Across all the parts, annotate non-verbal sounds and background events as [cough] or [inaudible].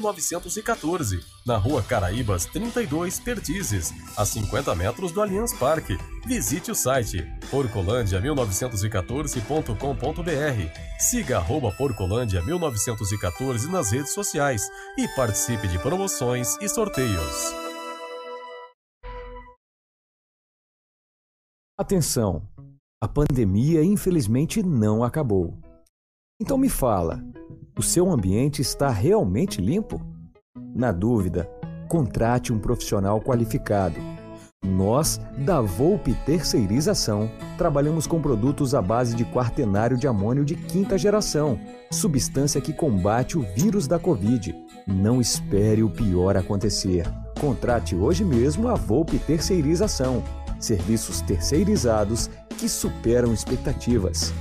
1914, na Rua Caraíbas 32, Pertizes, a 50 metros do Allianz Parque. Visite o site porcolândia1914.com.br. Siga arroba Porcolândia 1914 nas redes sociais e participe de promoções e sorteios. Atenção! A pandemia infelizmente não acabou. Então me fala, o seu ambiente está realmente limpo? Na dúvida, contrate um profissional qualificado. Nós, da Volpe Terceirização, trabalhamos com produtos à base de quaternário de amônio de quinta geração, substância que combate o vírus da Covid. Não espere o pior acontecer. Contrate hoje mesmo a Volpe Terceirização. Serviços terceirizados que superam expectativas.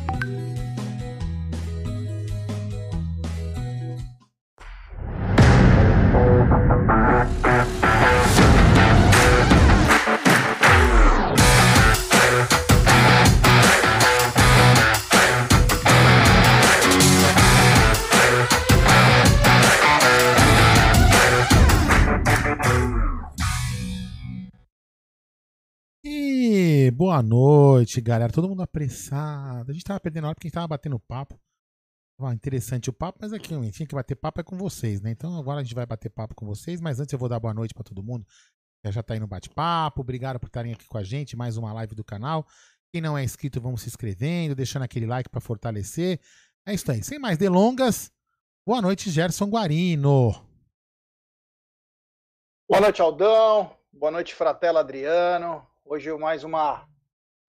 Boa noite, galera. Todo mundo apressado. A gente tava perdendo a hora porque a gente tava batendo papo. Interessante o papo, mas aqui, enfim, que bater papo é com vocês, né? Então agora a gente vai bater papo com vocês, mas antes eu vou dar boa noite para todo mundo que já tá aí no bate-papo. Obrigado por estarem aqui com a gente, mais uma live do canal. Quem não é inscrito, vamos se inscrevendo, deixando aquele like para fortalecer. É isso aí. Sem mais delongas, boa noite, Gerson Guarino. Boa noite, Aldão. Boa noite, Fratela Adriano. Hoje mais uma,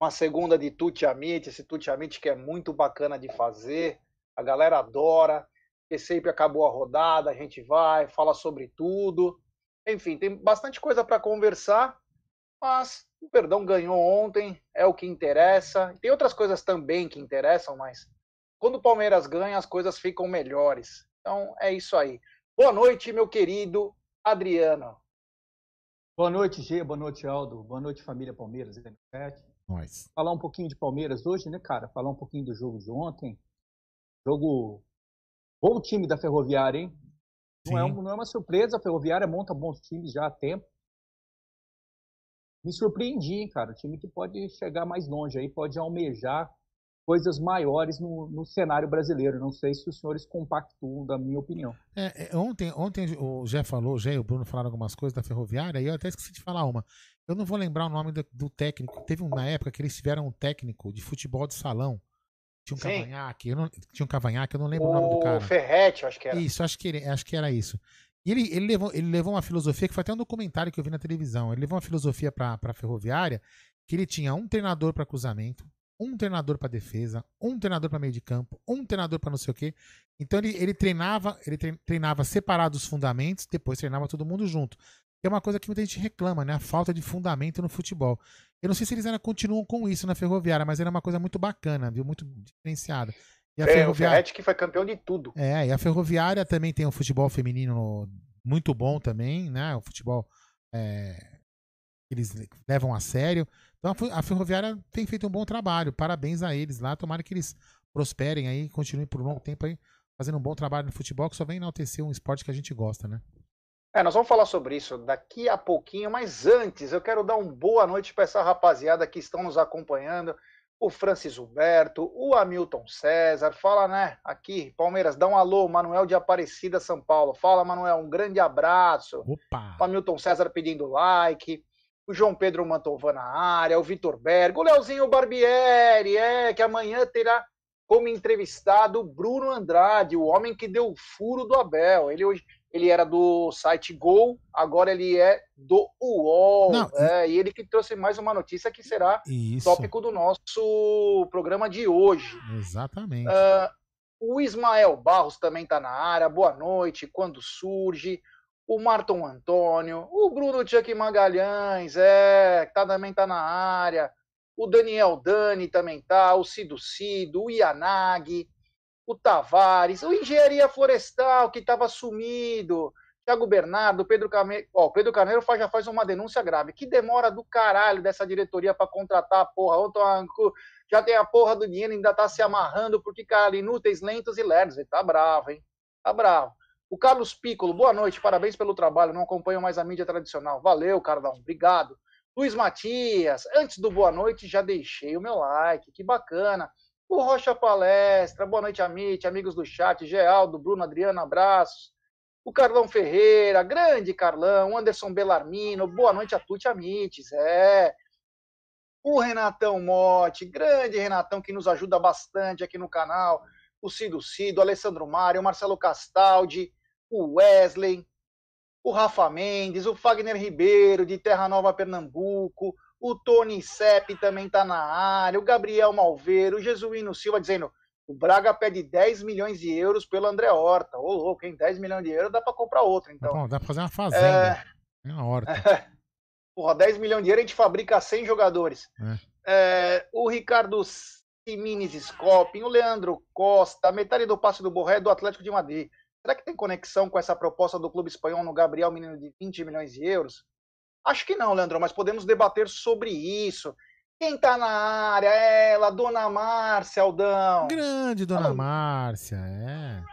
uma segunda de Tuti Amit, esse Tuti Amit que é muito bacana de fazer, a galera adora, porque sempre acabou a rodada, a gente vai, fala sobre tudo. Enfim, tem bastante coisa para conversar, mas o Perdão ganhou ontem, é o que interessa. Tem outras coisas também que interessam, mas quando o Palmeiras ganha, as coisas ficam melhores. Então é isso aí. Boa noite, meu querido Adriano. Boa noite, Gê. Boa noite, Aldo. Boa noite, família Palmeiras. Nós. Falar um pouquinho de Palmeiras hoje, né, cara? Falar um pouquinho do jogo de ontem. Jogo. Bom time da Ferroviária, hein? Não é, não é, uma surpresa, a Ferroviária monta bons times já há tempo. Me surpreendi, hein, cara. Um time que pode chegar mais longe aí, pode almejar coisas maiores no, no, cenário brasileiro. Não sei se os senhores compactuam da minha opinião. É, é, ontem, ontem o Jé falou, o Jé e o Bruno falaram algumas coisas da Ferroviária, e eu até esqueci de falar uma. Eu não vou lembrar o nome do, do técnico. Teve uma época que eles tiveram um técnico de futebol de salão. Tinha um Sim. cavanhaque, eu não, tinha um cavanhaque, eu não lembro o, o nome do cara. Ferrete, acho que era. Isso, acho que, ele, acho que era isso. E ele, ele, levou, ele levou uma filosofia, que foi até um documentário que eu vi na televisão. Ele levou uma filosofia para a ferroviária, que ele tinha um treinador para cruzamento, um treinador para defesa, um treinador para meio de campo, um treinador para não sei o quê. Então ele, ele treinava, ele treinava separado os fundamentos, depois treinava todo mundo junto. é uma coisa que muita gente reclama, né? A falta de fundamento no futebol. Eu não sei se eles ainda continuam com isso na Ferroviária, mas era uma coisa muito bacana, viu? Muito diferenciada. E a é, Ferroviária... o que foi campeão de tudo. É, e a Ferroviária também tem um futebol feminino muito bom também, né? O futebol é... eles levam a sério. Então a Ferroviária tem feito um bom trabalho. Parabéns a eles lá. Tomara que eles prosperem aí, continuem por um longo tempo aí, fazendo um bom trabalho no futebol, que só vem enaltecer um esporte que a gente gosta, né? É, nós vamos falar sobre isso daqui a pouquinho, mas antes eu quero dar uma boa noite para essa rapaziada que estão nos acompanhando. O Francis Huberto, o Hamilton César, fala, né? Aqui, Palmeiras, dá um alô, Manuel de Aparecida, São Paulo. Fala, Manuel, um grande abraço. Opa! O Hamilton César pedindo like o João Pedro Mantovan na área, o Vitor Bergo, o Leozinho Barbieri, é, que amanhã terá como entrevistado o Bruno Andrade, o homem que deu o furo do Abel. Ele hoje ele era do site Gol, agora ele é do UOL. Não, é, e ele que trouxe mais uma notícia que será isso. tópico do nosso programa de hoje. Exatamente. Uh, o Ismael Barros também está na área. Boa noite. Quando surge? O Marton Antônio, o Bruno Chuck Magalhães, é, tá, também está na área. O Daniel Dani também tá. O Cido Cido, o Yanagi o Tavares, o Engenharia Florestal, que estava sumido, Thiago Bernardo, Pedro Carneiro. Ó, Pedro Carneiro faz, já faz uma denúncia grave. Que demora do caralho dessa diretoria para contratar a porra. Outro, já tem a porra do dinheiro, ainda tá se amarrando, porque, cara, inúteis, lentos e lerdos. Ele tá bravo, hein? Tá bravo. O Carlos Piccolo, boa noite, parabéns pelo trabalho. Não acompanho mais a mídia tradicional. Valeu, Carlão, obrigado. Luiz Matias, antes do boa noite, já deixei o meu like, que bacana. O Rocha Palestra, boa noite, Amit, amigos do chat, Geraldo, Bruno, Adriano, abraços. O Carlão Ferreira, grande Carlão, Anderson Belarmino, boa noite a Tuti Amites, é. O Renatão Motti, grande Renatão que nos ajuda bastante aqui no canal. O Cido Cido, Alessandro Mário, Marcelo Castaldi, o Wesley, o Rafa Mendes, o Fagner Ribeiro, de Terra Nova, Pernambuco, o Tony Sepp também está na área, o Gabriel Malveiro, o Jesuíno Silva dizendo o Braga pede 10 milhões de euros pelo André Horta. Ô, louco, hein? 10 milhões de euros dá para comprar outro, então. Bom, dá para fazer uma fazenda. É... Uma horta. [laughs] Porra, 10 milhões de euros a gente fabrica 100 jogadores. É. É, o Ricardo Simines Scopin, o Leandro Costa, metade do passe do Borré é do Atlético de Madrid. Será que tem conexão com essa proposta do clube espanhol no Gabriel Menino de 20 milhões de euros? Acho que não, Leandro, mas podemos debater sobre isso. Quem tá na área? Ela, Dona Márcia Aldão. Grande Dona Márcia, é.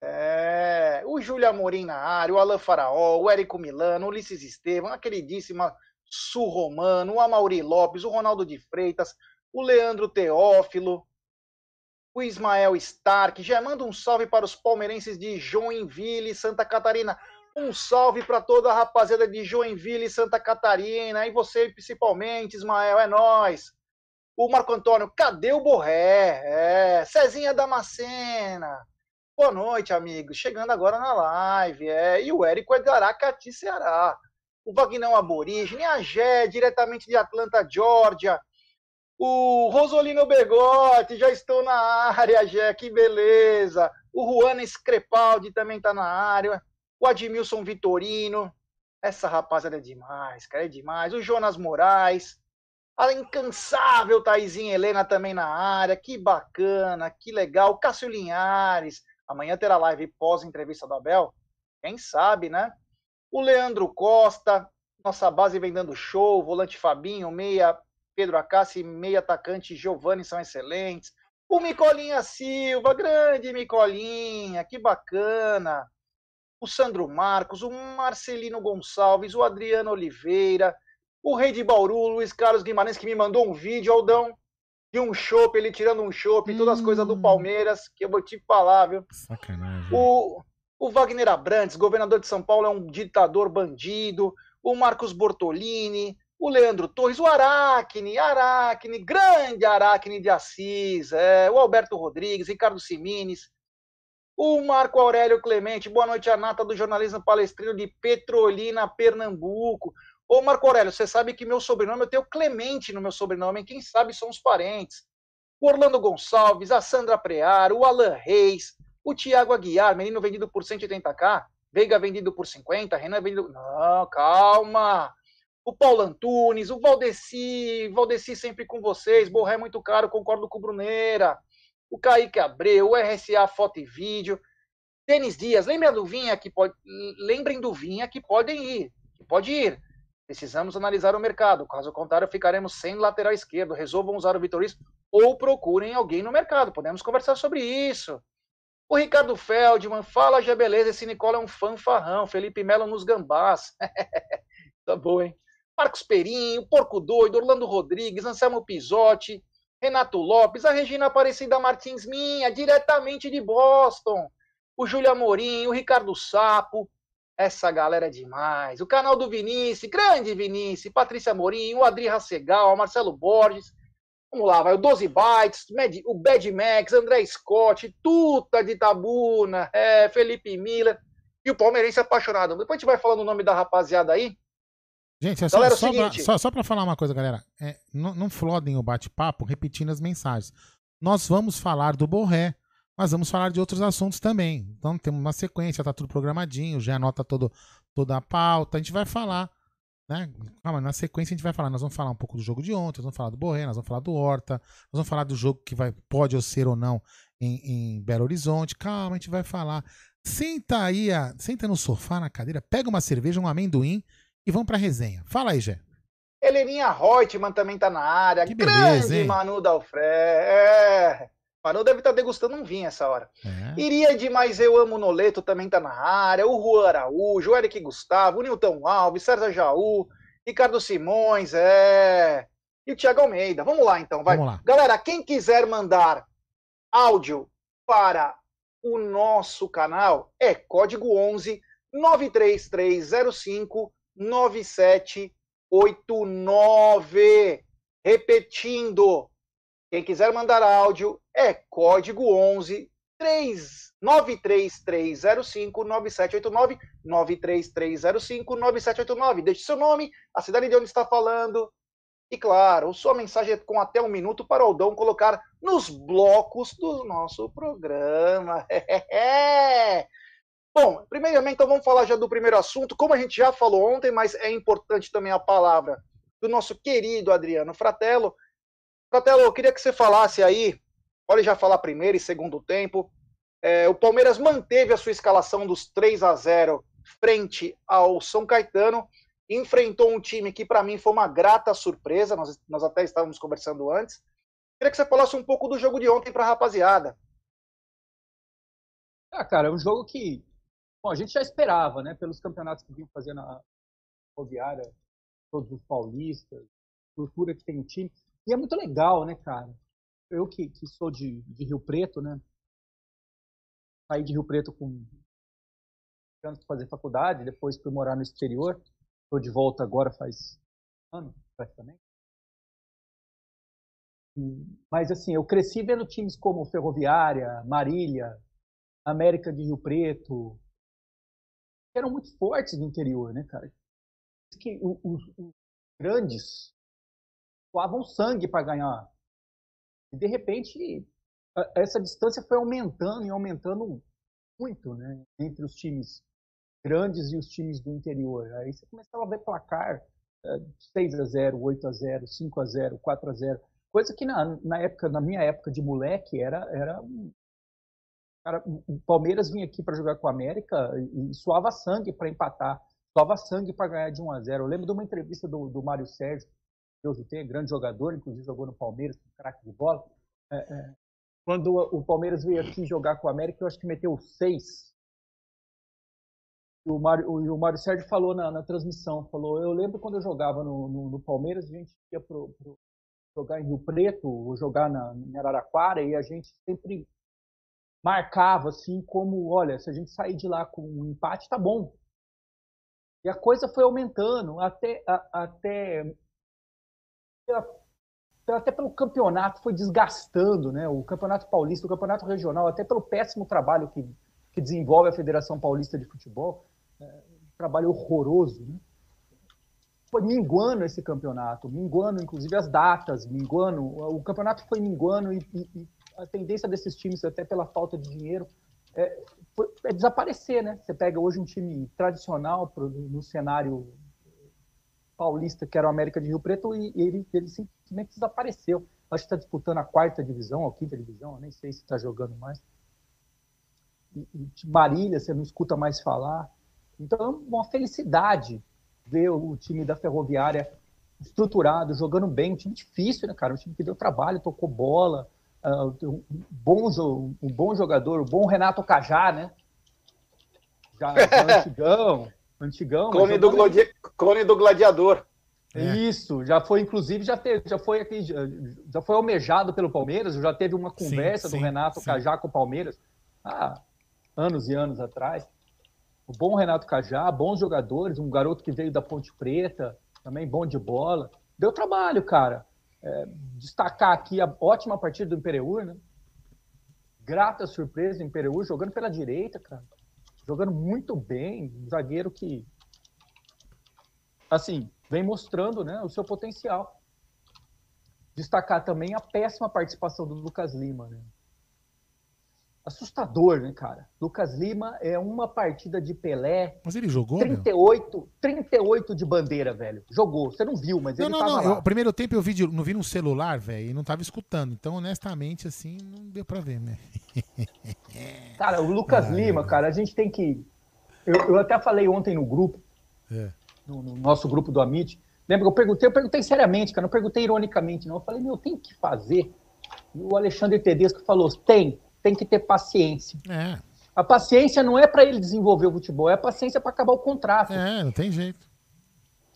É, o Júlio Amorim na área, o Alan Faraó, o Érico Milano, o Ulisses Estevam, a queridíssima Su Romano, o Amauri Lopes, o Ronaldo de Freitas, o Leandro Teófilo, o Ismael Stark. Já manda um salve para os palmeirenses de Joinville, Santa Catarina. Um salve para toda a rapaziada de Joinville, Santa Catarina, e você principalmente, Ismael, é nós. O Marco Antônio, cadê o Borré? É, Cezinha Damascena. Boa noite, amigos. Chegando agora na live. É, e o Érico é de Aracati, Ceará. O Vagnão Aborígene, a Gé, diretamente de Atlanta, Georgia. O Rosolino Begotti, já estou na área, Gé, que beleza. O Juana Screpaldi também está na área. O Admilson Vitorino, essa rapaziada é demais, cara, é demais. O Jonas Moraes, a incansável Taizinha Helena também na área, que bacana, que legal. Cássio Linhares, amanhã terá live pós-entrevista do Abel, quem sabe, né? O Leandro Costa, nossa base vem dando show, volante Fabinho, meia Pedro Acassi, meia atacante Giovanni são excelentes. O Micolinha Silva, grande Micolinha, que bacana o Sandro Marcos, o Marcelino Gonçalves, o Adriano Oliveira, o Rei de Bauru, o Luiz Carlos Guimarães, que me mandou um vídeo, Aldão, de um chopp, ele tirando um chopp, hum. todas as coisas do hum. Palmeiras, que eu vou te falar, viu? Sacanagem. O, o Wagner Abrantes, governador de São Paulo, é um ditador bandido. O Marcos Bortolini, o Leandro Torres, o Aracne, Aracne, grande Aracne de Assis, é, o Alberto Rodrigues, Ricardo Simines, o Marco Aurélio Clemente, boa noite, a nata do jornalismo palestrino de Petrolina, Pernambuco. Ô, Marco Aurélio, você sabe que meu sobrenome, eu tenho Clemente no meu sobrenome, quem sabe são os parentes. O Orlando Gonçalves, a Sandra Prear, o Alan Reis, o Tiago Aguiar, menino vendido por 180k, Veiga vendido por 50, Renan vendido... Não, calma! O Paulo Antunes, o Valdeci, Valdeci sempre com vocês, Borré é muito caro, concordo com o Bruneira o Kaique Abreu, o RSA Foto e Vídeo, Denis Dias, lembrem do Vinha que pode, lembrem do Vinha que podem ir, que pode ir. Precisamos analisar o mercado, caso contrário ficaremos sem lateral esquerdo. Resolvam usar o Vitoris ou procurem alguém no mercado. Podemos conversar sobre isso. O Ricardo Feldman, fala já beleza, esse Nicola é um fanfarrão. Felipe Melo nos gambás. [laughs] tá bom, hein? Marcos Perinho, Porco Doido, Orlando Rodrigues, Anselmo Pisotti, Renato Lopes, a Regina Aparecida Martins Minha, diretamente de Boston, o Júlio Amorim, o Ricardo Sapo, essa galera é demais. O canal do Vinícius, grande Vinícius, Patrícia Amorim, o Adri Rassegal, Marcelo Borges. Vamos lá, vai o 12 Bytes, o Bad Max, André Scott, Tuta de Tabuna, é, Felipe Miller. e o palmeirense apaixonado. Depois a gente vai falando o nome da rapaziada aí. Gente, é só, galera, é só, seguinte... pra, só, só pra falar uma coisa, galera. É, não, não flodem o bate-papo repetindo as mensagens. Nós vamos falar do Borré, mas vamos falar de outros assuntos também. Então temos uma sequência, tá tudo programadinho, já anota todo, toda a pauta. A gente vai falar, né? Calma, na sequência a gente vai falar. Nós vamos falar um pouco do jogo de ontem, nós vamos falar do Borré, nós vamos falar do Horta, nós vamos falar do jogo que vai, pode ou ser ou não em, em Belo Horizonte. Calma, a gente vai falar. Senta aí, a, senta no sofá, na cadeira, pega uma cerveja, um amendoim e vamos pra resenha. Fala aí, Gé. Heleninha Reutemann também tá na área. Que beleza, Grande hein? Manu Dalfré. É. Manu deve estar tá degustando um vinho essa hora. É. Iria de Mais Eu Amo Noleto também tá na área. O Juan Araújo, o Eric Gustavo, o Nilton Alves, César Jaú, Ricardo Simões, é. E o Thiago Almeida. Vamos lá então, vai. Lá. Galera, quem quiser mandar áudio para o nosso canal é código 11 93305 9789. Repetindo, quem quiser mandar áudio é código 11 93305 9789 93305 9789. Deixe seu nome, a cidade de onde está falando, e claro, sua mensagem é com até um minuto para o Dom colocar nos blocos do nosso programa. [laughs] Bom, primeiramente, então vamos falar já do primeiro assunto. Como a gente já falou ontem, mas é importante também a palavra do nosso querido Adriano Fratello. Fratello, eu queria que você falasse aí, pode já falar primeiro e segundo tempo. É, o Palmeiras manteve a sua escalação dos 3 a 0 frente ao São Caetano enfrentou um time que para mim foi uma grata surpresa, nós, nós até estávamos conversando antes. Queria que você falasse um pouco do jogo de ontem para a rapaziada. Ah, cara, é um jogo que bom, a gente já esperava, né, pelos campeonatos que vinham fazendo a rodoviária, todos os paulistas, cultura que tem o time. E é muito legal, né, cara? Eu que, que sou de, de Rio Preto, né? Saí de Rio Preto com anos para fazer faculdade, depois fui morar no exterior. Estou de volta agora faz ano, praticamente. Mas assim, eu cresci vendo times como Ferroviária, Marília, América de Rio Preto, eram muito fortes no interior, né, cara? Que os, os grandes suavam sangue para ganhar. E de repente essa distância foi aumentando e aumentando muito, né, entre os times grandes e os times do interior. Aí você começava a ver placar uh, 6 a 0 8 a 0 5 a 0 4 a 0 Coisa que na, na época, na minha época de moleque, era, era Cara, o Palmeiras vinha aqui para jogar com a América e, e suava sangue para empatar, suava sangue para ganhar de 1 a 0 Eu lembro de uma entrevista do, do Mário Sérgio, Deus o tenha, grande jogador, inclusive jogou no Palmeiras, craque de bola. É, é, quando o Palmeiras veio aqui jogar com a América, eu acho que meteu seis o Mário, o, Mário Sérgio falou na, na, transmissão, falou, eu lembro quando eu jogava no, no, no Palmeiras, a gente ia pro, pro, jogar em Rio Preto, ou jogar na, em Araraquara, e a gente sempre marcava assim como, olha, se a gente sair de lá com um empate, tá bom. E a coisa foi aumentando até, até, até pelo campeonato foi desgastando, né? O campeonato paulista, o campeonato regional, até pelo péssimo trabalho que, que desenvolve a Federação Paulista de Futebol, trabalho horroroso, né? Foi minguando esse campeonato, minguando inclusive as datas, minguando, o campeonato foi minguando e, e a tendência desses times, até pela falta de dinheiro, é, é desaparecer, né? Você pega hoje um time tradicional pro, no cenário paulista, que era o América de Rio Preto, e ele, ele simplesmente desapareceu. Acho que está disputando a quarta divisão, a quinta divisão, nem sei se está jogando mais. E, e Marília, você não escuta mais falar. Então, uma felicidade ver o time da Ferroviária estruturado, jogando bem, um time difícil, né, cara? Um time que deu trabalho, tocou bola, um, bom, um bom jogador, o bom Renato Cajá, né? Já, já [laughs] antigão, antigão. Clone do, gladi... Clone do gladiador. É. Isso, já foi, inclusive, já, teve, já foi aqui, já foi almejado pelo Palmeiras, já teve uma conversa sim, sim, do Renato sim. Cajá com o Palmeiras há anos e anos atrás o bom Renato Cajá, bons jogadores, um garoto que veio da Ponte Preta, também bom de bola. Deu trabalho, cara. É, destacar aqui a ótima partida do Imperiur, né? Grata surpresa do Imperiur, jogando pela direita, cara. Jogando muito bem, um zagueiro que, assim, vem mostrando né, o seu potencial. Destacar também a péssima participação do Lucas Lima, né? Assustador, né, cara? Lucas Lima é uma partida de Pelé. Mas ele jogou, 38, meu? 38 de bandeira, velho. Jogou. Você não viu, mas não, ele não, tava não. lá. Eu, primeiro tempo eu vi, de, não vi no celular, velho, e não tava escutando. Então, honestamente, assim, não deu pra ver, né? [laughs] cara, o Lucas Lima, cara, a gente tem que... Eu, eu até falei ontem no grupo, é. no, no, nosso grupo do Amit. Lembra que eu perguntei? Eu perguntei seriamente, cara, não perguntei ironicamente, não. Eu falei, meu, tem que fazer. E o Alexandre Tedesco falou, tem tem que ter paciência. É. A paciência não é para ele desenvolver o futebol, é a paciência para acabar o contrato. É, não tem jeito.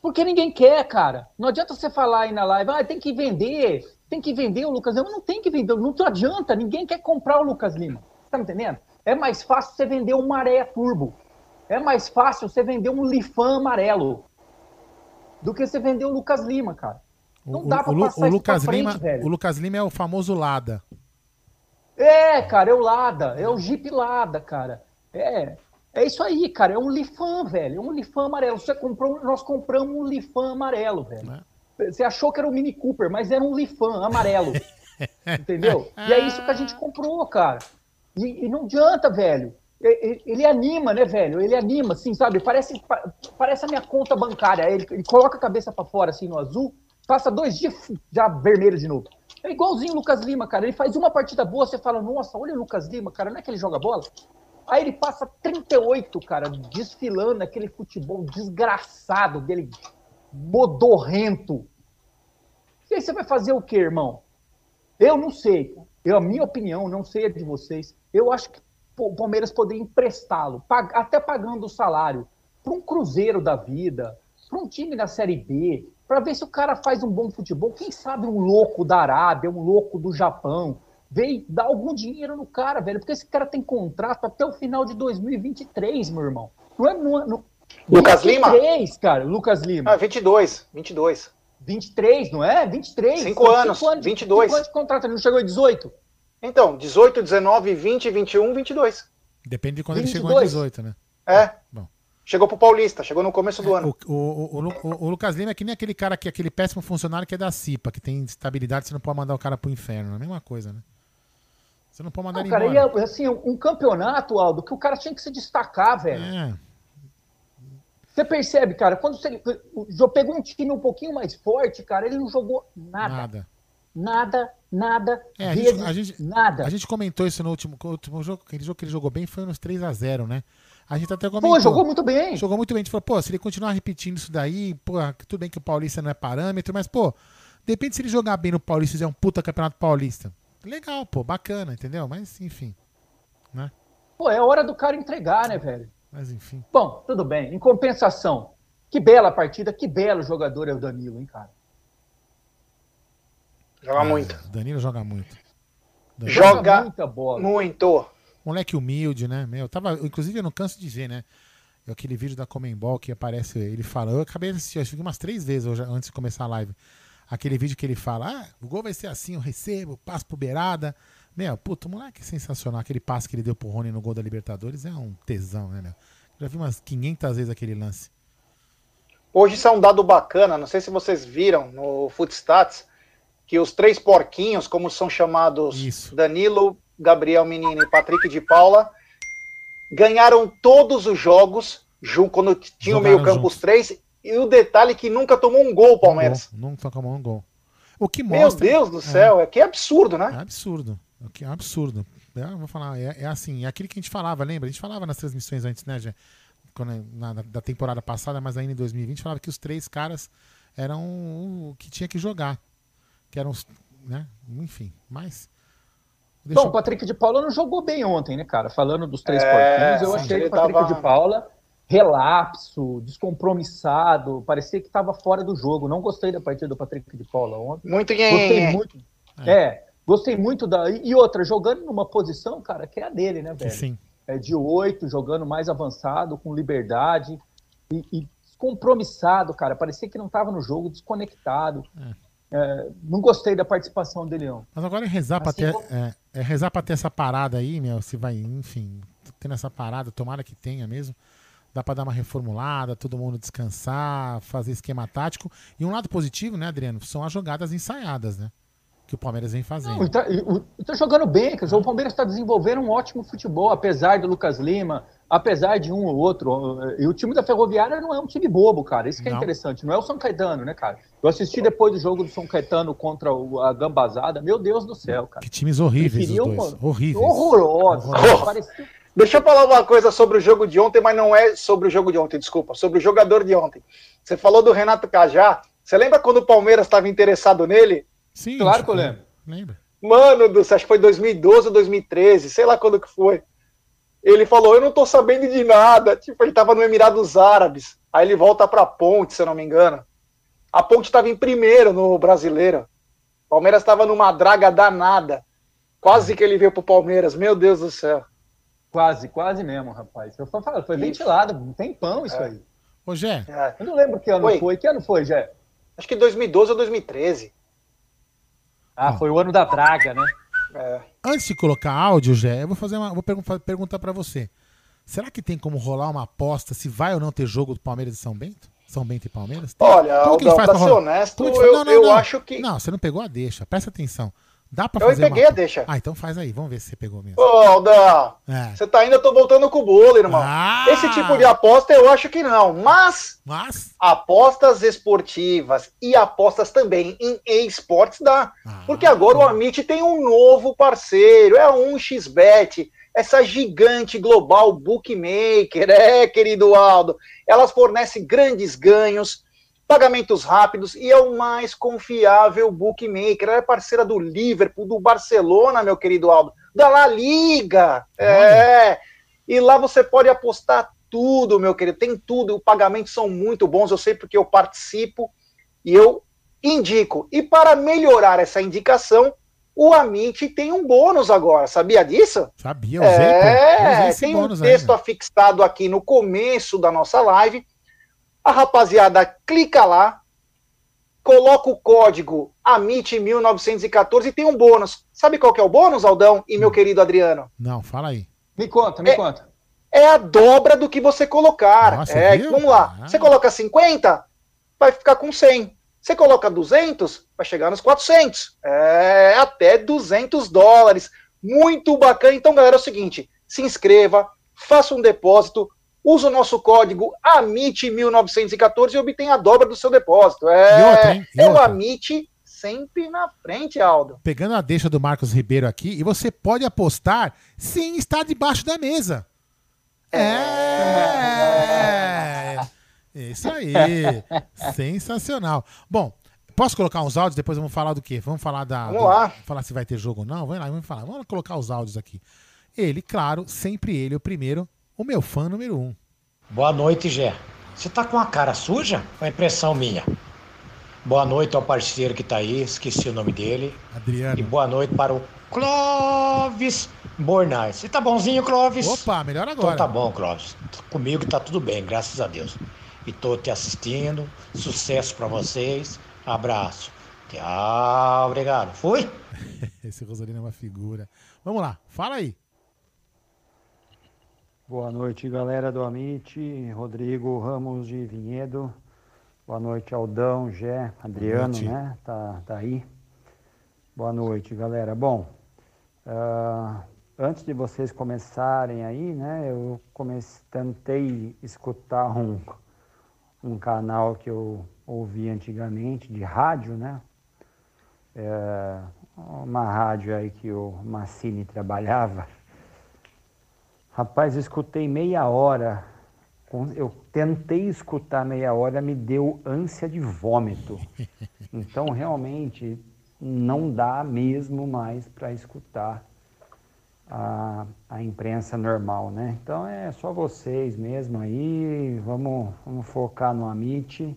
Porque ninguém quer, cara. Não adianta você falar aí na live, ah, tem que vender, tem que vender o Lucas Lima. Não tem que vender, não adianta, ninguém quer comprar o Lucas Lima. Tá me entendendo? É mais fácil você vender um maré turbo. É mais fácil você vender um Lifan amarelo do que você vender o Lucas Lima, cara. Não o, dá pra o, passar o Lucas frente, Lima, velho. O Lucas Lima é o famoso Lada. É, cara, é o Lada, é o Jeep Lada, cara. É, é isso aí, cara, é um Lifan, velho, é um Lifan amarelo. Você comprou, nós compramos um Lifan amarelo, velho. É. Você achou que era um Mini Cooper, mas era um Lifan amarelo. [laughs] entendeu? E é isso que a gente comprou, cara. E, e não adianta, velho. Ele, ele, anima, né, velho? Ele anima, assim, sabe? Parece, parece a minha conta bancária. Ele, ele coloca a cabeça para fora, assim, no azul, passa dois dias já vermelho de novo. É igualzinho o Lucas Lima, cara. Ele faz uma partida boa, você fala, nossa, olha o Lucas Lima, cara, não é que ele joga bola? Aí ele passa 38, cara, desfilando aquele futebol desgraçado dele, modorrento. E aí você vai fazer o quê, irmão? Eu não sei. Eu, a minha opinião, não sei a de vocês. Eu acho que o Palmeiras poderia emprestá-lo, até pagando o salário, para um Cruzeiro da vida, para um time da Série B, para ver se o cara faz um bom futebol. Quem sabe um louco da Arábia, um louco do Japão, veio dar algum dinheiro no cara, velho, porque esse cara tem contrato até o final de 2023, meu irmão. Não é, não, é, não... Lucas 23, Lima? cara, Lucas Lima. Ah, 22, 22. 23, não é? 23. 5 anos, anos, 22. 5 anos de contrato, ele não chegou em 18? Então, 18, 19, 20, 21, 22. Depende de quando 22. ele chegou em 18, né? É. Bom. Chegou pro Paulista, chegou no começo do ano. O, o, o, o, Lucas Lima é que nem aquele cara que aquele péssimo funcionário que é da CIPA, que tem estabilidade, você não pode mandar o cara pro inferno. É a mesma coisa, né? Você não pode mandar não, cara, embora. É, assim, um campeonato, Aldo, que o cara tinha que se destacar, velho. É. Você percebe, cara, quando você pegou um time um pouquinho mais forte, cara, ele não jogou nada. Nada. Nada, nada, é, a, gente, a gente, nada. A gente comentou isso no último, último jogo, aquele jogo que ele jogou bem foi nos 3 a 0 né? A gente até comentou. Pô, jogou muito bem. Jogou muito bem. A gente falou, pô, se ele continuar repetindo isso daí, pô, tudo bem que o Paulista não é parâmetro, mas, pô, depende se ele jogar bem no Paulista e fizer um puta campeonato paulista. Legal, pô, bacana, entendeu? Mas, enfim. Né? Pô, é hora do cara entregar, né, velho? Mas, enfim. Bom, tudo bem. Em compensação, que bela partida, que belo jogador é o Danilo, hein, cara? Joga é, muito. Danilo joga muito. Danilo joga, joga muito. Moleque humilde, né? Meu, tava, inclusive eu não canso de ver, né? Aquele vídeo da Comembol que aparece ele fala. Eu acabei de assistir, acho que umas três vezes hoje, antes de começar a live. Aquele vídeo que ele fala: Ah, o gol vai ser assim, eu recebo, passo pro beirada. Meu, puto, moleque sensacional. Aquele passe que ele deu pro Rony no gol da Libertadores é um tesão, né, meu? Já vi umas 500 vezes aquele lance. Hoje isso é um dado bacana, não sei se vocês viram no Footstats, que os três porquinhos, como são chamados isso. Danilo, Gabriel Menino e Patrick de Paula, ganharam todos os jogos quando tinha o meio campo os três. E o detalhe é que nunca tomou um gol, Palmeiras. Um gol, nunca tomou um gol. O que mostra, Meu Deus do céu, é, é que é absurdo, né? É absurdo. É que é absurdo. É, vou falar, é, é, assim, é aquilo que a gente falava, lembra? A gente falava nas transmissões antes, né, Gê? Quando, na, da temporada passada, mas ainda em 2020, falava que os três caras eram o que tinha que jogar. Que eram, né? Enfim, mas Deixa Bom, o Patrick de Paula não jogou bem ontem, né, cara? Falando dos três é, porquinhos, eu achei que o Patrick tava... de Paula relapso, descompromissado, parecia que estava fora do jogo. Não gostei da partida do Patrick de Paula ontem. Muito Gostei muito. É. é. gostei muito da. E outra, jogando numa posição, cara, que é a dele, né, velho? Sim. É de oito, jogando mais avançado, com liberdade e, e descompromissado, cara. Parecia que não estava no jogo, desconectado. É. É, não gostei da participação dele, não. Mas agora é rezar assim, para ter, é, é rezar para ter essa parada aí, meu, se vai, enfim, tendo essa parada, tomara que tenha mesmo. Dá pra dar uma reformulada, todo mundo descansar, fazer esquema tático. E um lado positivo, né, Adriano? São as jogadas ensaiadas, né? Que o Palmeiras vem fazendo. Não, e tá, jogando bem, quer dizer, o Palmeiras está desenvolvendo um ótimo futebol, apesar do Lucas Lima, apesar de um ou outro. E o time da Ferroviária não é um time bobo, cara. Isso que é Não. interessante. Não é o São Caetano, né, cara? Eu assisti depois do jogo do São Caetano contra o- a Gambazada. Meu Deus do céu, cara. Que times horríveis os dois. mano, Horríveis. Horrorosos. Horrorosos. Parecia- Deixa eu falar uma coisa sobre o jogo de ontem, mas não é sobre o jogo de ontem, desculpa, sobre o jogador de ontem. Você falou do Renato Cajá. Você lembra quando o Palmeiras estava interessado nele? Sim, Claro que eu lembro. Lembra? Mano do céu, acho que foi 2012 ou 2013, sei lá quando que foi. Ele falou: Eu não tô sabendo de nada. Tipo, ele tava no Emirados Árabes. Aí ele volta pra Ponte, se eu não me engano. A Ponte tava em primeiro no brasileiro. O Palmeiras tava numa draga danada. Quase que ele veio pro Palmeiras, meu Deus do céu. Quase, quase mesmo, rapaz. Eu falo, foi ventilado, um tempão isso aí. Ô, Gé, É, Eu não lembro que ano Oi. foi. Que ano foi, Jé? acho que 2012 ou 2013. Ah, foi o ano da draga, né? É. antes de colocar áudio, Gé, eu vou fazer uma. Vou pergun- perguntar pra você. Será que tem como rolar uma aposta se vai ou não ter jogo do Palmeiras e São Bento? São Bento e Palmeiras? Olha, Como Aldão, pra pra ser honesto, eu? Não, não, eu não. acho que. Não, você não pegou a deixa. Presta atenção. Dá pra Eu fazer peguei uma... a deixa. Ah, então faz aí. Vamos ver se você pegou mesmo. Ô, Aldão, É. você tá ainda, eu tô voltando com o bolo, irmão. Ah! Esse tipo de aposta eu acho que não. Mas Mas... apostas esportivas e apostas também em esportes dá. Ah, Porque agora o Amit tem um novo parceiro, é um xbet, essa gigante global bookmaker, é, querido Aldo. Elas fornecem grandes ganhos, pagamentos rápidos e é o mais confiável bookmaker. Ela é parceira do Liverpool, do Barcelona, meu querido Aldo, da La Liga. É. E lá você pode apostar tudo, meu querido, tem tudo. Os pagamentos são muito bons, eu sei porque eu participo e eu indico. E para melhorar essa indicação, o Amit tem um bônus agora, sabia disso? Sabia, usei, pô. Eu usei É, tem um texto ainda. afixado aqui no começo da nossa live. A rapaziada clica lá, coloca o código AMIT1914 e tem um bônus. Sabe qual que é o bônus, Aldão e Hum. meu querido Adriano? Não, fala aí. Me conta, me É. conta. É a dobra do que você colocar. Nossa, é, viu? vamos lá. Ah. Você coloca 50, vai ficar com 100. Você coloca 200, vai chegar nos 400. É até 200 dólares. Muito bacana. Então, galera, é o seguinte: se inscreva, faça um depósito, use o nosso código AMIT1914 e obtenha a dobra do seu depósito. É, E outra, hein? E é o. AMIT sempre na frente, Aldo. Pegando a deixa do Marcos Ribeiro aqui, e você pode apostar sem estar debaixo da mesa. É! Isso aí. Sensacional. Bom, posso colocar uns áudios? Depois vamos falar do quê? Vamos falar da. Vamos do- lá. Falar se vai ter jogo ou não? Vamos lá, vamos falar. Vamos colocar os áudios aqui. Ele, claro, sempre ele, o primeiro, o meu fã número um. Boa noite, Gé. Você tá com a cara suja? Ou é impressão minha? Boa noite ao parceiro que tá aí, esqueci o nome dele. E Adriano. boa noite para o Clóvis Bornais. Você tá bonzinho, Clóvis? Opa, melhor Então agora. tá bom, Clóvis. Comigo tá tudo bem, graças a Deus. E tô te assistindo. Sucesso pra vocês. Abraço. Tchau, obrigado. Fui? [laughs] Esse Rosalino é uma figura. Vamos lá, fala aí. Boa noite, galera do Amit, Rodrigo Ramos de Vinhedo. Boa noite, Aldão, Gé, Adriano, né? Tá, tá aí. Boa noite, galera. Bom, ah, antes de vocês começarem aí, né? Eu comecei, tentei escutar um, um canal que eu ouvi antigamente, de rádio, né? É, uma rádio aí que o Massini trabalhava. Rapaz, eu escutei meia hora. Eu tentei escutar meia hora, me deu ânsia de vômito. [laughs] Então, realmente, não dá mesmo mais para escutar a, a imprensa normal, né? Então, é só vocês mesmo aí. Vamos, vamos focar no Amit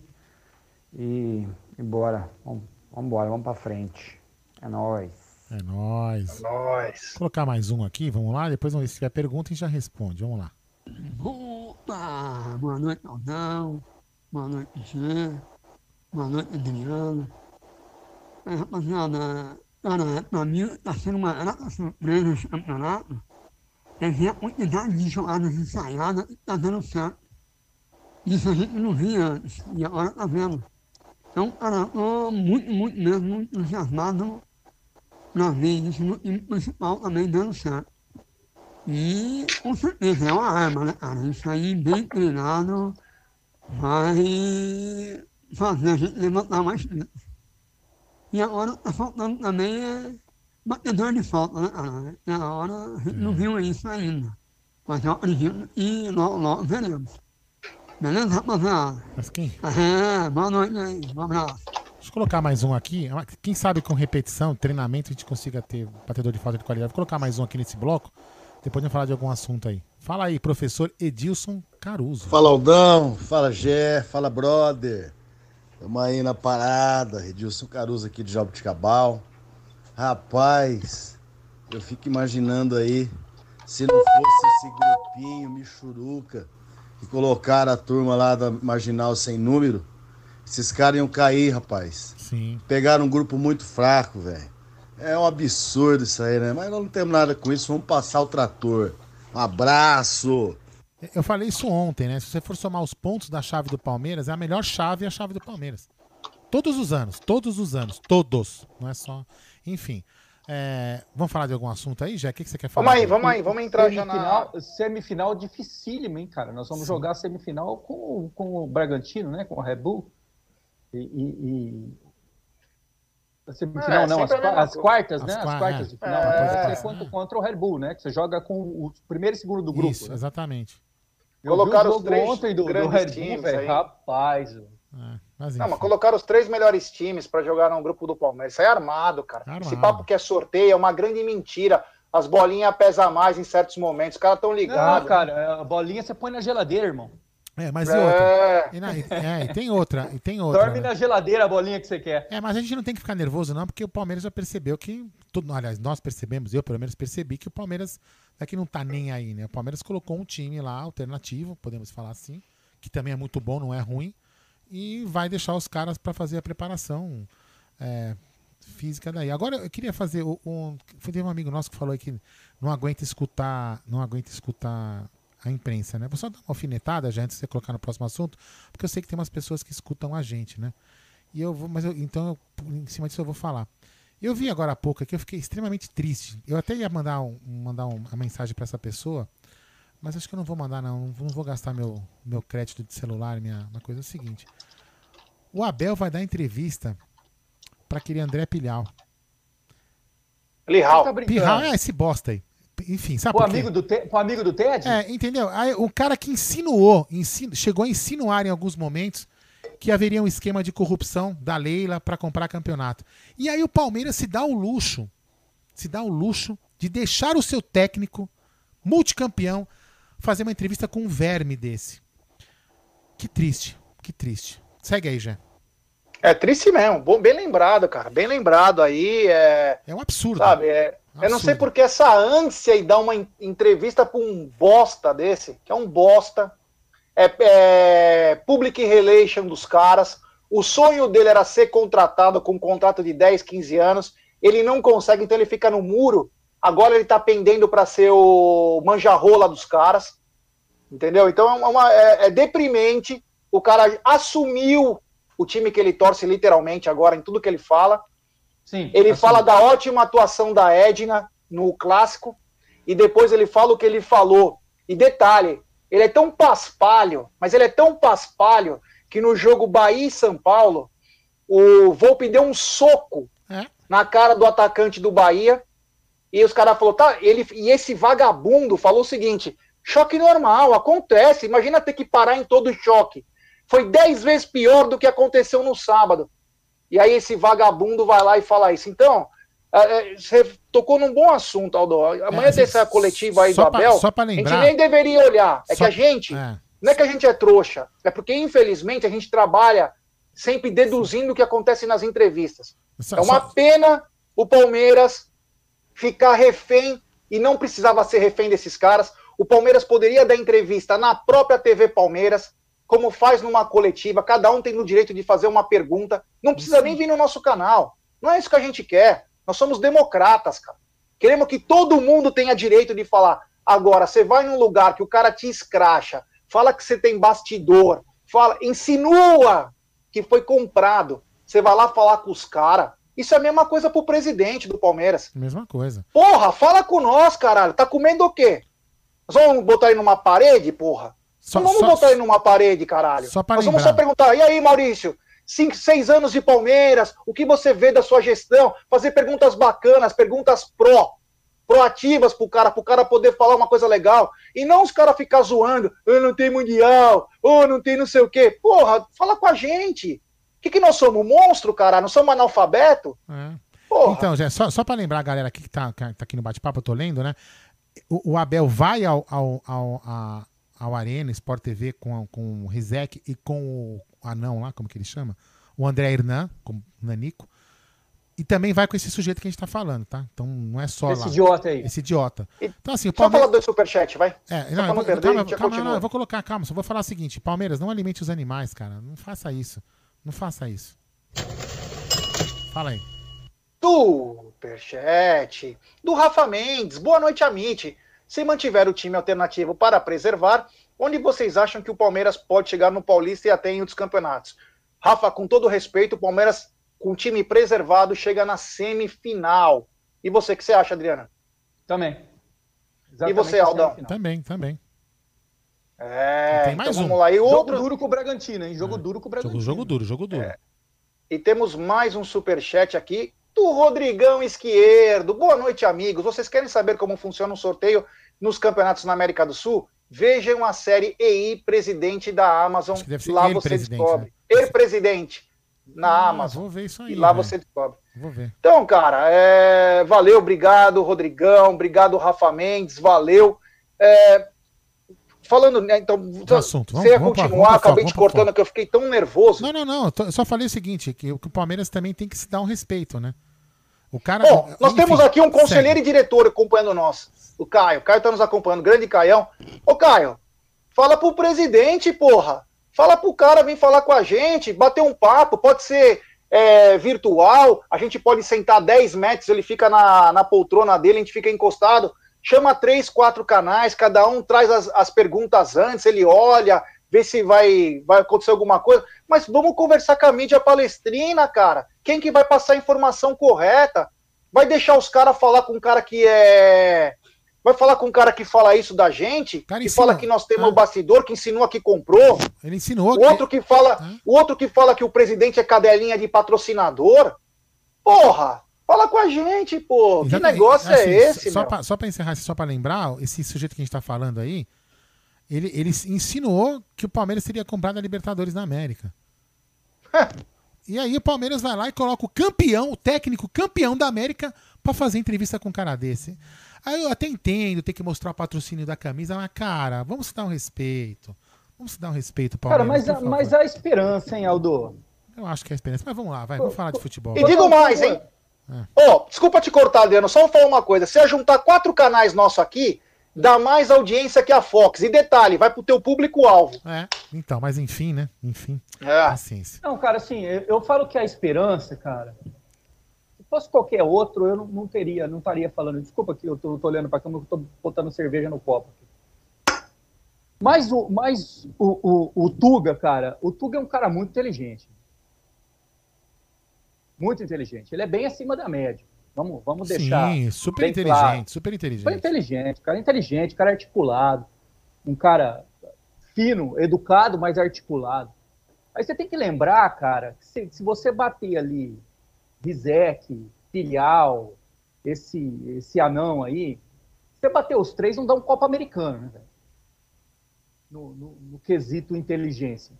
e, e bora. Vamos, vamos embora, vamos para frente. É nóis. É nóis. Nós. Vou colocar mais um aqui, vamos lá. Depois vamos ver se tiver pergunta e já responde. Vamos lá. Opa! Boa noite, Aldão. Boa noite, Zé. Boa noite, Adriano. É, rapaziada, cara, pra mim tá sendo uma grata surpresa esse campeonato. ver a quantidade de jogadas ensaiadas e tá dando certo. Isso a gente não via antes, e agora tá vendo. Então, cara, eu tô muito, muito mesmo muito entusiasmado pra ver isso no time principal também dando certo. E com certeza é uma arma, né, cara? Isso aí bem treinado vai fazer a gente levantar mais peso. E agora tá faltando também é batedor de falta, né, cara? E agora a gente não viu isso ainda. Mas eu acredito que logo, logo veremos. Beleza, rapaziada? Mas quem? É, boa noite aí, um abraço. Deixa eu colocar mais um aqui. Quem sabe com repetição, treinamento, a gente consiga ter batedor de falta de qualidade. Vou colocar mais um aqui nesse bloco. Depois de falar de algum assunto aí. Fala aí, professor Edilson Caruso. Fala Aldão, fala Gé, fala brother. Tamo aí na parada, Edilson Caruso aqui de Jabuticabal. Rapaz, eu fico imaginando aí, se não fosse esse grupinho Michuruca, que colocaram a turma lá da Marginal Sem Número, esses caras iam cair, rapaz. Sim. Pegaram um grupo muito fraco, velho. É um absurdo isso aí, né? Mas nós não temos nada com isso, vamos passar o trator. Um abraço! Eu falei isso ontem, né? Se você for somar os pontos da chave do Palmeiras, é a melhor chave a chave do Palmeiras. Todos os anos, todos os anos, todos. Não é só. Enfim. É, vamos falar de algum assunto aí, já? O que, que você quer falar? Vamos aí, vamos aí, vamos entrar já na. Semifinal, semifinal dificílima, hein, cara? Nós vamos Sim. jogar semifinal com, com o Bragantino, né? Com o Red Bull. E. e- e- semifinal É, não, as, mesma as quartas, As né? As qua- quartas é. de final. É, Vai é. contra, contra o Red Bull, né? Que você joga com o primeiro e segundo do grupo. Isso, né? exatamente. Eu Colocaram o os três ontem do, do Red Bull, times velho. Rapaz, velho. É, mas Não, mas colocaram os três melhores times pra jogar no grupo do Palmeiras. Isso aí é armado, cara. Armado. Esse papo que é sorteio é uma grande mentira. As bolinhas pesam mais em certos momentos. Os caras estão Não, ligados. cara, a bolinha você põe na geladeira, irmão. É, mas e outra? É, E, na- é, e tem outra, e tem outra. Dorme né? na geladeira a bolinha que você quer. É, mas a gente não tem que ficar nervoso, não, porque o Palmeiras já percebeu que. Todo, aliás, nós percebemos, eu pelo menos percebi que o Palmeiras é que não tá nem aí, né? O Palmeiras colocou um time lá, alternativo, podemos falar assim, que também é muito bom, não é ruim, e vai deixar os caras para fazer a preparação é, física daí. Agora eu queria fazer um. Foi teve um amigo nosso que falou aí que não aguenta escutar. Não aguenta escutar a imprensa, né? Vou só dar uma alfinetada já antes de você colocar no próximo assunto, porque eu sei que tem umas pessoas que escutam a gente, né? E eu vou, mas eu, então eu, em cima disso eu vou falar. Eu vi agora há pouco aqui, eu fiquei extremamente triste. Eu até ia mandar, um, mandar um- uma mensagem para essa pessoa, mas acho que eu não vou mandar, não. Não vou gastar meu, meu crédito de celular, minha uma coisa é o seguinte. O Abel vai dar entrevista para aquele André Pilhau. Lihal. Tá. Pilhau é esse bosta aí. Enfim, sabe O por quê? amigo, do Te- o amigo do Ted? É, entendeu? Aí, o cara que insinuou, insin- chegou a insinuar em alguns momentos que haveria um esquema de corrupção da Leila para comprar campeonato. E aí o Palmeiras se dá o luxo, se dá o luxo de deixar o seu técnico multicampeão fazer uma entrevista com um verme desse. Que triste, que triste. Segue aí, Jé. É triste mesmo. Bom, bem lembrado, cara. Bem lembrado aí. É, É um absurdo. sabe, é, eu não sei Absurdo. porque essa ânsia em dar uma en- entrevista pra um bosta desse, que é um bosta. É, é public relation dos caras. O sonho dele era ser contratado com um contrato de 10, 15 anos. Ele não consegue, então ele fica no muro. Agora ele tá pendendo para ser o manjarrola dos caras. Entendeu? Então é, uma- é- é deprimente. O cara assumiu o time que ele torce literalmente agora em tudo que ele fala. Sim. Ele assim, fala da ótima atuação da Edna no clássico e depois ele fala o que ele falou. E detalhe, ele é tão paspalho, mas ele é tão paspalho que no jogo Bahia e São Paulo, o Volpe deu um soco É. na cara do atacante do Bahia e os caras falaram, tá, ele e esse vagabundo falou o seguinte: choque normal, acontece, imagina ter que parar em todo choque. Foi dez vezes pior do que aconteceu no sábado. E aí esse vagabundo vai lá e fala isso. Então, é, é, você tocou num bom assunto, Aldo. Amanhã É, tem essa coletiva aí do pra- Abel. só pra a gente lembrar- nem deveria olhar. É Só- que a gente, É. não é que a gente é trouxa, é porque, infelizmente, a gente trabalha sempre deduzindo o que acontece nas entrevistas. Só- É uma só- pena o Palmeiras ficar refém e não precisava ser refém desses caras. O Palmeiras poderia dar entrevista na própria TV Palmeiras, como faz numa coletiva, cada um tem o direito de fazer uma pergunta. Não precisa nem vir no nosso canal. Não é isso que a gente quer. Nós somos democratas, cara. Queremos que todo mundo tenha direito de falar. Agora, você vai num lugar que o cara te escracha, fala que você tem bastidor, fala, insinua que foi comprado. Você vai lá falar com os caras. Isso é a mesma coisa pro presidente do Palmeiras. Mesma coisa. Porra, fala com nós, caralho. Tá comendo o quê? Nós vamos botar ele numa parede, porra? Só, não vamos só- botar ele numa parede, caralho. Só Nós vamos lembrar. só perguntar, e aí, Maurício? Cinco, seis anos de Palmeiras, o que você vê da sua gestão? Fazer perguntas bacanas, perguntas pró, proativas pro cara, pro cara poder falar uma coisa legal. E não os caras ficar zoando, eu não tenho mundial, ou não tem não sei o quê. Porra, fala com a gente. O que, que nós somos? Monstro, cara? Não somos analfabeto? É. Porra. Então, Jé, só, só pra lembrar a galera aqui que tá, que tá aqui no bate-papo, eu tô lendo, né? O, o Abel vai ao, ao, ao, a- ao Arena Sport TV com, com o Rizek e com o anão lá, como que ele chama? O André Hernan, como Nanico. E também vai com esse sujeito que a gente tá falando, tá? Então não é só Esse lá. idiota aí. Esse idiota. Então, assim, o Só falar Palmeiras. do superchat, vai. É, não, eu não vou, perder, calma, calma, não, eu vou colocar, calma, só vou falar o seguinte: Palmeiras, não alimente os animais, cara. Não faça isso. Não faça isso. Fala aí. Superchat do Rafa Mendes. Boa noite, Amit. Se mantiver o time alternativo para preservar, onde vocês acham que o Palmeiras pode chegar no Paulista e até em outros campeonatos? Rafa, com todo respeito, o Palmeiras, com o time preservado, chega na semifinal. E você, o que você acha, Adriana? Também. E você, Aldão? Também, também. É, Tem mais então um. vamos lá. E Jogo outro, duro com o Bragantino, hein? Jogo duro com o Jogo, Bragantino. jogo duro, jogo duro. É. E temos mais um superchat aqui do Rodrigão Esquerdo. Boa noite, amigos. Vocês querem saber como funciona o sorteio nos campeonatos na América do Sul? Vejam a série EI Presidente da Amazon. Lá você descobre. né? Presidente na Ah, Amazon. Vou ver isso aí. E lá velho. você descobre. Vou ver. Então, cara, é, valeu, obrigado, Rodrigão, obrigado, Rafa Mendes, valeu. É, falando, né, então, Do assunto. você ia Vamos- vamos continuar, vamos pra acabei te vamos pra cortando, que eu fiquei tão nervoso. Não, não, não. eu só falei o seguinte: que o Palmeiras também tem que se dar um respeito, né? O cara. Bom, nós enfim, temos aqui um conselheiro segue. e diretor acompanhando nós. O Caio. O Caio tá nos acompanhando. Grande Caião. Ô, Caio, fala pro presidente, porra. Fala pro cara vir falar com a gente, bater um papo. Pode ser é, virtual. A gente pode sentar 10 metros, ele fica na, na poltrona dele, a gente fica encostado. Chama três, quatro canais, cada um traz as, as perguntas antes, ele olha, vê se vai, vai acontecer alguma coisa. Mas vamos conversar com a mídia palestrina, cara. Quem que vai passar a informação correta? Vai deixar os caras falar com um cara que é. Vai falar com um cara que fala isso da gente, Cara, que ensina. fala que nós temos Ah. o bastidor, que insinua que comprou. Ele ensinou. O outro que fala, o outro que fala que o presidente é cadelinha de patrocinador. Porra, fala com a gente, pô. Que Exatamente. negócio Assim, é esse, só pra, só pra encerrar, só pra lembrar, esse sujeito que a gente tá falando aí, ele, ele insinuou que o Palmeiras teria comprado a Libertadores da América. [laughs] e aí o Palmeiras vai lá e coloca o campeão, o técnico campeão da América, pra fazer entrevista com um cara desse. Aí eu até entendo ter que mostrar o patrocínio da camisa, mas, cara, vamos se dar um respeito. Vamos se dar um respeito, Cara, Palmeiras. mas, a- favor. mas há esperança, hein, Aldo? Eu acho que é a experiência. Mas vamos lá, vai, vamos falar de futebol. E digo mais, hein? Ó, desculpa te cortar, Adriano, só vou falar uma coisa. Se eu juntar quatro canais nossos aqui, dá mais audiência que a Fox. E detalhe, vai pro teu público-alvo. É, então, mas enfim, né? Enfim. É. Paciência. Não, cara, assim, eu, eu falo que a esperança, cara. Se fosse qualquer outro, eu não, não teria, não estaria falando. Desculpa que eu tô, olhando para cá, eu tô botando cerveja no copo. aqui. Mas o, mas o, o, o Tuga, cara, o Tuga é um cara muito inteligente. Muito inteligente. Ele é bem acima da média. Vamos, vamos deixar. Sim, super inteligente, claro. super inteligente. Foi inteligente, cara inteligente, cara articulado, um cara fino, educado, mas articulado. Aí você tem que lembrar, cara, que se, se você bater ali Rizek, Filial, esse, esse anão aí, você bater os três, não dá um copo americano, né? No, no- no quesito inteligência.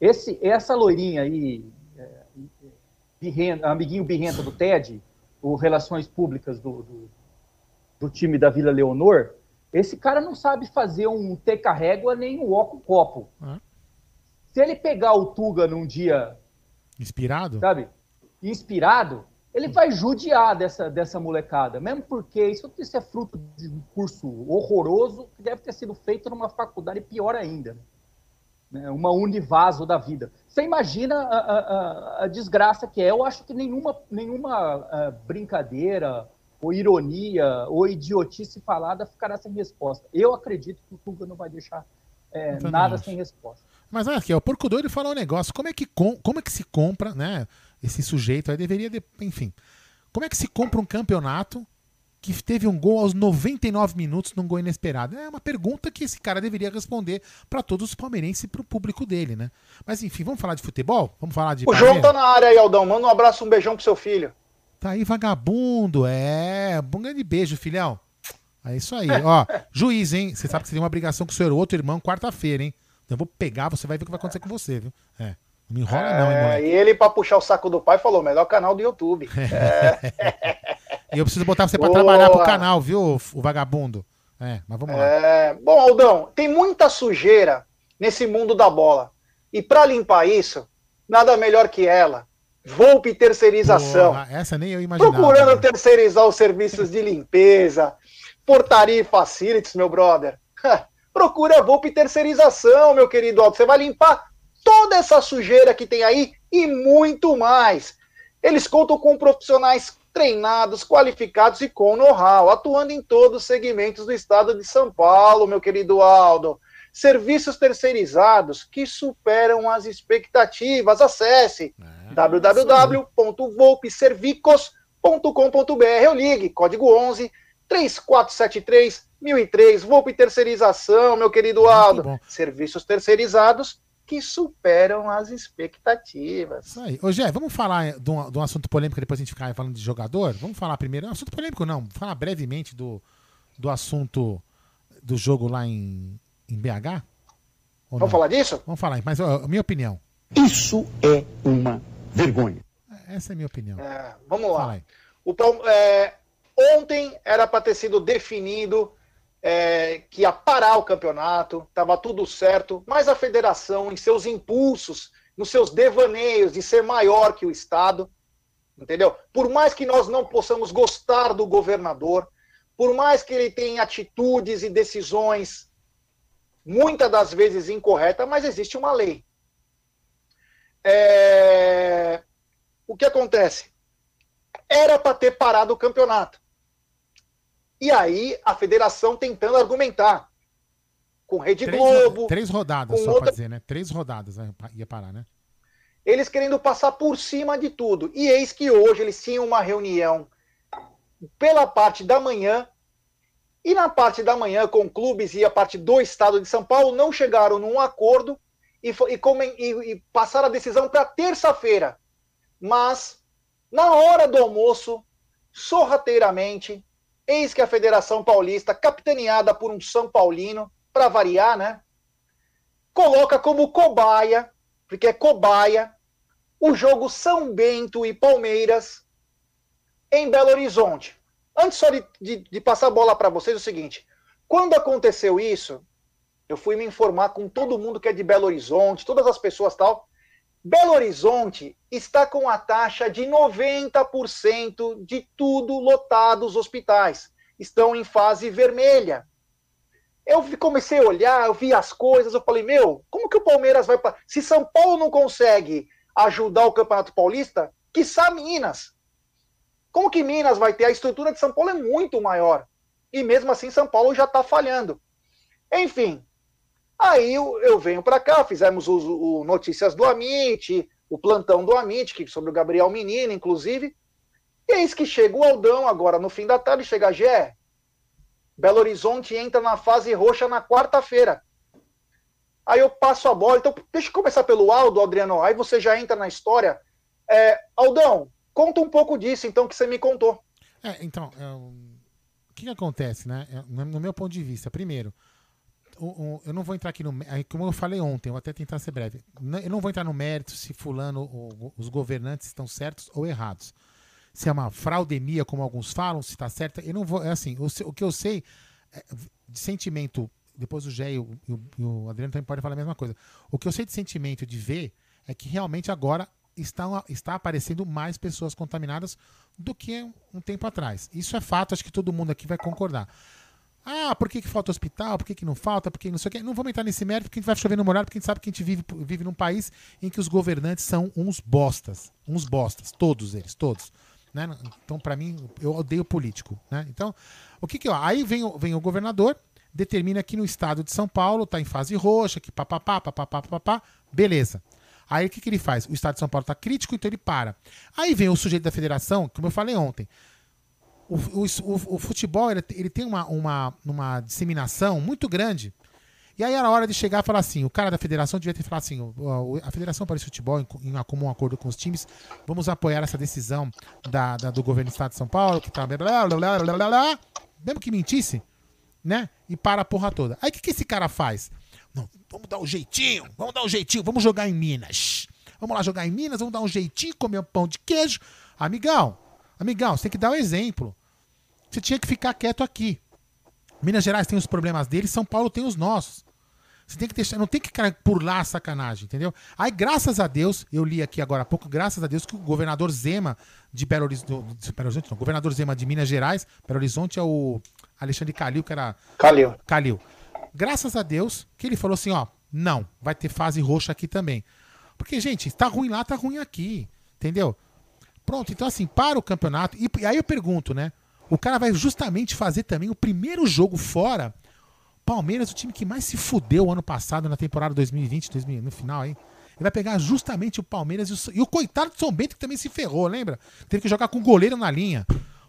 Esse, essa loirinha aí, é, birrenta- amiguinho birrenta do TED, o Relações Públicas do, do, do time da Vila Leonor, esse cara não sabe fazer um teca-régua nem um ó com copo. Ah. Se ele pegar o Tuga num dia, Inspirado? sabe, inspirado, ele vai judiar dessa, dessa molecada, mesmo porque isso, isso é fruto de um curso horroroso que deve ter sido feito numa faculdade pior ainda. né? Uma univaso da vida. Você imagina a, a- a- desgraça que é. Eu acho que nenhuma, nenhuma ah, brincadeira ou ironia, ou idiotice falada, ficará sem resposta. Eu acredito que o Tuga não vai deixar é, nada sem resposta. Mas olha aqui, o Porco Doido falou um negócio. Como é que, com, como é que se compra, né? Esse sujeito aí deveria. De, enfim. Como é que se compra um campeonato que teve um gol aos 99 minutos num gol inesperado? É uma pergunta que esse cara deveria responder para todos os palmeirenses e para o público dele, né? Mas enfim, vamos falar de futebol? Vamos falar de. O João tá na área aí, Aldão. Manda um abraço, um beijão pro seu filho. Tá aí, vagabundo. É. Um grande beijo, filhão. É isso aí. Ó, [laughs] juiz, hein? Você sabe que você tem uma obrigação com o seu outro irmão quarta-feira, hein? Então eu vou pegar, você vai ver o que vai acontecer com você, viu? É. Não me enrola, é, não, hein, moleque? E ele, pra puxar o saco do pai, falou: melhor canal do YouTube. [laughs] É. e eu preciso botar você pra Boa. trabalhar pro canal, viu, o vagabundo? É, mas vamos lá. É... Bom, Aldão, tem muita sujeira nesse mundo da bola. E para limpar isso, nada melhor que ela. Volpe Terceirização. Essa nem eu imaginava. Procurando né? terceirizar os serviços de limpeza, portaria e facilities, meu brother. [laughs] Procure a Volpe Terceirização, meu querido Aldo. Você vai limpar toda essa sujeira que tem aí e muito mais. Eles contam com profissionais treinados, qualificados e com know-how, atuando em todos os segmentos do estado de São Paulo, meu querido Aldo. Serviços terceirizados que superam as expectativas. Acesse é, www.volpeservicos.com.br ou ligue, código 11 3473 1003, Volpe Terceirização, meu querido Aldo. Serviços terceirizados que superam as expectativas. Isso aí. Ô, Gé, vamos falar de um, de um assunto polêmico, depois a gente ficar falando de jogador? Vamos falar primeiro. É um assunto polêmico, não. Vamos falar brevemente do, do assunto do jogo lá em, em BH? Vamos não? falar disso? Vamos falar, mas a minha opinião. Isso é uma vergonha. Essa é a minha opinião. É, vamos lá. O, é, ontem era para ter sido definido é, que ia parar o campeonato, estava tudo certo, mas a federação, em seus impulsos, nos seus devaneios de ser maior que o Estado, entendeu? Por mais que nós não possamos gostar do governador, por mais que ele tenha atitudes e decisões muitas das vezes incorretas, mas existe uma lei. É... O que acontece? Era para ter parado o campeonato. E aí a federação tentando argumentar. Com Rede três, Globo. Três rodadas, só outra... pra dizer, né? Três rodadas né? ia parar, né? Eles querendo passar por cima de tudo. E eis que hoje eles tinham uma reunião pela parte da manhã. E na parte da manhã, com clubes e a parte do estado de São Paulo, não chegaram num acordo e, e, e, e passaram a decisão para terça-feira. Mas, na hora do almoço, sorrateiramente, Eis que a Federação Paulista, capitaneada por um São Paulino, para variar, né? Coloca como cobaia, porque é cobaia, o jogo São Bento e Palmeiras em Belo Horizonte. Antes só de, de, de passar a bola para vocês, é o seguinte: quando aconteceu isso, eu fui me informar com todo mundo que é de Belo Horizonte, todas as pessoas tal. Belo Horizonte está com a taxa de 90% de tudo lotado os hospitais. Estão em fase vermelha. Eu comecei a olhar, eu vi as coisas, eu falei, meu, como que o Palmeiras vai... Se São Paulo não consegue ajudar o Campeonato Paulista, que Minas. Como que Minas vai ter? A estrutura de São Paulo é muito maior. E mesmo assim, São Paulo já está falhando. Enfim, Aí eu, eu venho para cá, fizemos o, o, Notícias do Amit, o plantão do Amit, que sobre o Gabriel Menino, inclusive. E eis que chega o Aldão agora no fim da tarde, chega a Gé. Belo Horizonte entra na fase roxa na quarta-feira. Aí eu passo a bola. Então, deixa eu começar pelo Aldo, Adriano. Aí você já entra na história. É, Aldão, conta um pouco disso, então, que você me contou. É, então, é, o que, que acontece, né? É, no meu ponto de vista, primeiro, eu não vou entrar aqui no. Como eu falei ontem, vou até tentar ser breve. Eu não vou entrar no mérito se fulano, ou, os governantes estão certos ou errados. Se é uma fraudemia, como alguns falam, se está certo. Eu não vou. É assim, o, o que eu sei é, de sentimento. Depois o Gé e o, e o Adriano também podem falar a mesma coisa. O que eu sei de sentimento de ver é que realmente agora está, está aparecendo mais pessoas contaminadas do que um tempo atrás. Isso é fato, acho que todo mundo aqui vai concordar. Ah, por que, que falta hospital? Por que, que não falta? Por que não sei o quê? Não vamos entrar nesse mérito porque a gente vai chover no molhado, porque a gente sabe que a gente vive, vive num país em que os governantes são uns bostas. Uns bostas. Todos eles, todos. Né? Então, para mim, eu odeio político. Né? Então, o que que eu. Aí vem, o- vem o governador, determina que no estado de São Paulo está em fase roxa, que papapá, papapá, papapá, beleza. Aí o que, que ele faz? O estado de São Paulo está crítico, então ele para. Aí vem o sujeito da federação, como eu falei ontem. O, o, o- o futebol ele, ele tem uma, uma, uma disseminação muito grande. E aí era hora de chegar e falar assim: o cara da federação devia ter falado assim: o- o- a Federação Paulista de Futebol, em, em comum acordo com os times, vamos apoiar essa decisão da, da- do governo do estado de São Paulo, que tá. Blá, blá, blá, blá, blá, blá. Mesmo que mentisse, né? E para a porra toda. Aí o que, que esse cara faz? Não, vamos dar um jeitinho, vamos dar um jeitinho, vamos jogar em Minas. Vamos lá jogar em Minas, vamos dar um jeitinho, comer um pão de queijo. Amigão, amigão, você tem que dar o exemplo. Você tinha que ficar quieto aqui. Minas Gerais tem os problemas deles, São Paulo tem os nossos. Você tem que deixar, não tem que por lá a sacanagem, entendeu? Aí, graças a Deus, eu li aqui agora há pouco, graças a Deus, que o governador Zema de Belo Horizonte, Belo Horizonte não, governador Zema de Minas Gerais, Belo Horizonte é o Alexandre Calil, que era Calil. Calil. Graças a Deus que ele falou assim, ó, não, vai ter fase roxa aqui também. Porque, gente, tá ruim lá, tá ruim aqui, entendeu? Pronto, então assim, para o campeonato. E, e aí eu pergunto, né? O cara vai justamente fazer também o primeiro jogo fora. Palmeiras, o time que mais se fudeu ano passado na temporada 2020, 2000, no final aí. Ele vai pegar justamente o Palmeiras e o, e o coitado do São Bento que também se ferrou, lembra? Teve que jogar com o goleiro na linha.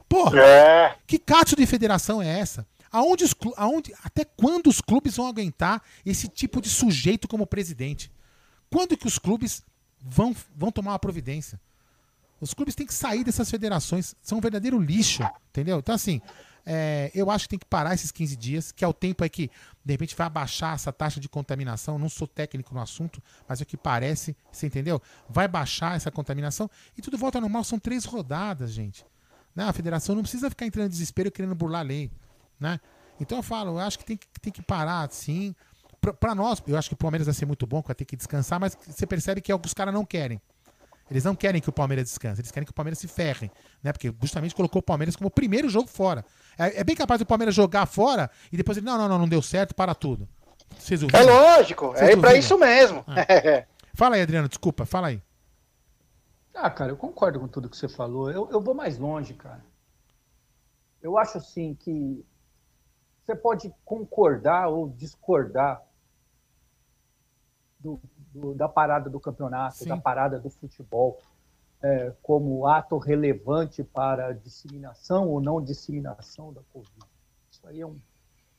Porra, É. que cato de federação é essa? Aonde os, aonde, até quando os clubes vão aguentar esse tipo de sujeito como presidente? Quando que os clubes vão, vão tomar uma providência? Os clubes têm que sair dessas federações. São um verdadeiro lixo, entendeu? Então, assim, é, eu acho que tem que parar esses 15 dias, que é o tempo aí que, de repente, vai abaixar essa taxa de contaminação. Não sou técnico no assunto, mas é o que parece, você entendeu? Vai baixar essa contaminação e tudo volta ao normal. São três rodadas, gente. Né? A federação não precisa ficar entrando em desespero querendo burlar a lei. Né? Então eu falo, eu acho que tem que, tem que parar, sim. Pra nós, eu acho que o Palmeiras vai ser muito bom, vai ter que descansar, mas você percebe que é o que os caras não querem. Eles não querem que o Palmeiras descanse, eles querem que o Palmeiras se ferre, né? Porque justamente colocou o Palmeiras como o primeiro jogo fora. É, é bem capaz do Palmeiras jogar fora e depois ele, não, não, não, não deu certo, para tudo. Vocês É lógico, Vocês é pra duvidam? isso mesmo. [laughs] Fala aí, Adriano, desculpa, fala aí. Ah, cara, eu concordo com tudo que você falou. Eu, eu vou mais longe, cara. Eu acho assim que você pode concordar ou discordar do- do- da parada do campeonato, Sim. da parada do futebol, é, como ato relevante para a disseminação ou não disseminação da Covid. Isso aí é um.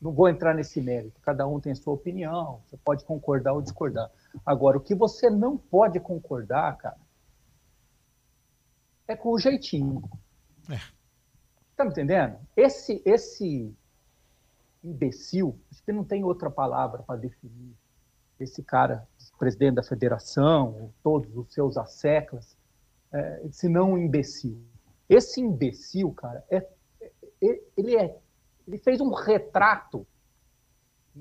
Não vou entrar nesse mérito, cada um tem sua opinião, você pode concordar ou discordar. Agora, o que você não pode concordar, cara, é com o jeitinho. É. Tá me entendendo? Esse, esse imbecil, acho que não tem outra palavra para definir esse cara, presidente da federação, todos os seus asseclas, é, se não um imbecil. Esse imbecil, cara, é, é- ele, é, ele fez um retrato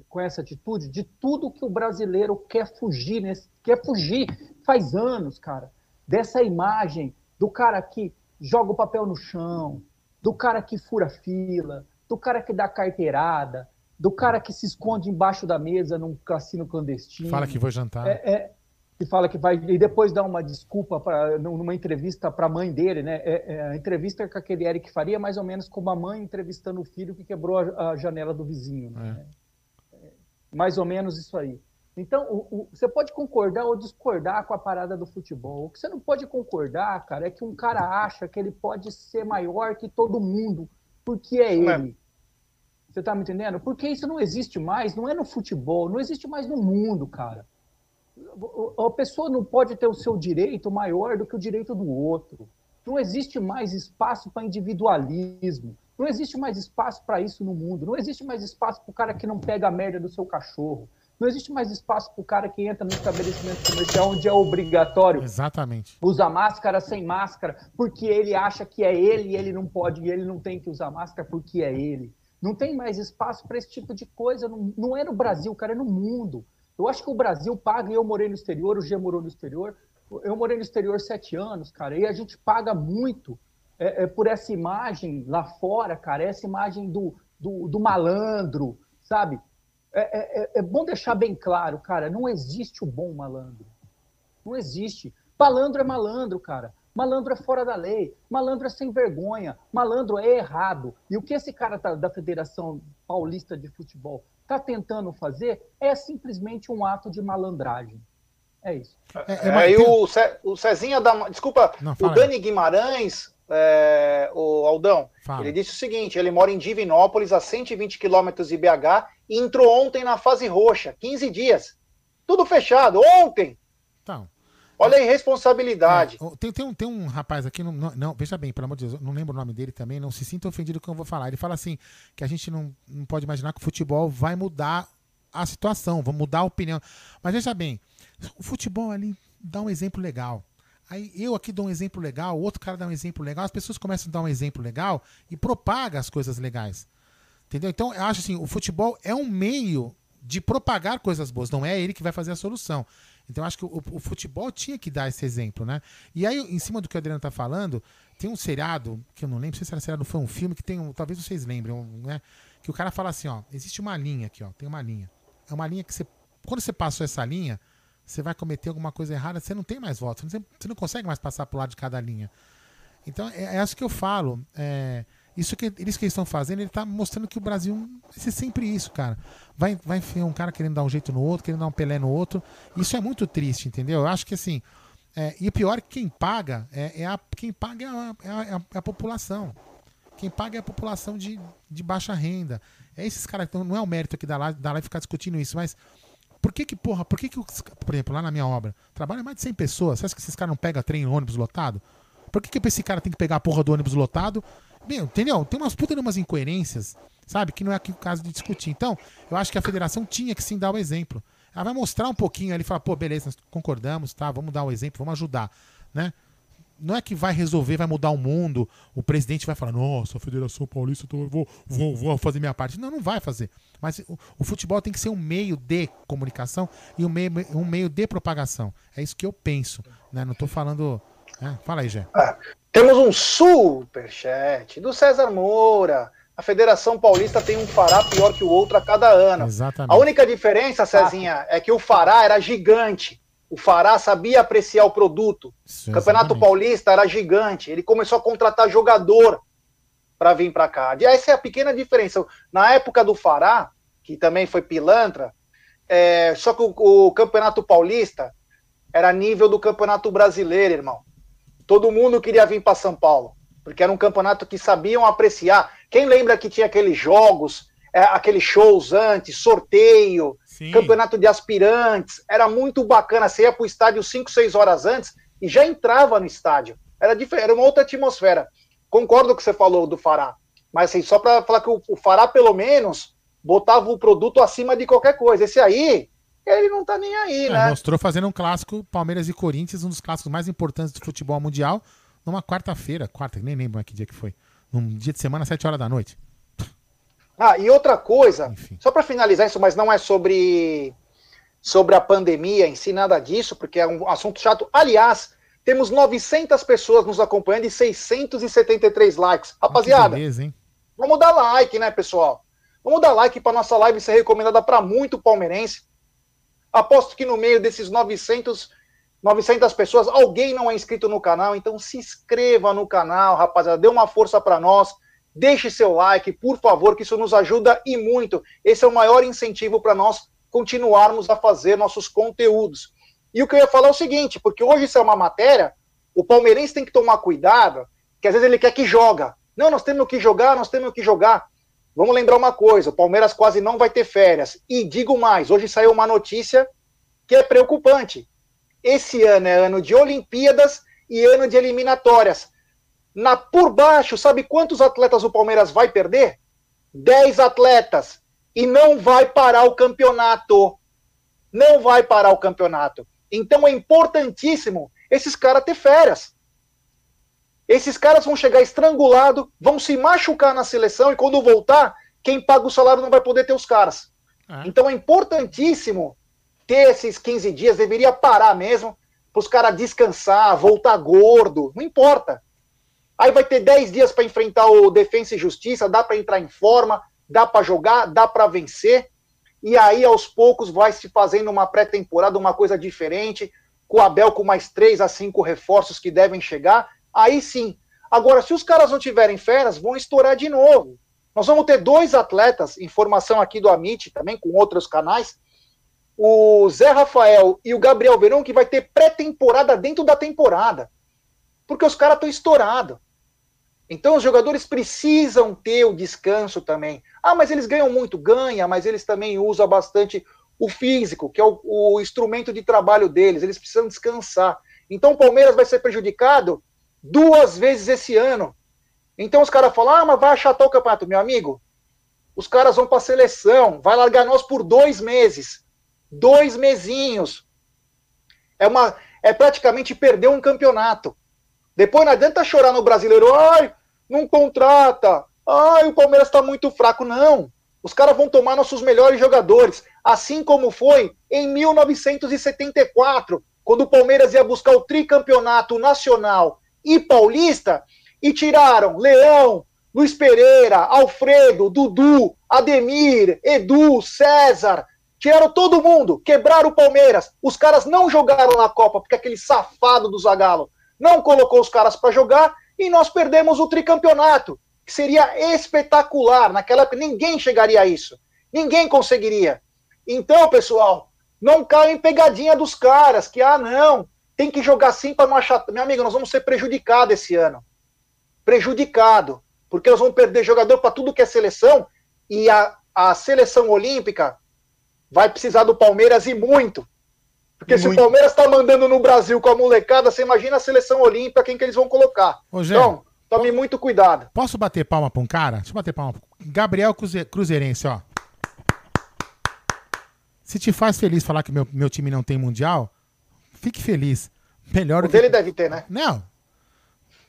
com essa atitude de tudo que o brasileiro quer fugir, nesse, quer fugir faz anos, cara, dessa imagem do cara que joga o papel no chão, do cara que fura fila, do cara que dá carteirada, do cara que se esconde embaixo da mesa num cassino clandestino. Fala que vou jantar. É, é, que fala que vai e depois dá uma desculpa para numa entrevista para a mãe dele, né? É, é, a entrevista com aquele Eric Faria, mais ou menos como a mãe entrevistando o filho que quebrou a, a janela do vizinho. né? É, mais ou menos isso aí. Então, o- o- você pode concordar ou discordar com a parada do futebol. O que você não pode concordar, cara, é que um cara acha que ele pode ser maior que todo mundo, porque é ele. Você tá me entendendo? Porque isso não existe mais, não é no futebol, não existe mais no mundo, cara. A pessoa não pode ter o seu direito maior do que o direito do outro. Não existe mais espaço para individualismo. Não existe mais espaço para isso no mundo. Não existe mais espaço para o cara que não pega a merda do seu cachorro. Não existe mais espaço para o cara que entra no estabelecimento comercial onde é obrigatório Exatamente. usa máscara sem máscara, porque ele acha que é ele e ele não pode, e ele não tem que usar máscara porque é ele. Não tem mais espaço para esse tipo de coisa. Não, não é no Brasil, cara, é no mundo. Eu acho que o Brasil paga, e eu morei no exterior, o G morou no exterior. Eu morei no exterior sete anos, cara, e a gente paga muito é, é, por essa imagem lá fora, cara, essa imagem do, do, do malandro, sabe? É, é- é bom deixar bem claro, cara, não existe o bom malandro. Não existe. Malandro é malandro, cara. Malandro é fora da lei, malandro é sem vergonha, malandro é errado. E o que esse cara tá, da Federação Paulista de Futebol está tentando fazer é simplesmente um ato de malandragem. É isso. É, é, é o, Ce, o Cezinha da. Desculpa, Não, o Dani Guimarães, é, o Aldão, fala. ele disse o seguinte: ele mora em Divinópolis, a 120 quilômetros de BH, e entrou ontem na fase roxa, 15 dias. Tudo fechado, ontem. Então. Olha a irresponsabilidade. É, tem, tem, um, tem um rapaz aqui, não, não, veja bem, pelo amor de Deus, não lembro o nome dele também, não se sinta ofendido com o que eu vou falar. Ele fala assim: que a gente não, não pode imaginar que o futebol vai mudar a situação, vai mudar a opinião. Mas veja bem, o futebol ali dá um exemplo legal. Aí eu aqui dou um exemplo legal, o outro cara dá um exemplo legal, as pessoas começam a dar um exemplo legal e propaga as coisas legais. Entendeu? Então eu acho assim, o futebol é um meio de propagar coisas boas, não é ele que vai fazer a solução. Então acho que o, o futebol tinha que dar esse exemplo, né? E aí, em cima do que o Adriano tá falando, tem um seriado, que eu não lembro se era seriado, foi um filme que tem um, talvez vocês lembrem, né? Que o cara fala assim, ó, existe uma linha aqui, ó, tem uma linha. É uma linha que você, quando você passou essa linha, você vai cometer alguma coisa errada, você não tem mais votos, você não, você não consegue mais passar pro lado de cada linha. Então, é, é isso que eu falo. É, isso que eles que estão fazendo, ele está mostrando que o Brasil vai ser sempre isso, cara. Vai, vai um cara querendo dar um jeito no outro, querendo dar um Pelé no outro. Isso é muito triste, entendeu? Eu acho que assim. É, e o pior é que quem paga é, é a, quem paga é a, é, a, é a, população. Quem paga é a população de, de baixa renda. É esses caras, então não é o mérito aqui da live, da live ficar discutindo isso, mas por que que, porra, por que que, por exemplo, lá na minha obra, trabalha mais de 100 pessoas, você acha que esses caras não pegam trem ônibus lotado? Por que que esse cara tem que pegar a porra do ônibus lotado? Meu, entendeu? Tem umas puta de umas incoerências, sabe? Que não é aqui o caso de discutir. Então, eu acho que a federação tinha que sim dar o exemplo. Ela vai mostrar um pouquinho ali e falar, pô, beleza, nós concordamos, tá? Vamos dar o um exemplo, vamos ajudar, né? não é que vai resolver, vai mudar o mundo, o presidente vai falar, nossa, a Federação Paulista, eu vou, vou, vou fazer minha parte. Não, não vai fazer. Mas o, o, futebol tem que ser um meio de comunicação e um meio, um meio de propagação. É isso que eu penso. Né? Não estou falando. Né? Fala aí, Jé. Ah, temos um superchat do César Moura. A Federação Paulista tem um fará pior que o outro a cada ano. Exatamente. A única diferença, Cezinha, é que o fará era gigante. O Fará sabia apreciar o produto. o Campeonato Paulista era gigante. Ele começou a contratar jogador para vir para cá. E essa é a pequena diferença. Na época do Fará, que também foi pilantra, é, só que o, o, Campeonato Paulista era nível do Campeonato Brasileiro, irmão. Todo mundo queria vir para São Paulo, porque era um campeonato que sabiam apreciar. Quem lembra que tinha aqueles jogos, é, aqueles shows antes, sorteio, Sim. campeonato de aspirantes, era muito bacana. Você ia para o estádio 5, 6 horas antes e já entrava no estádio. Era, diferente, era uma outra atmosfera. Concordo com o que você falou do Fará, mas assim, só para falar que o, o Fará, pelo menos, botava o produto acima de qualquer coisa. Esse aí, ele não tá nem aí, é, né? Mostrou fazendo um clássico Palmeiras e Corinthians, um dos clássicos mais importantes do futebol mundial, numa quarta-feira, quarta, nem lembro que dia que foi. Num dia de semana, 7 horas da noite. Ah, e outra coisa, Enfim. só para finalizar isso, mas não é sobre, sobre a pandemia em si, nada disso, porque é um assunto chato. Aliás, temos 900 pessoas nos acompanhando e 673 likes. Rapaziada, beleza, hein? vamos dar like, né, pessoal? Vamos dar like para nossa live ser recomendada para muito palmeirense. Aposto que no meio desses 900, 900 pessoas, alguém não é inscrito no canal, então se inscreva no canal, rapaziada, dê uma força para nós Deixe seu like, por favor, que isso nos ajuda e muito. Esse é o maior incentivo para nós continuarmos a fazer nossos conteúdos. E o que eu ia falar é o seguinte, porque hoje isso é uma matéria, o palmeirense tem que tomar cuidado, que às vezes ele quer que joga. Não, nós temos que jogar, nós temos que jogar. Vamos lembrar uma coisa, o Palmeiras quase não vai ter férias. E digo mais, hoje saiu uma notícia que é preocupante. Esse ano é ano de Olimpíadas e ano de eliminatórias. Na por baixo, sabe quantos atletas o Palmeiras vai perder? 10 atletas. E não vai parar o campeonato. Não vai parar o campeonato. Então é importantíssimo esses caras ter férias. Esses caras vão chegar estrangulado, vão se machucar na seleção e quando voltar, quem paga o salário não vai poder ter os caras. É. Então é importantíssimo ter esses 15 dias, deveria parar mesmo, para os caras descansar, voltar gordo, não importa. Aí vai ter 10 dias para enfrentar o Defensa e Justiça, dá para entrar em forma, dá para jogar, dá para vencer. E aí, aos poucos, vai se fazendo uma pré-temporada, uma coisa diferente. com o Abel com mais três a cinco reforços que devem chegar, aí sim. Agora, se os caras não tiverem férias, vão estourar de novo. Nós vamos ter dois atletas, informação aqui do Amit, também com outros canais, o Zé Rafael e o Gabriel Verão, que vai ter pré-temporada dentro da temporada. Porque os caras estão estourados. Então os jogadores precisam ter o descanso também. Ah, mas eles ganham muito, ganha, mas eles também usam bastante o físico, que é o, o instrumento de trabalho deles. Eles precisam descansar. Então o Palmeiras vai ser prejudicado duas vezes esse ano. Então os caras falam, ah, mas vai achatar o campeonato, meu amigo. Os caras vão para a seleção, vai largar nós por dois meses. Dois mesinhos. É, uma, é praticamente perder um campeonato. Depois não adianta chorar no brasileiro, ai, não contrata, ai, o Palmeiras está muito fraco. Não. Os caras vão tomar nossos melhores jogadores, assim como foi em 1974, quando o Palmeiras ia buscar o tricampeonato nacional e paulista, e tiraram Leão, Luiz Pereira, Alfredo, Dudu, Ademir, Edu, César, tiraram todo mundo, quebraram o Palmeiras. Os caras não jogaram na Copa porque aquele safado do Zagallo não colocou os caras para jogar e nós perdemos o tricampeonato, que seria espetacular. Naquela época ninguém chegaria a isso. Ninguém conseguiria. Então, pessoal, não caia em pegadinha dos caras, que ah, não, tem que jogar assim para não achar. Meu amigo, nós vamos ser prejudicados esse ano. Prejudicado. Porque nós vamos perder jogador para tudo que é seleção e a, a seleção olímpica vai precisar do Palmeiras e muito. Porque e se muito. o Palmeiras está mandando no Brasil com a molecada, você imagina a seleção olímpica, quem que eles vão colocar. Ô, Gê, então, tome muito cuidado. Posso bater palma para um cara? Deixa eu bater palma. Gabriel Cruze... Cruzeirense, ó. Se te faz feliz falar que meu, meu time não tem mundial, fique feliz. Melhor o dele deve ter, né? Não.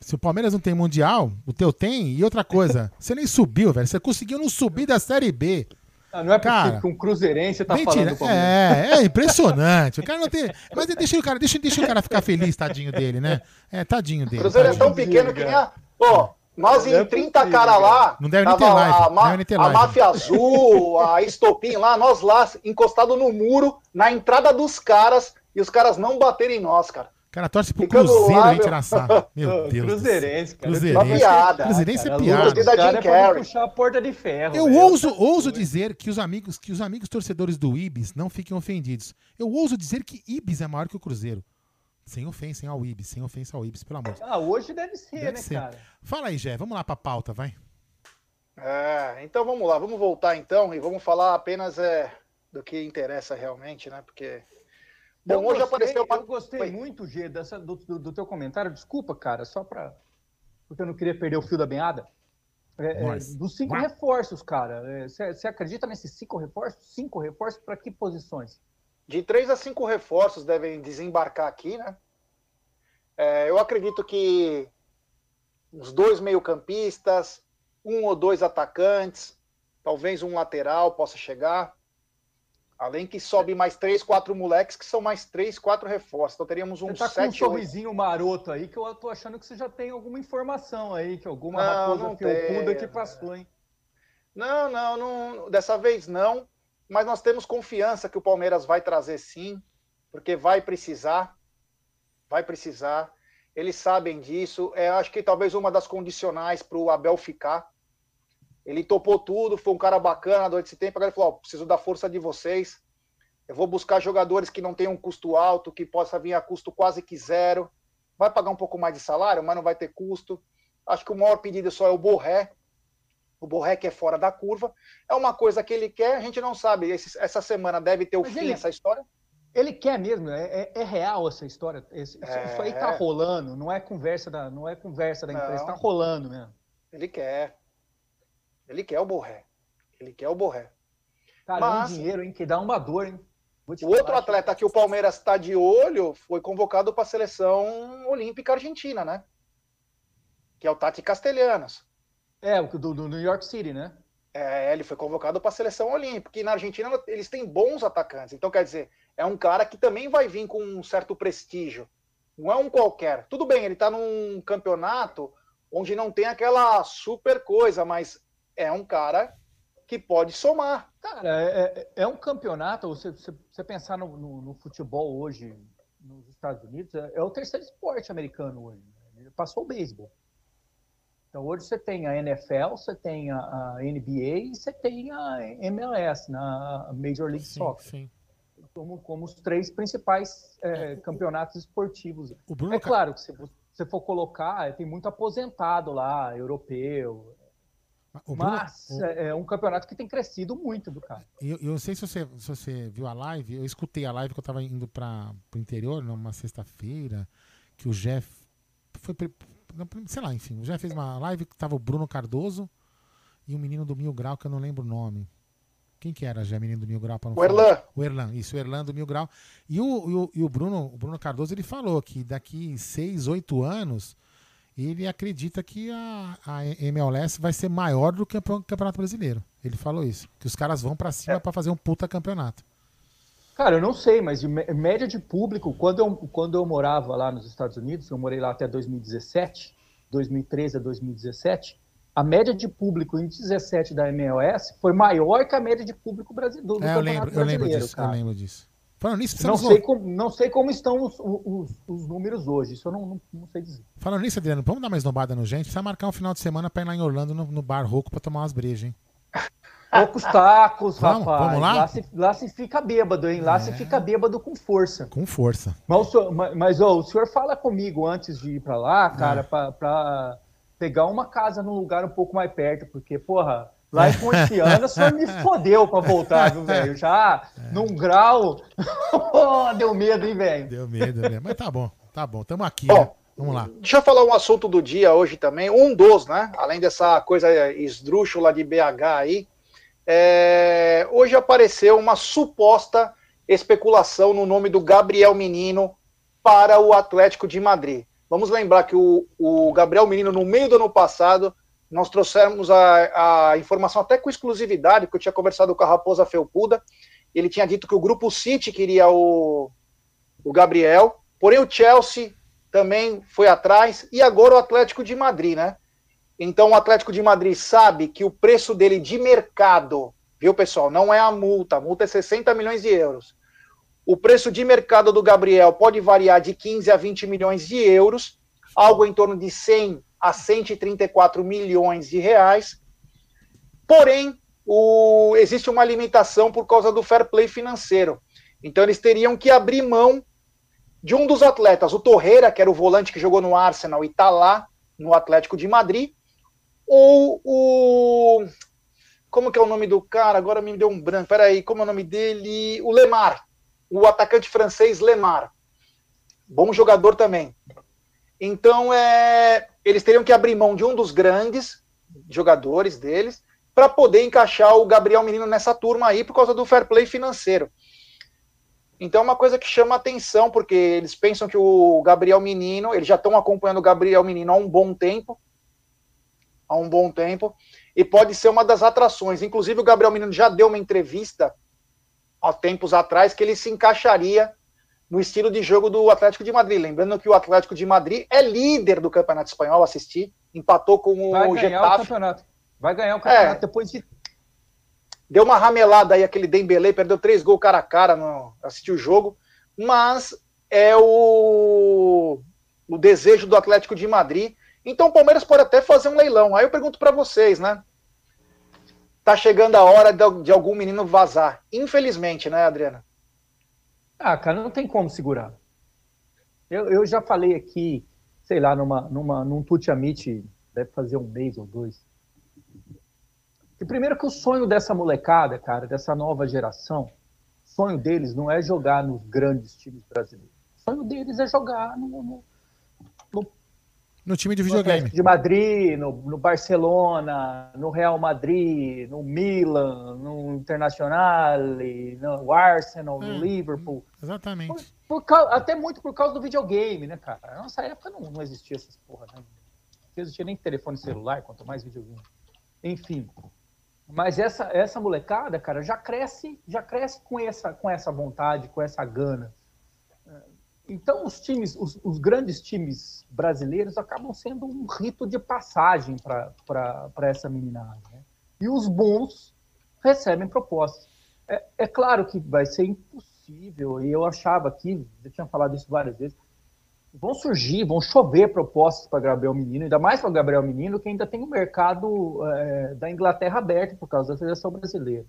Se o Palmeiras não tem mundial, o teu tem. E outra coisa, [laughs] você nem subiu, velho. Você conseguiu não subir da Série B. Não, não é porque com um Cruzeirense tá falando tira... É, é impressionante. O cara não tem. Mas deixa o cara, deixa, deixa o cara ficar feliz, tadinho dele, né? É, tadinho dele. Cruzeiro tadinho. é tão pequeno que nem a. Pô, nós em 30 é caras lá. Não deve nem ter live. A, ma ter live. a máfia azul, a estopim lá, nós lá, encostado no muro, na entrada dos caras, e os caras não baterem em nós, cara cara torce pro Ficando Cruzeiro lá, em Tiraçá. [laughs] Meu Deus. Cruzeirense, cara. Cruzeirense. Uma piada. Cruzeirense é piada. Da Jim é puxar a porta de ferro. Eu ouso, ouso dizer que os amigos, que os amigos torcedores do Ibis não fiquem ofendidos. Eu ouso dizer que Ibis é maior que o Cruzeiro. Sem ofensa ao Ibis, sem ofensa ao Ibis, pelo amor de Deus. Ah, hoje deve ser, deve né, ser. cara? Fala aí, Jé, vamos lá pra pauta, vai. É, então vamos lá, vamos voltar então e vamos falar apenas é, do que interessa realmente, né? Porque Bom, eu hoje gostei, apareceu uma... Eu gostei Foi. muito, G, dessa, do, do, do, teu comentário. Desculpa, cara, só para. Porque eu não queria perder o fio da meada. É, é, dos cinco Mas... reforços, cara. Você é, acredita nesses cinco reforços? Cinco reforços para que posições? De três a cinco reforços devem desembarcar aqui, né? É, eu acredito que uns dois meio-campistas, um ou dois atacantes, talvez um lateral possa chegar. Além que sobe mais três, quatro moleques, que são mais três, quatro reforços. Então teríamos um você tá sete, com um sorrisinho maroto aí, que eu tô achando que você já tem alguma informação aí, que alguma não, raposa não felpuda que passou, hein? Não, não, não, dessa vez não. Mas nós temos confiança que o Palmeiras vai trazer sim, porque vai precisar. Vai precisar. Eles sabem disso. É, acho que talvez uma das condicionais para o Abel ficar ele topou tudo, foi um cara bacana durante esse tempo. Agora ele falou: oh, preciso da força de vocês. Eu vou buscar jogadores que não tenham um custo alto, que possa vir a custo quase que zero. Vai pagar um pouco mais de salário, mas não vai ter custo. Acho que o maior pedido só é o Borré. O Borré que é fora da curva. É uma coisa que ele quer, a gente não sabe. Esse, essa semana deve ter o mas fim ele, essa história. Ele quer mesmo, é, é, é real essa história. Esse, é... Isso aí tá rolando, não é conversa da, não é conversa da empresa, não. tá rolando mesmo. Ele quer. Ele quer o Borré. Ele quer o Borré. Cara, Mas, um dinheiro, hein? Que dá uma dor, hein? O outro atleta que o Palmeiras está de olho foi convocado para a seleção olímpica argentina, né? Que é o Tati Castelhanos. É, o do, do New York City, né? É, ele foi convocado para a seleção olímpica. E na Argentina eles têm bons atacantes. Então, quer dizer, é um cara que também vai vir com um certo prestígio. Não é um qualquer. Tudo bem, ele está num campeonato onde não tem aquela super coisa, mas é um cara que pode somar. Cara, é, é, é um campeonato, você, você, você pensar no, no, no, futebol hoje, nos Estados Unidos é, é o terceiro esporte americano hoje. Né? Ele passou o beisebol. Então hoje você tem a NFL, você tem a, a NBA e você tem a MLS, na Major League Sim, Soccer. sim. Como, como os três principais é, campeonatos esportivos. O Bruno É claro que se você for colocar, tem muito aposentado lá, europeu. O Bruno- Mas o- é é um campeonato que tem crescido muito do cara. E Eu, eu não sei se você, se você viu a live, eu escutei a live que eu tava indo para o interior numa sexta-feira, que o Jeff foi, sei lá, enfim, o Jeff fez uma live que tava o Bruno Cardoso e um menino do Mil Grau, que eu não lembro o nome. Quem que era, já menino do Mil Grau? pra não O falar? Erlan. O Erlan, isso, o Erlan do Mil Grau. E o, e o, e o Bruno, o Bruno Cardoso, ele falou que daqui seis, oito anos, ele acredita que a, a MLS vai ser maior do que o campe- Campeonato Brasileiro. Ele falou isso. Que os caras vão pra cima pra fazer um puta campeonato. Cara, eu não sei, mas de mé- média de público, quando eu, quando eu morava lá nos Estados Unidos, eu morei lá até 2017, 2013 a 2017, a média de público em 17 da MLS foi maior que a média de público brasileiro. É, eu lembro, eu lembro disso. cara. Eu lembro disso. Falando nisso, Não sei, como, não sei como estão os, os, os números hoje, isso eu não, não, não sei dizer. Falando nisso, Adriano, vamos dar mais nobada no gente? Precisa marcar um final de semana pra ir lá em Orlando no, no bar Roco pra tomar umas brejas, hein? Poucos tacos, Vamos, rapaz. vamos lá? se, lá se fica bêbado, hein? Lá É. se fica bêbado com força. Com força. Mas, o senhor, mas, ó, o senhor fala comigo antes de ir pra lá, É. cara, pra, pra pegar uma casa num lugar um pouco mais perto, porque, porra, lá em Pontiana o senhor me [laughs] fodeu pra voltar, viu, velho? Já É. num grau. [laughs] Deu medo, hein, velho? Deu medo, né? Mas tá bom, tá bom. Tamo aqui, Bom, né? Vamos lá. Deixa eu falar um assunto do dia hoje também, um dos, né? Além dessa coisa esdrúxula de BH aí, é, hoje apareceu uma suposta especulação no nome do Gabriel Menino para o Atlético de Madrid. Vamos lembrar que o, o Gabriel Menino, no meio do ano passado, nós trouxemos a, a informação até com exclusividade, porque eu tinha conversado com a Raposa Felpuda, ele tinha dito que o Grupo City queria o, o Gabriel, porém o Chelsea também foi atrás, e agora o Atlético de Madrid, né? Então o Atlético de Madrid sabe que o preço dele de mercado, viu pessoal, não é a multa, a multa é 60 milhões de euros. O preço de mercado do Gabriel pode variar de 15 a 20 milhões de euros, algo em torno de 100 a 134 milhões de reais. Porém, o, existe uma limitação por causa do fair play financeiro. Então eles teriam que abrir mão de um dos atletas, o Torreira, que era o volante que jogou no Arsenal e está lá no Atlético de Madrid, ou o. Como que é o nome do cara? Agora me deu um branco. Peraí, como é o nome dele? O Lemar, o atacante francês Lemar. Bom jogador também. Então, é, eles teriam que abrir mão de um dos grandes jogadores deles para poder encaixar o Gabriel Menino nessa turma aí por causa do fair play financeiro. Então é uma coisa que chama atenção, porque eles pensam que o Gabriel Menino, eles já estão acompanhando o Gabriel Menino há um bom tempo, há um bom tempo, e pode ser uma das atrações. Inclusive o Gabriel Menino já deu uma entrevista há tempos atrás que ele se encaixaria no estilo de jogo do Atlético de Madrid. Lembrando que o Atlético de Madrid é líder do Campeonato Espanhol, assisti, empatou com Vai o ganhar o Getafe. campeonato. Vai ganhar o campeonato depois de Deu uma ramelada aí aquele Dembele, perdeu três gols cara a cara no assistir o jogo, mas é o, o desejo do Atlético de Madrid. Então o Palmeiras pode até fazer um leilão. Aí eu pergunto para vocês, né? Tá chegando a hora de, de algum menino vazar. Infelizmente, né, Adriana? Ah, cara, não tem como segurar. Eu, eu já falei aqui, sei lá, numa, numa, num Tuti Amit, deve fazer um mês ou dois. Que primeiro que o sonho dessa molecada, cara, dessa nova geração, sonho deles não é jogar nos grandes times brasileiros. O sonho deles é jogar no, no No time de videogame. De Madrid, no, no Barcelona, no Real Madrid, no Milan, no Internacional, no Arsenal, no Hum. Liverpool. Exatamente. Por cau- até muito por causa do videogame, né, cara? Na nossa época não, não existia essas porra, né? Não existia nem telefone celular, quanto mais videogame. Enfim. Mas essa, essa molecada, cara, já cresce, já cresce com essa, com essa vontade, com essa gana. Então, os times, os, os grandes times brasileiros acabam sendo um rito de passagem para essa meninada. Né? E os bons recebem propostas. É, é claro que vai ser impossível possível, e eu achava aqui, já tinha falado isso várias vezes, vão surgir, vão chover propostas para Gabriel Menino, ainda mais para Gabriel Menino, que ainda tem o mercado é, da Inglaterra aberto por causa da seleção brasileira.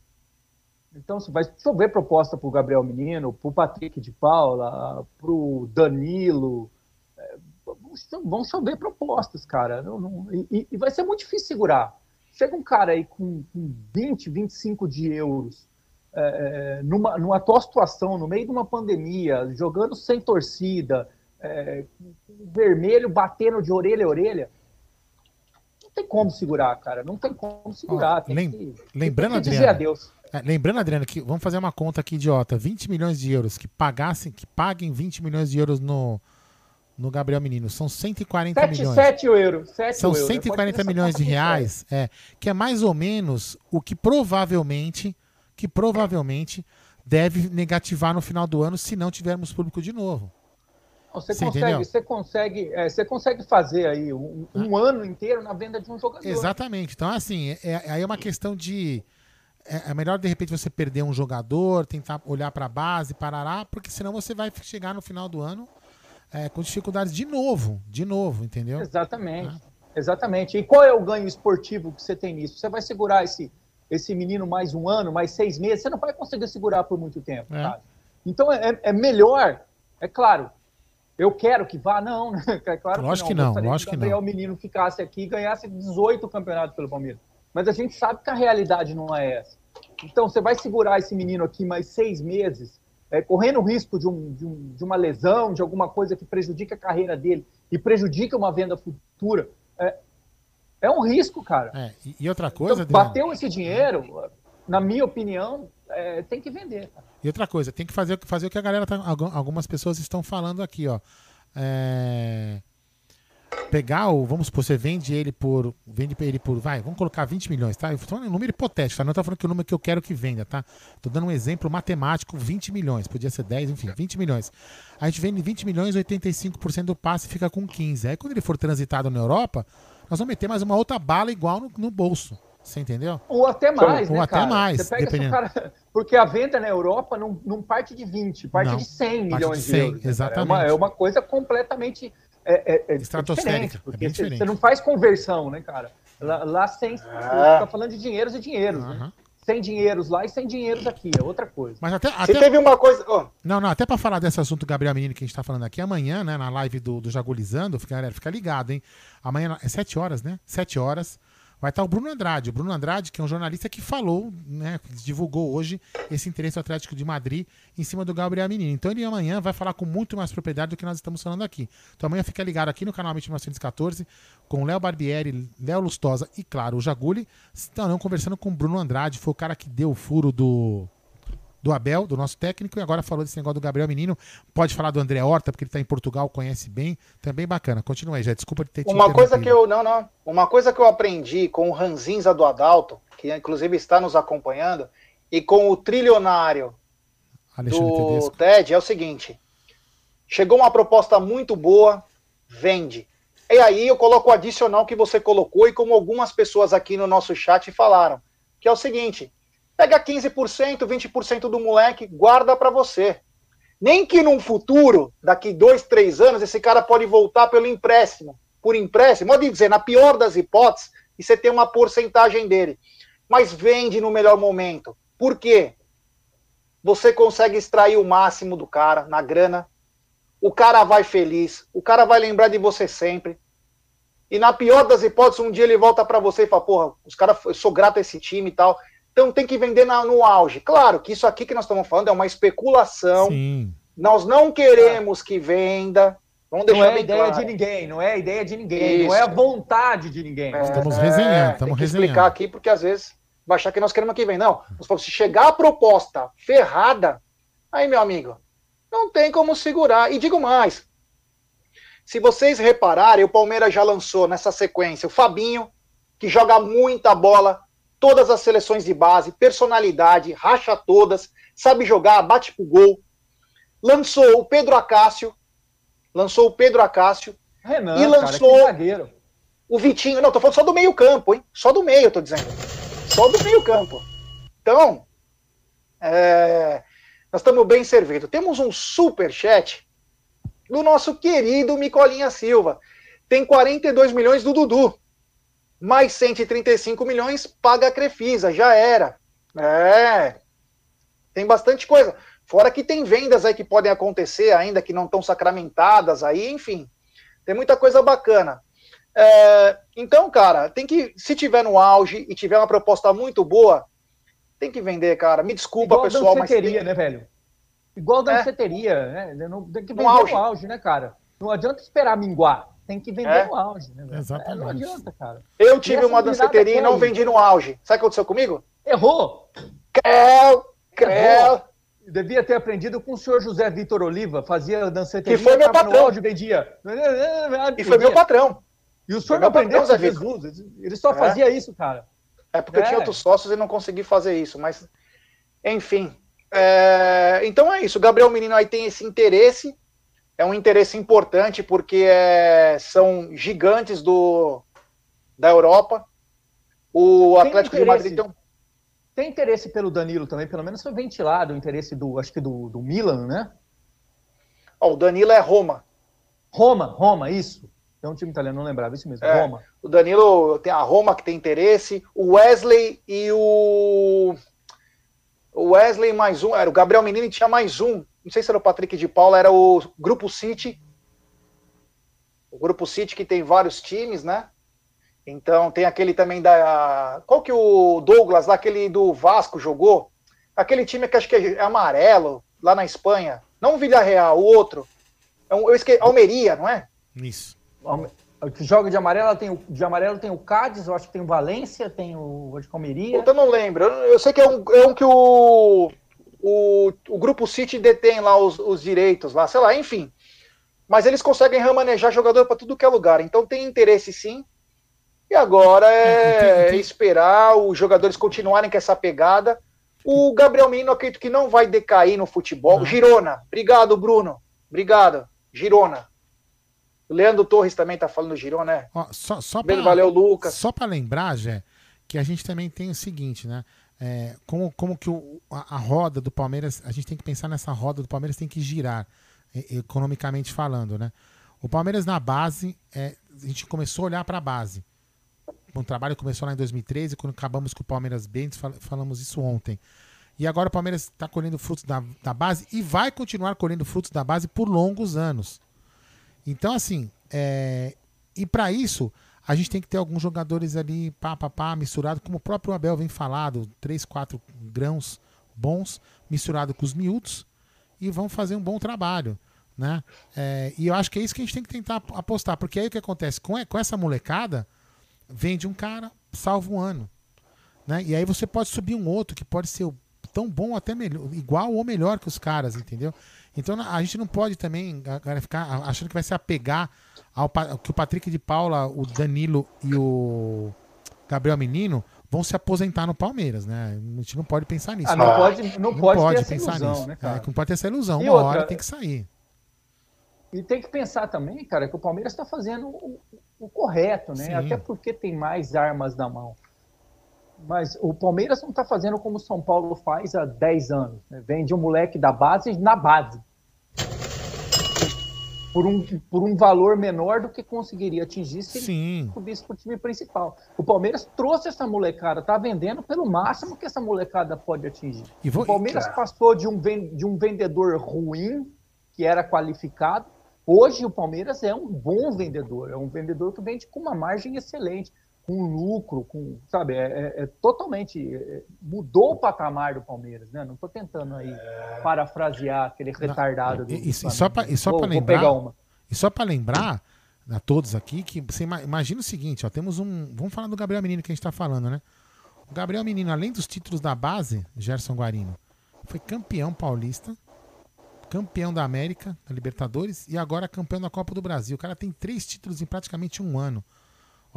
Então, vai chover proposta para o Gabriel Menino, para o Patrick de Paula, para o Danilo. É, vão chover propostas, cara. Não, não, e, e, vai ser muito difícil segurar. Chega um cara aí com, com 20, 25 de euros, é, numa, numa atual situação, no meio de uma pandemia, jogando sem torcida, é, vermelho batendo de orelha a orelha. Não tem como segurar, cara. Não tem como segurar. Ó, lem que, lembrando, tem que dizer Adriano, adeus. É, lembrando, Adriano, que vamos fazer uma conta aqui idiota: 20 milhões de euros que pagassem, que paguem 20 milhões de euros no, no Gabriel Menino. São 140 7, milhões. 7 euros. 7 São euros. 140 milhões de reais, é, que é mais ou menos o que provavelmente, que provavelmente deve negativar no final do ano se não tivermos público de novo. Você, você, consegue, você, consegue, é, você consegue fazer aí um, um ah. ano inteiro na venda de um jogador. Exatamente. Então, assim, é, é, aí é uma questão de. É, é, melhor, de repente, você perder um jogador, tentar olhar para a base, parará, porque senão você vai chegar no final do ano é, com dificuldades de novo, de novo, entendeu? Exatamente. Ah. Exatamente. E qual é o ganho esportivo que você tem nisso? Você vai segurar esse, esse menino mais um ano, mais seis meses, você não vai conseguir segurar por muito tempo. É. Então é, é melhor, é claro, eu quero que vá, não, né? [laughs] É claro lógico que não. Que não lógico que, o Menino ficasse aqui e ganhasse 18 campeonatos pelo Palmeiras. Mas a gente sabe que a realidade não é essa. Então, você vai segurar esse menino aqui mais seis meses, é, correndo o risco de, um, de, um, de, uma lesão, de alguma coisa que prejudique a carreira dele e prejudique uma venda futura. É, é um risco, cara. É, e outra coisa. Então, bateu esse dinheiro, na minha opinião, é, tem que vender. Cara. E outra coisa, tem que fazer, fazer o que a galera tá, algumas pessoas estão falando aqui, ó. É, pegar o, vamos supor, você vende ele por, vende ele por, vai, vamos colocar 20 milhões, tá? Eu tô falando um número hipotético, tá? Não tô falando que o número que eu quero que venda, tá? Tô dando um exemplo matemático, 20 milhões, podia ser 10, enfim, 20 milhões. A gente vende 20 milhões, 85% do passe fica com 15. Aí quando ele for transitado na Europa, nós vamos meter mais uma outra bala igual no, no bolso. Você entendeu? Ou até mais, Ou né, até cara? mais, dependendo. Cara, porque a venda na Europa não, não parte de 20, parte não, de 100 milhões de, 100, de euros. Exatamente. É uma, é uma, coisa completamente é, é, é estratosférica. Porque é você, não faz conversão, né, cara? Lá, lá sem. Ah. Tá falando de dinheiros e dinheiros, uhum. né? Sem dinheiros lá e sem dinheiros aqui, é outra coisa. Mas até. até... Você teve uma coisa. Oh. Não, não, até para falar desse assunto, Gabriel Menino, que a gente tá falando aqui, amanhã, né, na live do, do Jagulizando, fica, galera, fica ligado, hein? Amanhã é 7 horas, né? 7 horas vai estar o Bruno Andrade. O Bruno Andrade, que é um jornalista que falou, né, divulgou hoje esse interesse do Atlético de Madrid em cima do Gabriel Menino. Então ele amanhã vai falar com muito mais propriedade do que nós estamos falando aqui. Então amanhã fica ligado aqui no canal 1914 com Léo Barbieri, Léo Lustosa e, claro, o Jaguli. Estarão conversando com o Bruno Andrade, foi o cara que deu o furo do do Abel, do nosso técnico, e agora falou desse negócio do Gabriel Menino. Pode falar do André Horta, porque ele está em Portugal, conhece bem. Também bacana. Continua aí, já. Desculpa de ter te Uma coisa que eu. Não, não. Uma coisa que eu aprendi com o Ranzinza do Adalto, que inclusive está nos acompanhando, e com o trilionário Alexandre do Tedesco. TED, é o seguinte: chegou uma proposta muito boa, vende. E aí eu coloco o adicional que você colocou e como algumas pessoas aqui no nosso chat falaram, que é o seguinte: Pega 15%, 20% do moleque, guarda para você. Nem que num futuro, daqui dois, três anos, esse cara pode voltar pelo empréstimo. Por empréstimo, pode dizer, na pior das hipóteses, e você tem uma porcentagem dele. Mas vende no melhor momento. Por quê? Você consegue extrair o máximo do cara na grana. O cara vai feliz. O cara vai lembrar de você sempre. E na pior das hipóteses, um dia ele volta para você e fala: Porra, os caras, eu sou grato a esse time e tal. Então tem que vender na, no auge. Claro que isso aqui que nós estamos falando é uma especulação. Sim. Nós não queremos que venda. Vamos deixar não é ideia claro. de ninguém, não é ideia de ninguém, isso. não é a vontade de ninguém. É, estamos resenhando, estamos tem que explicar aqui, porque às vezes vai achar que nós queremos que vem. Não, se chegar a proposta ferrada, aí, meu amigo, não tem como segurar. E digo mais, se vocês repararem, o Palmeiras já lançou nessa sequência o Fabinho, que joga muita bola, todas as seleções de base, personalidade, racha todas, sabe jogar, bate pro gol. Lançou o Pedro Acácio, lançou o Pedro Acácio Renan, e lançou cara, o Vitinho. Não, tô falando só do meio campo, hein? Só do meio, tô dizendo. Só do meio campo. Então, é, Nós estamos bem servidos. Temos um super chat do nosso querido Micolinha Silva. Tem 42 milhões do Dudu. Mais 135 milhões paga a Crefisa. Já era. É. Tem bastante coisa. Fora que tem vendas aí que podem acontecer ainda, que não estão sacramentadas aí, enfim. Tem muita coisa bacana. É, então, cara, tem que, se tiver no auge e tiver uma proposta muito boa, tem que vender, cara. Me desculpa, Igual pessoal, mas. Tem... né, velho? Igual É. danceteria, né? Tem que No vender no auge. auge. né, cara? Não adianta esperar minguar. Tem que vender É. no auge, né? Exatamente. É, não adianta, cara. Eu tive uma danceteria e não vendi no auge. Sabe o que aconteceu comigo? Errou! Creu, creu. Devia ter aprendido com o senhor José Vitor Oliva, fazia danceteria, Que foi meu patrão. auge, vendia. E foi meu patrão. E o senhor não aprendeu patrão, com Zé Vitor. Jesus. Ele só É. fazia isso, cara. É porque eu É. tinha outros sócios e não consegui fazer isso, mas enfim. É, Então é isso. O Gabriel Menino aí tem esse interesse. É um interesse importante porque é, são gigantes do da Europa. O Tem Atlético de. Madrid tem um... Tem interesse pelo Danilo também, pelo menos foi ventilado o interesse do, acho que do, do Milan, né? Ó, o Danilo é Roma. Roma, Roma, isso. Tem um time italiano, não lembrava, isso mesmo, É. Roma. O Danilo tem a Roma que tem interesse. O Wesley e o. O Wesley mais um. Era o Gabriel Menino e tinha mais um. Não sei se era o Patrick de Paula, era o Grupo City. O Grupo City que tem vários times, né? Então tem aquele também da. Qual que o Douglas, lá, aquele do Vasco, jogou? Aquele time que acho que é amarelo, lá na Espanha. Não o Vila Real, o outro. É um- Eu esqueci. Almeria, não é? Isso. O que joga de amarelo tem o, de amarelo tem o Cádiz, eu acho que tem o Valência, tem o de. Puta, eu não lembro. Eu, eu sei que é um, é um que o, o, o Grupo City detém lá os, os direitos, lá, sei lá, enfim. Mas eles conseguem remanejar jogador para tudo que é lugar. Então tem interesse sim. E agora é, [laughs] esperar os jogadores continuarem com essa pegada. O Gabriel Menino, acredito que não vai decair no futebol. Girona. Obrigado, Bruno. Obrigado. Girona. O Leandro Torres também tá falando Girona, né? Ó, só, só pra, valeu, Lucas. Só para lembrar, Jé, que a gente também tem o seguinte, né? É, como, como que o- a, a roda do Palmeiras, a gente tem que pensar nessa roda do Palmeiras tem que girar, e- economicamente falando, né? O Palmeiras na base, é, a gente começou a olhar para a base. O trabalho começou lá em 2013, quando acabamos com o Palmeiras Bentes, fal- falamos isso ontem. E agora o Palmeiras está colhendo frutos da, da base e vai continuar colhendo frutos da base por longos anos. Então, assim, é, e para isso, a gente tem que ter alguns jogadores ali, pá, pá, pá, misturado, como o próprio Abel vem falado, três, quatro grãos bons, misturado com os miúdos, e vão fazer um bom trabalho. Né? É, e eu acho que é isso que a gente tem que tentar apostar, porque aí o que acontece? Com, com essa molecada, vende um cara, salva um ano. Né? E aí você pode subir um outro que pode ser tão bom até melhor, igual ou melhor que os caras, entendeu? Então a gente não pode também ficar achando que vai se apegar ao que o Patrick de Paula, o Danilo e o Gabriel Menino vão se aposentar no Palmeiras, né? A gente não pode pensar nisso. Ah, não pode- não pode ter essa ilusão, né, cara? É, não pode ter essa ilusão. E Uma outra- hora tem que sair. E tem que pensar também, cara, que o Palmeiras está fazendo o, o correto, né? Sim. Até porque tem mais armas na mão. Mas o Palmeiras não está fazendo como o São Paulo faz há 10 anos. Né? Vende um moleque da base na base. Por um, por um valor menor do que conseguiria atingir se Sim. ele subisse para o time principal. O Palmeiras trouxe essa molecada, está vendendo pelo máximo que essa molecada pode atingir. Vou- o Palmeiras passou de um, de um vendedor ruim, que era qualificado. Hoje o Palmeiras é um bom vendedor, é um vendedor que vende com uma margem excelente, com lucro, com, sabe, é, é- é totalmente é- mudou o patamar do Palmeiras, né? Não estou tentando aí parafrasear aquele retardado do, E, e- e só para e só vou lembrar, pegar uma. e só para lembrar a todos aqui que você ima- imagina o seguinte, ó, temos um, vamos falar do Gabriel Menino que a gente tá falando, né? O Gabriel Menino, além dos títulos da base, Gerson Guarino, foi campeão paulista, campeão da América, da Libertadores e agora campeão da Copa do Brasil. O cara tem três títulos em praticamente um ano.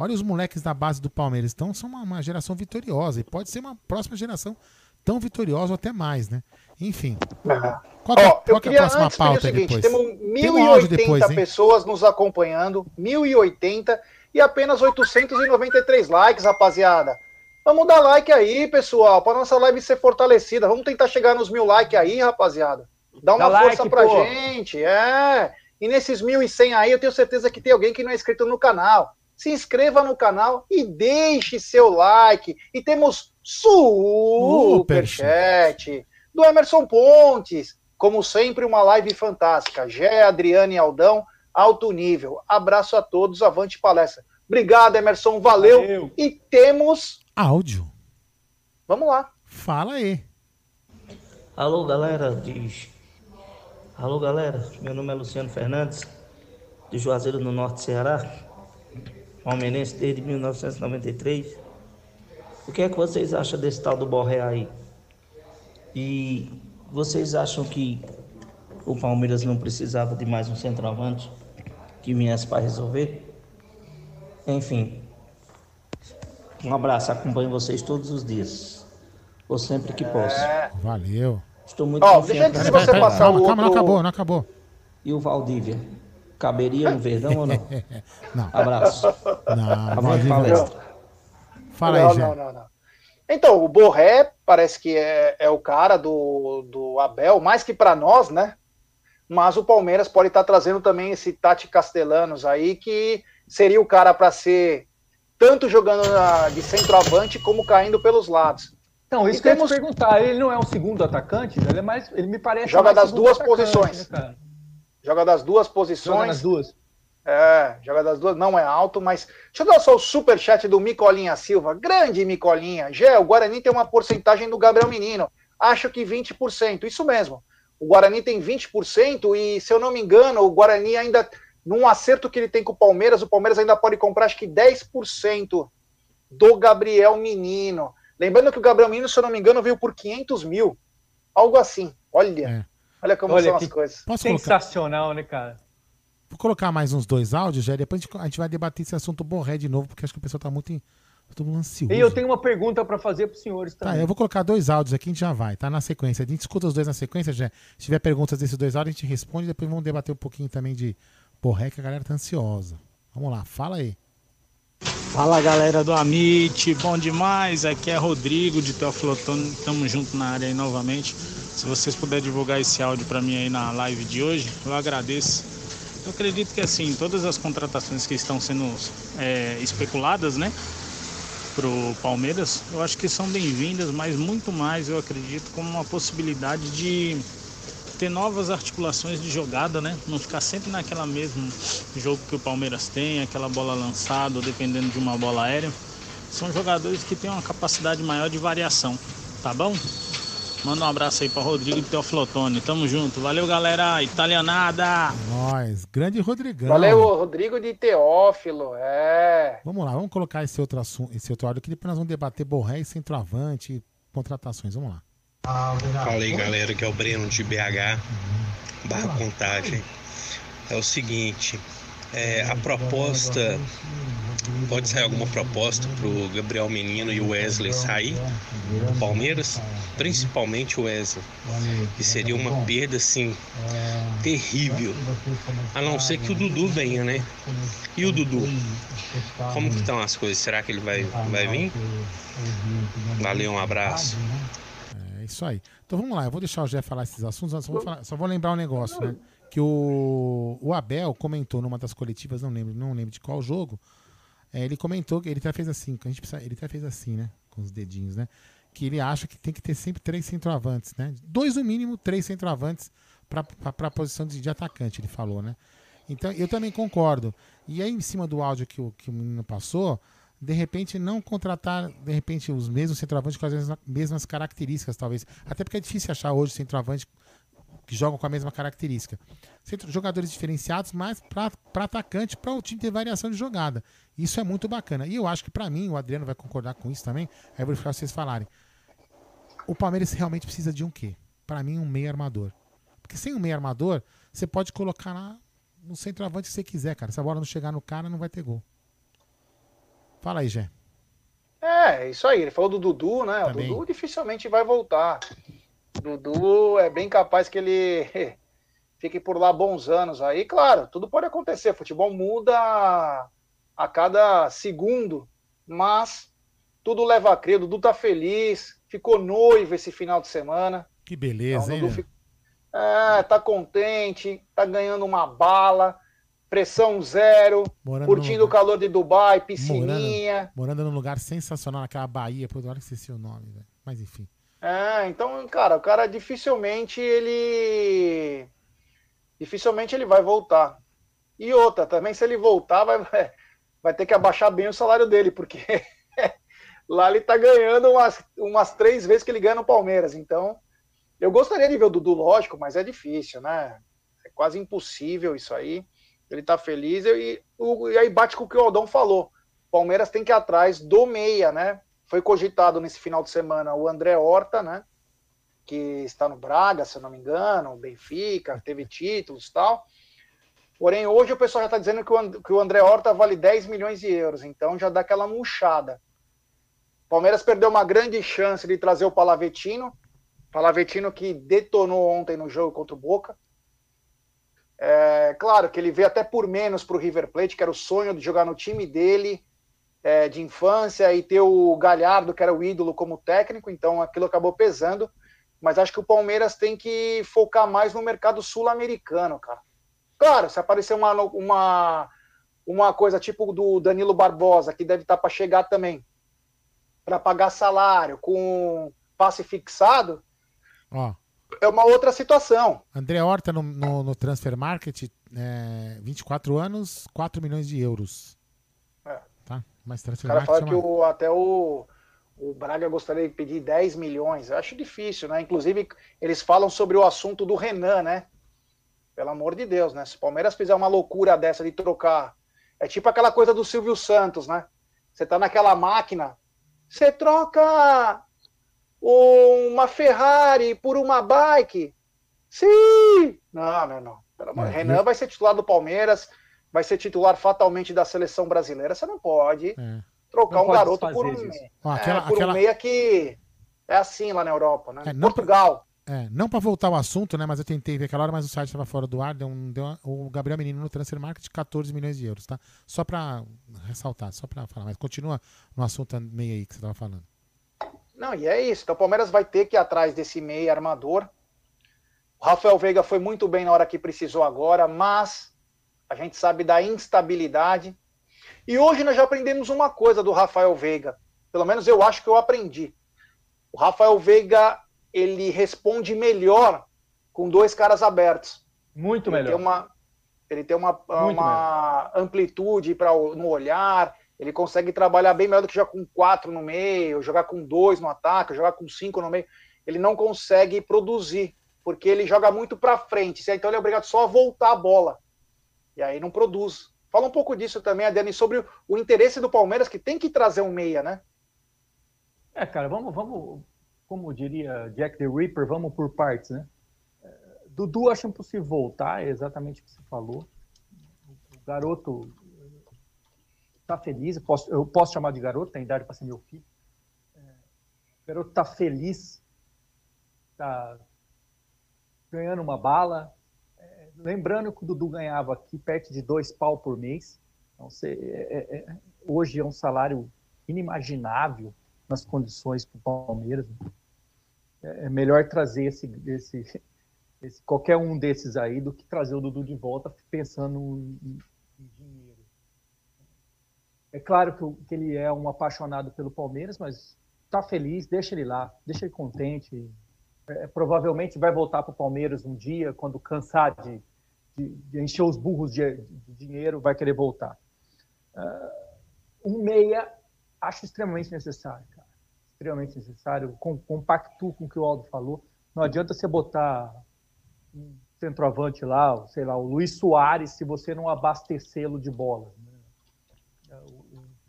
Olha os moleques da base do Palmeiras. Então são uma, uma geração vitoriosa e pode ser uma próxima geração tão vitoriosa ou até mais, né? Enfim. Qual que é, Ó, qual é a queria próxima o pauta aí seguinte: depois? temos Tem um áudio 1.080 depois, pessoas nos acompanhando, 1.080 e apenas 893 likes, rapaziada. Vamos dar like aí, pessoal, para nossa live ser fortalecida. Vamos tentar chegar nos mil likes aí, rapaziada. Dá uma Dá força like, pra pô. gente, é. E nesses 1.100 aí, eu tenho certeza que tem alguém que não é inscrito no canal. Se inscreva no canal e deixe seu like. E temos superchat do Emerson Pontes. Como sempre, uma live fantástica. Gé, Adriane e Aldão, alto nível. Abraço a todos, avante palestra. Obrigado, Emerson, valeu. Valeu. E temos. Áudio. Vamos lá. Fala aí. Alô, galera de... Alô, galera. Meu nome é Luciano Fernandes, de Juazeiro, no Norte do Ceará. Palmeirense desde 1993. O que é que vocês acham desse tal do Borré aí? E vocês acham que o Palmeiras não precisava de mais um centroavante que viesse para resolver? Enfim. Um abraço, acompanho vocês todos os dias. Ou sempre que posso. É. Valeu. Estou muito Ó, confiante deixa de nessa você passar calma, o calma, não outro- acabou, não acabou. E o Valdívia? Caberia no Verdão ou não? [laughs] Não, Abraço. não, Avante palestra. Fala não, aí, não, não, não. Então, o Borré parece que é, é o cara do, do Abel, mais que para nós, né? Mas o Palmeiras pode estar trazendo também esse Tati Castellanos aí, que seria o cara para ser tanto jogando na- de centroavante como caindo pelos lados. Então, isso E que eu ia temos- te perguntar. Ele não é um segundo atacante? Ele, é mais, ele me parece Joga mais das duas atacante, posições. né, cara? Joga das duas Joga posições. nas duas. É, joga das duas, não é alto, mas. Deixa eu dar só o superchat do Micolinha Silva. Grande Micolinha. Gé, o Guarani tem uma porcentagem do Gabriel Menino. Acho que 20%. Isso mesmo. O Guarani tem 20% e, se eu não me engano, o Guarani ainda, num acerto que ele tem com o Palmeiras, o Palmeiras ainda pode comprar acho que 10% do Gabriel Menino. Lembrando que o Gabriel Menino, se eu não me engano, veio por 500 mil. Algo assim. Olha. É. Olha como Olha são que as coisas. Posso colocar, Sensacional, né, cara? vou colocar mais uns dois áudios, Jé? Depois a gente, a gente vai debater esse assunto Borré de novo, porque acho que o pessoal tá muito, em- todo mundo ansioso. E eu tenho uma pergunta para fazer para os senhores Tá, também. eu vou colocar dois áudios aqui, a gente já vai, tá na sequência. A gente escuta os dois na sequência, já. Se tiver perguntas desses dois áudios, a gente responde, depois vamos debater um pouquinho também de Borré, que a galera tá ansiosa. Vamos lá, fala aí. Fala galera do Amit, bom demais. Aqui é Rodrigo de Teoflotone, tamo junto na área aí novamente. Se vocês puderem divulgar esse áudio para mim aí na live de hoje, eu agradeço. Eu acredito que assim, todas as contratações que estão sendo é, especuladas, né, pro Palmeiras, eu acho que são bem-vindas, mas muito mais eu acredito como uma possibilidade de ter novas articulações de jogada, né? Não ficar sempre naquela mesmo jogo que o Palmeiras tem, aquela bola lançada, ou dependendo de uma bola aérea. São jogadores que têm uma capacidade maior de variação, tá bom? Manda um abraço aí para Rodrigo de Teoflotone. Tamo junto. Valeu, galera. Italianada! Nós, grande Rodrigão. Valeu, Rodrigo de Teófilo. É. Vamos lá, vamos colocar esse outro assunto, esse outro áudio aqui, depois nós vamos debater Borré e centroavante e contratações. Vamos lá. Fala aí galera, que é o Breno de BH, barra contagem. É o seguinte, é, a proposta, pode sair alguma proposta pro Gabriel Menino e o Wesley sair do Palmeiras? Principalmente o Wesley, que seria uma perda assim, terrível. A não ser que o Dudu venha, né? E o Dudu? Como que estão as coisas? Será que ele vai, vai vir? Valeu, um abraço. É isso aí. Então vamos lá, eu vou deixar o Jé falar esses assuntos, só vou, falar- só vou lembrar um negócio, né? Que o, o Abel comentou numa das coletivas, não lembro, não lembro de qual jogo. é, ele comentou que ele até fez assim, a gente precisa, ele até fez assim, né? Com os dedinhos, né? Que ele acha que tem que ter sempre três centroavantes, né? Dois no mínimo, três centroavantes para a posição de, de atacante, ele falou, né? Então eu também concordo. E aí, em cima do áudio que o, que o menino passou, de repente não contratar de repente os mesmos centroavantes com as mesmas, características, talvez. Até porque é difícil achar hoje centroavante que jogam com a mesma característica. Jogadores diferenciados, mas para atacante, para o time ter variação de jogada. Isso é muito bacana. E eu acho que para mim, o Adriano vai concordar com isso também, eu vou deixar vocês falarem. O Palmeiras realmente precisa de um quê? Para mim, um meio armador. Porque sem um meio armador, você pode colocar lá no centroavante que você quiser, cara. Se a bola não chegar no cara, não vai ter gol. Fala aí, Gé. É, isso aí. Ele falou do Dudu, né? Tá o bem. Dudu dificilmente vai voltar. O Dudu é bem capaz que ele [laughs] fique por lá bons anos aí. Claro, tudo pode acontecer. Futebol muda a cada segundo, mas tudo leva a crer. O Dudu tá feliz, ficou noivo esse final de semana. Que beleza, Então, hein? É, tá contente, tá ganhando uma bala, pressão zero, Morando curtindo o calor de Dubai, Morando, piscininha. morando num lugar sensacional, naquela Bahia. Pô, agora que esqueci o nome, velho. Mas enfim. É, então, cara, o cara dificilmente ele. Dificilmente ele vai voltar. E outra, também, se ele voltar, vai, vai ter que abaixar bem o salário dele, porque [laughs] lá ele tá ganhando umas, umas três vezes que ele ganha no Palmeiras. Então, eu gostaria de ver o Dudu, lógico, mas é difícil, né? É quase impossível isso aí. Ele tá feliz e, o- e aí bate com o que o Aldão falou. Palmeiras tem que ir atrás do meia, né? Foi cogitado nesse final de semana o André Horta, né? Que está no Braga, se eu não me engano, Benfica, teve títulos e tal. Porém, hoje o pessoal já está dizendo que o, André Horta vale 10 milhões de euros, então já dá aquela murchada. Palmeiras perdeu uma grande chance de trazer o Palavetino. Palavetino que detonou ontem no jogo contra o Boca. É, claro que ele veio até por menos para o River Plate, que era o sonho de jogar no time dele é, de infância e ter o Galhardo, que era o ídolo, como técnico, então aquilo acabou pesando. Mas acho que o Palmeiras tem que focar mais no mercado sul-americano, cara. Claro, se aparecer uma, uma, uma coisa tipo do Danilo Barbosa, que deve estar para chegar também, para pagar salário com passe fixado, é uma outra situação. André Horta no, no, no Transfer Market, é, 24 anos, 4 milhões de euros. É. Tá? Mas Transfer caras Market falam é que o, até o, o Braga gostaria de pedir 10 milhões. Eu acho difícil, né? Inclusive, eles falam sobre o assunto do Renan, né? Pelo amor de Deus, né? Se o Palmeiras fizer uma loucura dessa de trocar. É tipo aquela coisa do Silvio Santos, né? Você tá naquela máquina, você troca uma Ferrari por uma bike. Sim! Não, não, não. Pelo amor- É, Renan eu- vai ser titular do Palmeiras, vai ser titular fatalmente da seleção brasileira. Você não pode É. trocar Não um pode garoto por um, desfazer disso. Ó, é, aquela- por aquela- um meia que é assim lá na Europa, né? É, não Portugal. É, não pra voltar ao assunto, né? Mas eu tentei ver aquela hora, mas o site estava fora do ar. Deu, um- deu uma- o Gabriel Menino no Transfer Market 14 milhões de euros, tá? Só pra ressaltar, só pra falar. Mas continua no assunto meio aí que você tava falando. Não, e é isso. Então o Palmeiras vai ter que ir atrás desse meia armador. O Rafael Veiga foi muito bem na hora que precisou agora, mas a gente sabe da instabilidade. E hoje nós já aprendemos uma coisa do Rafael Veiga. Pelo menos eu acho que eu aprendi. O Rafael Veiga, ele responde melhor com dois caras abertos. Muito ele melhor. Tem uma, ele tem uma, uma amplitude pra, no olhar, ele consegue trabalhar bem melhor do que jogar com quatro no meio, jogar com dois no ataque, jogar com cinco no meio. Ele não consegue produzir, porque ele joga muito pra frente, então ele é obrigado só a voltar a bola. E aí não produz. Fala um pouco disso também, Adriane, sobre o, interesse do Palmeiras, que tem que trazer um meia, né? É, cara, vamos, vamos, como diria Jack the Ripper, vamos por partes, né? É, Dudu acho impossível voltar, é exatamente o que você falou. O garoto tá feliz, eu posso, eu posso chamar de garoto, tem idade para ser meu filho. É, o garoto tá feliz, tá ganhando uma bala. É, lembrando que o Dudu ganhava aqui perto de dois pau por mês. Então, você, é- é- hoje é um salário inimaginável nas condições para o Palmeiras. É é melhor trazer esse, esse, esse- qualquer um desses aí do que trazer o Dudu de volta pensando em, em. É claro que, que ele é um apaixonado pelo Palmeiras, mas está feliz, deixa ele lá, deixa ele contente. É, provavelmente vai voltar para o Palmeiras um dia, quando cansar de, de- de encher os burros de, de dinheiro, vai querer voltar. Ah, um meia acho extremamente necessário, cara. Extremamente necessário. Com, compacto com o que o Aldo falou. Não adianta você botar um centroavante lá, sei lá, o Luiz Soares, se você não abastecê-lo de bola. né?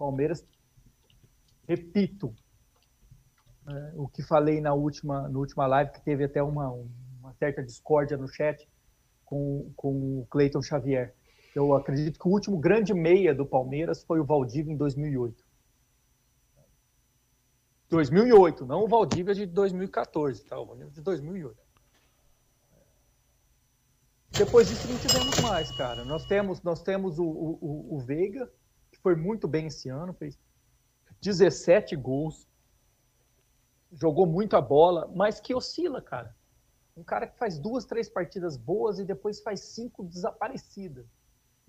Palmeiras, repito, né, o que falei na última, na última live, que teve até uma, uma certa discórdia no chat com, com o Cleiton Xavier. Eu acredito que o último grande meia do Palmeiras foi o Valdívia em 2008. 2008, não o Valdívia de 2014, tá? O Valdívia de 2008. Depois disso não tivemos mais, cara. Nós temos, nós temos o, o, o- Veiga, foi muito bem esse ano, fez 17 gols, jogou muita bola, mas que oscila, cara. Um cara que faz duas, três partidas boas e depois faz cinco desaparecidas.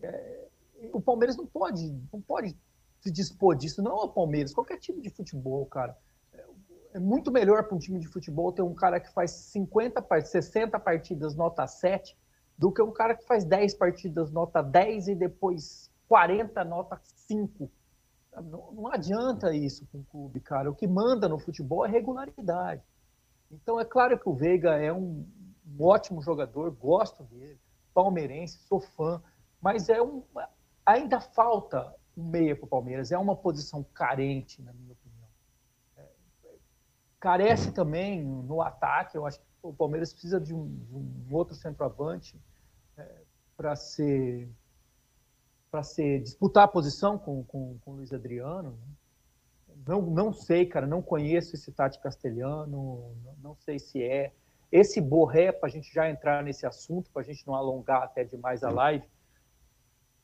É, o Palmeiras não pode, não pode se dispor disso. Não é o Palmeiras, qualquer time de futebol, cara. É, é muito melhor para um time de futebol ter um cara que faz 50, 60 partidas nota 7 do que um cara que faz 10 partidas nota 10 e depois 40 nota 5. Não, não adianta isso com o clube, cara. O que manda no futebol é regularidade. Então, é claro que o Veiga é um, um ótimo jogador, gosto dele, palmeirense, sou fã, mas é um, ainda falta um meia para o Palmeiras, é uma posição carente, na minha opinião. É, carece também no ataque, eu acho que o Palmeiras precisa de um, de um outro centroavante é, para ser para ser disputar a posição com, com, com o Luiz Adriano. Né? Não, não sei, cara, não conheço esse Tati Castelhano, não, sei se é. Esse Borré, para a gente já entrar nesse assunto, para a gente não alongar até demais a live,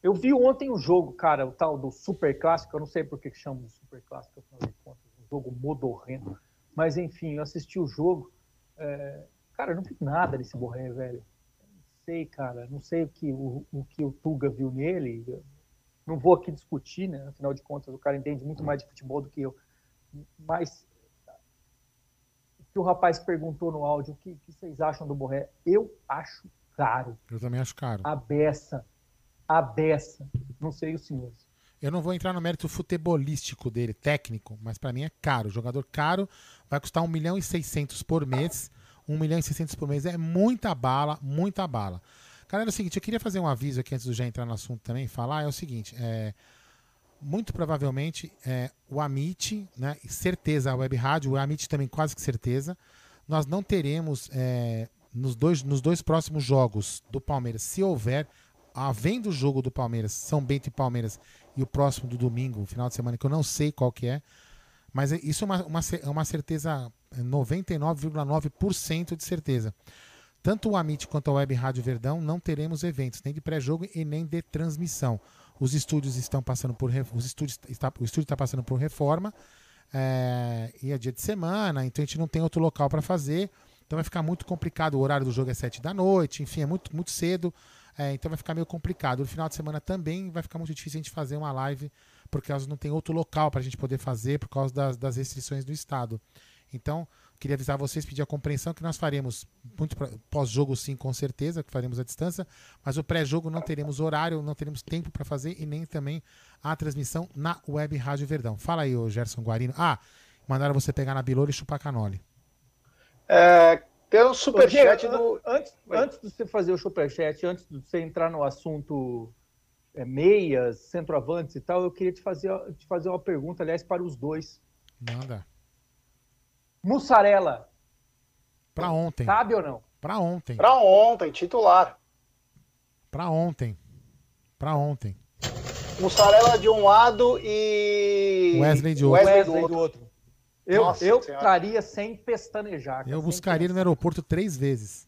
eu vi ontem o jogo, cara, o tal do Super Clássico, eu não sei por que chamam de Super Clássico, afinal de contas, um jogo modorrento. Mas, enfim, eu assisti o jogo. É... Cara, eu não vi nada desse Borré, velho. Sei, cara, não sei o que o, o que o Tuga viu nele. Não vou aqui discutir, né? Afinal de contas, o cara entende muito mais de futebol do que eu. Mas o que o rapaz perguntou no áudio, o que, que vocês acham do Borré? Eu acho caro. Eu também acho caro. A beça. A beça. Não sei os senhores. Eu não vou entrar no mérito futebolístico dele, técnico, mas para mim é caro. Jogador caro vai custar 1 milhão e 600 por mês. 1 milhão e 600 por mês é muita bala, muita bala. Galera, é o seguinte, eu queria fazer um aviso aqui antes de já entrar no assunto também, falar, é o seguinte, é, muito provavelmente é, o Amit, né, certeza a Web Rádio, o Amit também quase que certeza, nós não teremos é, nos, dois, nos dois próximos jogos do Palmeiras, se houver, havendo o jogo do Palmeiras, São Bento e Palmeiras, e o próximo do domingo, final de semana, que eu não sei qual que é, mas isso é uma, uma, uma certeza 99,9% de certeza. Tanto o Amit quanto a Web Rádio Verdão não teremos eventos, nem de pré-jogo e nem de transmissão. Os estúdios estão passando por os estúdios está, o estúdio está passando por reforma é, e é dia de semana, então a gente não tem outro local para fazer. Então vai ficar muito complicado. O horário do jogo é sete da noite, enfim, é muito, muito cedo. É, então vai ficar meio complicado. No final de semana também vai ficar muito difícil a gente fazer uma live, porque não tem outro local para a gente poder fazer por causa das, das restrições do Estado. Então, Queria avisar vocês, pedir a compreensão que nós faremos muito pós-jogo, sim, com certeza, que faremos à distância, mas o pré-jogo não teremos horário, não teremos tempo para fazer e nem também a transmissão na Web Rádio Verdão. Fala aí, ô Gerson Guarino. Ah, mandaram você pegar na Bilora e chupar canole. É, tem um superchat do. Antes, antes de você fazer o superchat, antes de você entrar no assunto meias, centroavantes e tal, eu queria te fazer, te fazer uma pergunta, aliás, para os dois. Manda. Mussarela. Para ontem. Cabe ou não? Para ontem. Para ontem, titular. Para ontem. Para ontem. Mussarela de um lado e. Wesley de outro. Wesley, Wesley do outro. Eu, Nossa, eu traria sem pestanejar. Eu buscaria no aeroporto três vezes.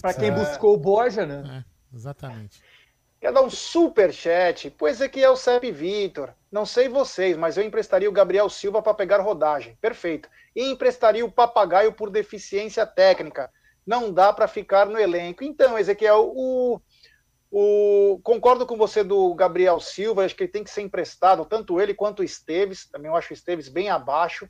Para quem é... buscou o Borja, né? É, exatamente. Quer dar um super chat? Pois aqui é o Sepp Vitor. Não sei vocês, mas eu emprestaria o Gabriel Silva para pegar rodagem. Perfeito. E emprestaria o Papagaio por deficiência técnica. Não dá para ficar no elenco. Então, Ezequiel, o, o, concordo com você do Gabriel Silva. Acho que ele tem que ser emprestado, tanto ele quanto o Esteves. Também eu acho o Esteves bem abaixo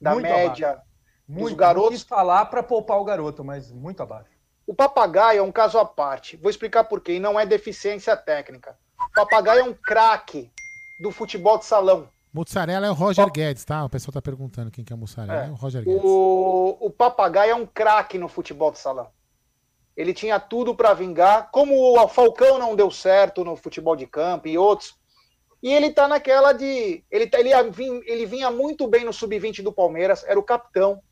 da muito média abaixo. Muito, garotos. Quis falar para poupar o garoto, mas muito abaixo. O papagaio é um caso à parte. Vou explicar por quê. E não é deficiência técnica. O papagaio é um craque do futebol de salão. Mussarela é o Roger Guedes, tá? O pessoal tá perguntando quem que é o Mussarela. É, é o Roger Guedes. O, o papagaio é um craque no futebol de salão. Ele tinha tudo para vingar. Como o Falcão não deu certo no futebol de campo e outros. E ele tá naquela de. Ele, tá, ele, ele vinha muito bem no sub-20 do Palmeiras, era o capitão.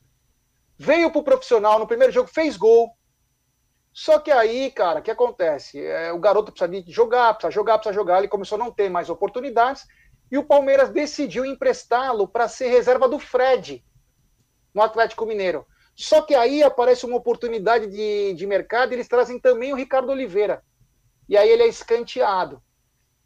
Veio pro profissional no primeiro jogo, fez gol só que aí, cara, o que acontece? É, o garoto precisa de jogar, precisa jogar, precisa jogar. Ele começou a não ter mais oportunidades e o Palmeiras decidiu emprestá-lo para ser reserva do Fred no Atlético Mineiro. Só que aí aparece uma oportunidade de, de mercado e eles trazem também o Ricardo Oliveira. E aí ele é escanteado.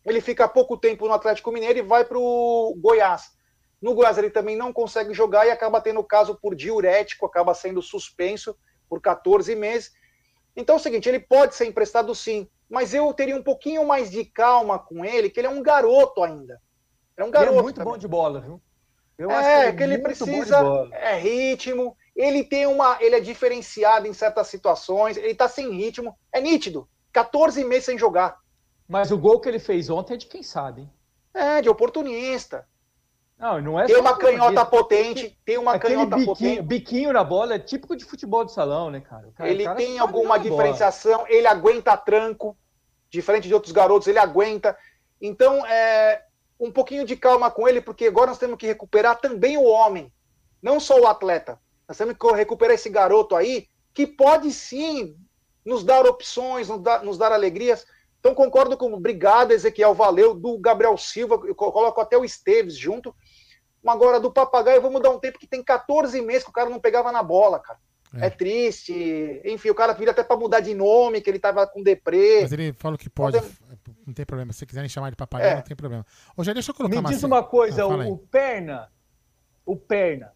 Ele fica pouco tempo no Atlético Mineiro e vai para o Goiás. No Goiás ele também não consegue jogar e acaba tendo caso por diurético, acaba sendo suspenso por 14 meses. Então é o seguinte, ele pode ser emprestado sim, mas eu teria um pouquinho mais de calma com ele, que ele é um garoto ainda. É um garoto. Ele é muito também. bom de bola, viu? Eu é, acho que ele muito bom de precisa é ritmo, ele tem uma, ele é diferenciado em certas situações, ele tá sem ritmo, é nítido. 14 meses sem jogar. Mas o gol que ele fez ontem é de quem sabe, hein? É, de oportunista. Não, não é Tem uma canhota potente, tem uma Aquele canhota biquinho, potente. biquinho na bola é típico de futebol de salão, né, cara? Cara- ele cara tem alguma jogar bola. diferenciação, ele aguenta tranco, diferente de outros garotos, ele aguenta. Então, é, um pouquinho de calma com ele, porque agora nós temos que recuperar também o homem, não só o atleta. Nós temos que recuperar esse garoto aí, que pode sim nos dar opções, nos dar, nos dar alegrias. Então, concordo com obrigado, Ezequiel, valeu, do Gabriel Silva, eu co- coloco até o Esteves junto. Agora, do Papagaio, vamos dar um tempo que tem 14 meses que o cara não pegava na bola, cara. É, triste. Enfim, o cara viria até para mudar de nome, que ele tava com deprê. Mas ele falou que pode. Não tem problema. Se quiserem chamar de papagaio, É. não tem problema. Ô, já deixa eu colocar Me uma diz uma coisa, Ah, fala o, o Perna, o Perna,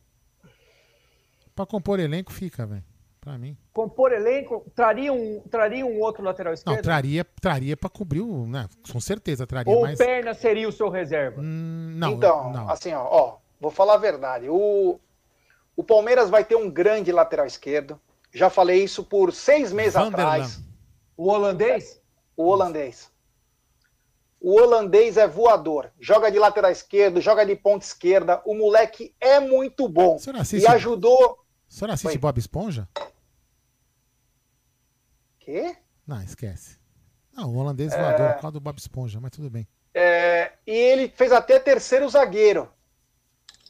Pra compor elenco, fica, velho. Pra mim. compor elenco, traria um, traria um outro lateral Não, esquerdo? traria, traria pra cobrir o. Né? Com certeza traria, Ou mas. o Perna seria o seu reserva? Não, então, não. assim, ó, ó, vou falar a verdade. O, o Palmeiras vai ter um grande lateral esquerdo. Já falei isso por seis meses Vanderlan. atrás. O holandês? O holandês. O holandês é voador. Joga de lateral esquerdo, joga de ponta esquerda. O moleque é muito bom. assiste- E ajudou. O senhor assiste Oi. Bob Esponja? Quê? Não, esquece. Não, o holandês É. voador, por causa do Bob Esponja, mas tudo bem. É, e ele fez até terceiro zagueiro.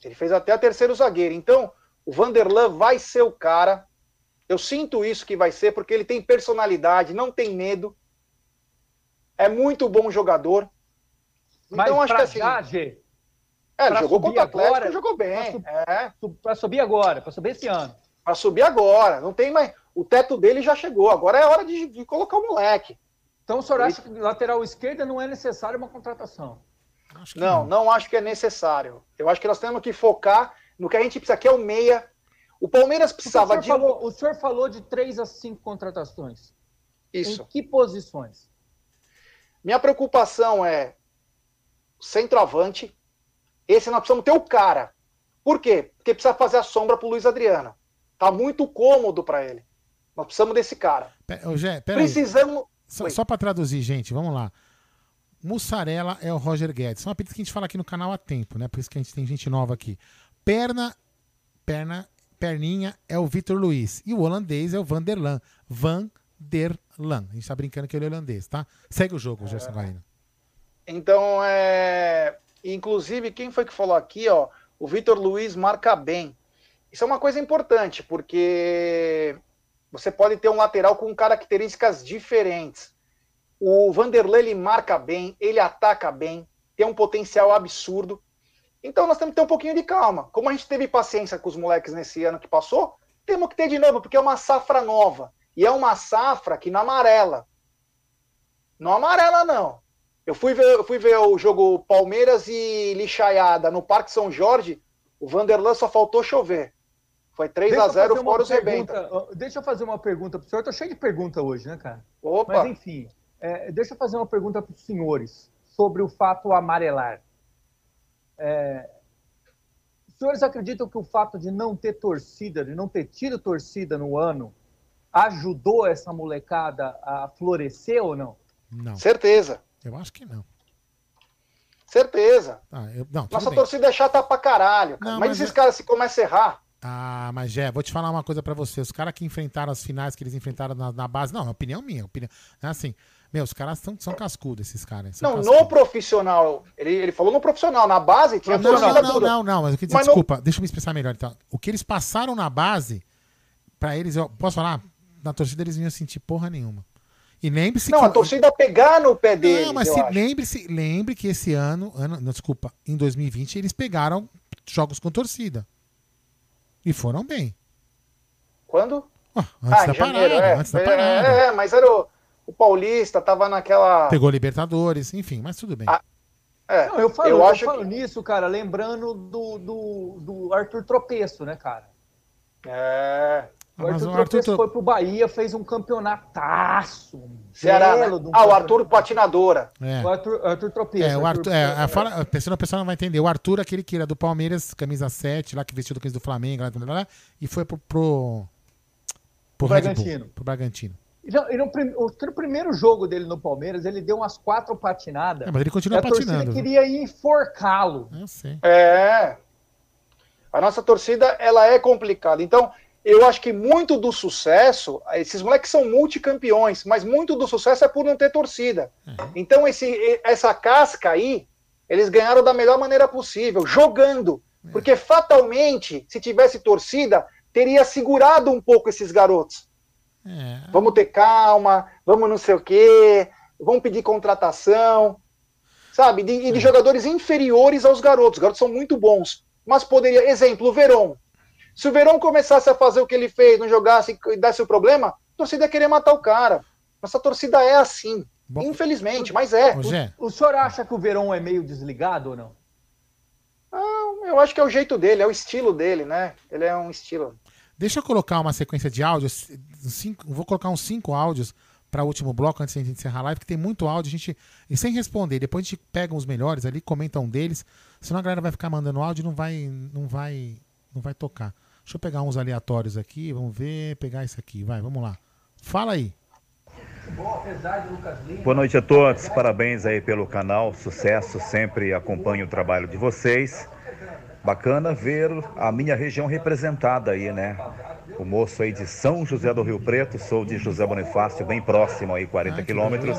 Ele fez até terceiro zagueiro. Então, o Vanderlan vai ser o cara. Eu sinto isso que vai ser, porque ele tem personalidade, não tem medo. É muito bom jogador. Mas Então, acho pra que assim. já, G, É, jogou contra o Atlético, agora, jogou bem. pra su- É. Pra subir agora, pra subir esse ano. Pra subir agora. Não tem mais. O teto dele já chegou. Agora é hora de, de colocar o moleque. Então o senhor acha que lateral esquerda não é necessário uma contratação? Não, não acho que é necessário. Eu acho que nós temos que focar no que a gente precisa, que é o meia. O Palmeiras precisava o, de. senhor falou, o senhor falou de três a cinco contratações. Isso. Em que posições? Minha preocupação é centroavante. Esse nós precisamos ter o cara. Por quê? Porque precisa fazer a sombra pro Luiz Adriano. Tá muito cômodo para ele. Nós precisamos desse cara. Gé, pera aí. Precisamos. Só, Oi. só pra traduzir, gente, vamos lá. Mussarela é o Roger Guedes. São apelidos que a gente fala aqui no canal há tempo, né? Por isso que a gente tem gente nova aqui. Perna, perna, perninha é o Vitor Luiz. E o holandês é o Vanderlan. Vanderlan. A gente tá brincando que ele é holandês, tá? Segue o jogo, Gerson Galino. Então, é. Inclusive, quem foi que falou aqui, ó? O Vitor Luiz marca bem. Isso é uma coisa importante, porque você pode ter um lateral com características diferentes. O Vanderlei ele marca bem, ele ataca bem, tem um potencial absurdo. Então nós temos que ter um pouquinho de calma. Como a gente teve paciência com os moleques nesse ano que passou, temos que ter de novo, porque é uma safra nova. E é uma safra que não amarela. Não amarela, não. Eu fui ver, eu fui ver o jogo Palmeiras e Lixaiada no Parque São Jorge. O Vanderlan só faltou chover. Foi 3 Deixa a eu 0 fazer uma fora os rebenta. Deixa eu fazer uma pergunta pro senhor. Eu tô cheio de pergunta hoje, né, cara? Opa. Mas enfim, é, deixa eu fazer uma pergunta para os senhores sobre o fato amarelar. É, os senhores acreditam que o fato de não ter torcida, de não ter tido torcida no ano, ajudou essa molecada a florescer ou não? Não. Certeza, Eu acho que não. certeza. Ah, eu- não, Nossa bem. torcida é chata pra caralho. cara. Não, mas mas esses é- caras se começam a errar. Ah, mas Jé, vou te falar uma coisa pra você. Os caras que enfrentaram as finais que eles enfrentaram na, na base. Não, é opinião minha. Opinião, é assim, meu, os caras são, são cascudos, esses caras. Não, cascudos. no profissional. Ele, ele falou no profissional. Na base tinha Não, não, não, não, não, mas dizer, Mas não- desculpa, deixa eu me expressar melhor então. O que eles passaram na base, pra eles, eu posso falar? Na torcida eles não iam sentir porra nenhuma. E lembre-se Não, que. a torcida pegar no pé deles. Não, mas lembre-se, lembre que esse ano, ano, não, desculpa, em 2020 eles pegaram jogos com torcida. E foram bem. Quando? antes ah, da janeiro, parada, é. antes da É, parada. É, mas era o, o Paulista, tava naquela. Pegou Libertadores, enfim, mas tudo bem. Ah, É, Não, eu falo, eu eu acho falo nisso, cara, lembrando do, do, do Arthur Tropeço, né, cara? É. O Mas Arthur o Arthur Tropeço Tro- foi pro Bahia, fez um campeonataço. um né? de um Ah, o. Arthur Patinadora. É. O Arthur, Arthur Tropeço. É, o Arthur, é, a, fala, a pessoa, a pessoa não vai entender. O Arthur, aquele que era do Palmeiras, camisa 7, lá que vestiu do camisa do Flamengo, lá, lá, lá, e foi pro. pro, pro Pro Red Bull, Bragantino. pro Bragantino. E no, e no no primeiro jogo dele no Palmeiras, ele deu umas quatro patinadas. É, mas ele continua a torcida patinando. queria enforcá-lo. Eu sei. É. A nossa torcida, ela é complicada. Então, eu acho que muito do sucesso, esses moleques são multicampeões, mas muito do sucesso é por não ter torcida. Então, esse, essa casca aí, eles ganharam da melhor maneira possível, jogando. Porque fatalmente, se tivesse torcida, teria segurado um pouco esses garotos. É. Vamos ter calma, vamos não sei o quê, vamos pedir contratação, sabe? De- E de, jogadores inferiores aos garotos. Os garotos são muito bons. Mas poderia, exemplo, o Verón. Se o Verón começasse a fazer o que ele fez, não jogasse e desse o problema, a torcida ia querer matar o cara. Nossa torcida é assim. Infelizmente, mas é. Zé, O senhor acha que o Verão é meio desligado ou não? Não, eu acho que é o jeito dele, é o estilo dele, né? Ele é um estilo. Deixa eu colocar uma sequência de áudios. Cinco, vou colocar uns cinco áudios para o último bloco antes de a gente encerrar a live, que tem muito áudio. A gente, e sem responder, depois a gente pega os melhores ali, comenta um deles. Senão a galera vai ficar mandando áudio e não vai, não vai, não vai tocar. Deixa eu pegar uns aleatórios aqui, vamos ver, pegar esse aqui, vai, vamos lá. Fala aí. Boa noite a todos, parabéns aí pelo canal, sucesso, sempre acompanho o trabalho de vocês. Bacana ver a minha região representada aí, né? O moço aí de São José do Rio Preto, sou de José Bonifácio, bem próximo aí, 40 quilômetros.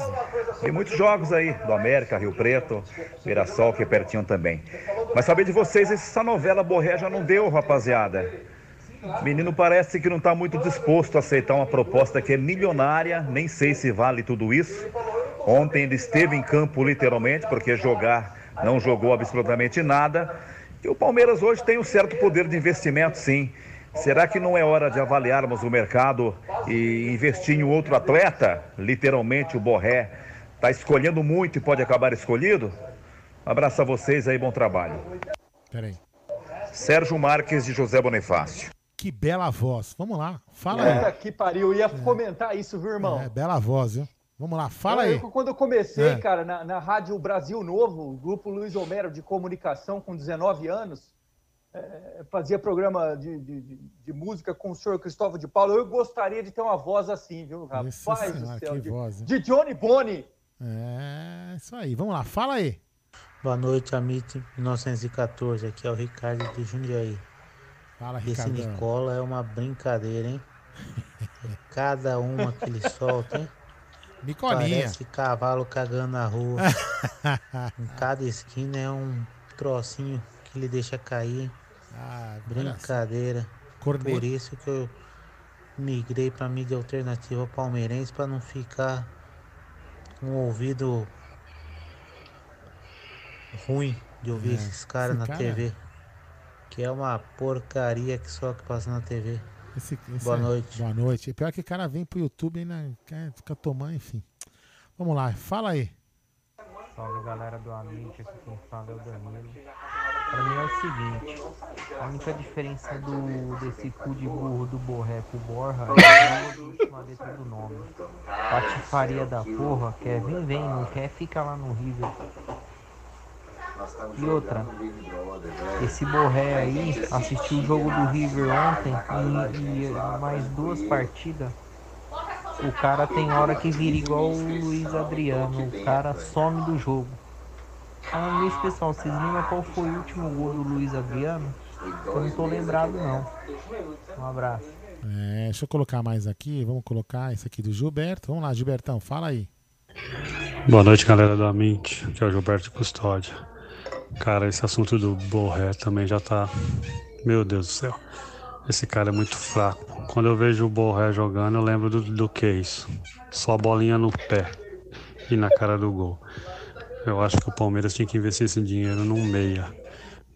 Tem muitos jogos aí, do América, Rio Preto, Mirassol, que é pertinho também. Mas saber de vocês, essa novela Borré já não deu, rapaziada. Menino parece que não está muito disposto a aceitar uma proposta que é milionária, nem sei se vale tudo isso. Ontem ele esteve em campo literalmente, porque jogar não jogou absolutamente nada. E o Palmeiras hoje tem um certo poder de investimento, sim. Será que não é hora de avaliarmos o mercado e investir em outro atleta? Literalmente o Borré está escolhendo muito e pode acabar escolhido? Abraço a vocês aí, bom trabalho. Peraí. Sérgio Marques de José Bonifácio. Que bela voz. Vamos lá, fala Puta aí. que pariu, eu ia comentar isso, viu, irmão? É, bela voz, viu? Vamos lá, fala Eu- aí. eu, quando eu comecei, É. cara, na, na Rádio Brasil Novo, o grupo Luiz Homero de comunicação com 19 anos, é, fazia programa de, de- de- de música com o senhor Cristóvão de Paulo. Eu gostaria de ter uma voz assim, viu, rapaz Nossa do Senhora, céu. que De, voz, de Johnny Boni. É, isso aí. Vamos lá, fala aí. Boa noite, Amit 1914. Aqui é o Ricardo de Jundiaí. Fala, Esse Ricardão. Nicola é uma brincadeira, hein? [laughs] Cada uma que ele solta, hein? Nicolinha. Parece cavalo cagando na rua. [laughs] em cada esquina é um trocinho que ele deixa cair? Ah, Brincadeira. Corneta. Por isso que eu migrei pra mídia alternativa palmeirense pra não ficar com o ouvido ruim de ouvir É, esses caras na cara- TV. Que é uma porcaria que só que passa na TV. Esse- esse Boa é- noite. Boa noite. Pior que o cara vem pro YouTube e ainda quer ficar tomando, enfim. Vamos lá, fala aí. Salve galera do Amit, aqui quem fala é o Danilo. Pra mim é o seguinte, a única diferença do desse cu de burro do Borré pro Borra é a última letra do nome. Patifaria da porra, quer vem, vem, não quer ficar lá no River. E outra, esse Borré aí assistiu o jogo do River ontem e, e mais duas partidas. O cara tem hora que vira igual o Luiz Adriano, o cara some do jogo. Falando nisso, pessoal, vocês lembram qual foi o último gol do Luiz Adriano? Eu não tô lembrado não. Um abraço. É, deixa eu colocar mais aqui. Vamos colocar esse aqui do Gilberto. Vamos lá, Gilbertão, fala aí. Boa noite, galera da Mint, que é o Gilberto Custódia. Cara, esse assunto do Borré também já tá. Meu Deus do céu. Esse cara é muito fraco. Quando eu vejo o Borré jogando, eu lembro do, do que é isso. Só bolinha no pé e na cara do gol. Eu acho que o Palmeiras tinha que investir esse dinheiro num meia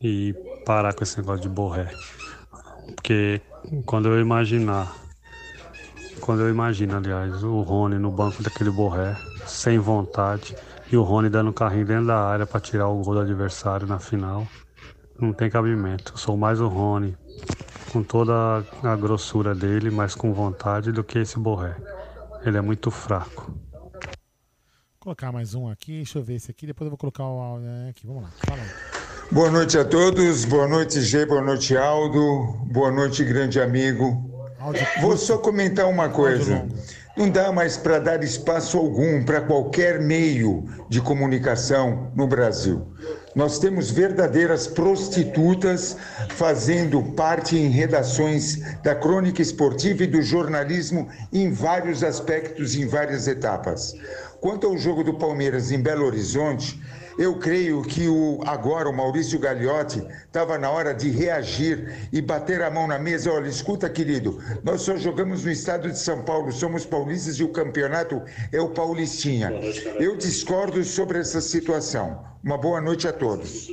e parar com esse negócio de Borré. Porque quando eu imaginar quando eu imagino, aliás, o Rony no banco daquele Borré, sem vontade, E o Rony dando carrinho dentro da área para tirar o gol do adversário na final. Não tem cabimento. Eu sou mais o Rony, com toda a grossura dele, mas com vontade do que esse Borré. Ele é muito fraco. Vou colocar mais um aqui, deixa eu ver esse aqui, depois eu vou colocar o áudio né, aqui. Vamos lá, fala aí. Boa noite a todos, boa noite G, boa noite Aldo, boa noite grande amigo. Vou só comentar uma coisa. Não dá mais para dar espaço algum para qualquer meio de comunicação no Brasil. Nós temos verdadeiras prostitutas fazendo parte em redações da crônica esportiva e do jornalismo em vários aspectos, em várias etapas. Quanto ao jogo do Palmeiras em Belo Horizonte, eu creio que o agora o Maurício Gagliotti estava na hora de reagir e bater a mão na mesa. Olha, escuta, querido, nós só jogamos no estado de São Paulo, somos paulistas e o campeonato é o Paulistinha. Eu discordo sobre essa situação. Uma boa noite a todos.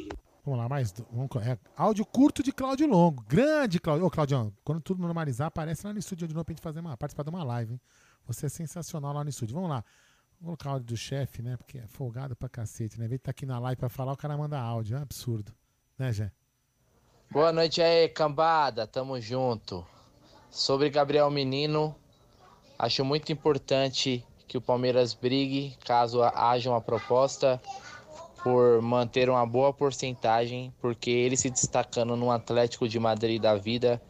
Vamos lá, mais. Vamos, é, áudio curto de Cláudio Longo. Grande Cláudio. Ô, Claudião, quando tudo normalizar, aparece lá no estúdio de novo pra gente fazer uma, participar de uma live, hein? Você é sensacional lá no estúdio. Vamos lá. Vou colocar o áudio do chefe, né? Porque é folgado pra cacete, né? Em vez de estar tá aqui na live pra falar, o cara manda áudio. É um absurdo. Né, Jé? Boa noite aí, cambada. Tamo junto. Sobre Gabriel Menino, acho muito importante que o Palmeiras brigue caso haja uma proposta por manter uma boa porcentagem, porque ele se destacando no Atlético de Madrid da vida,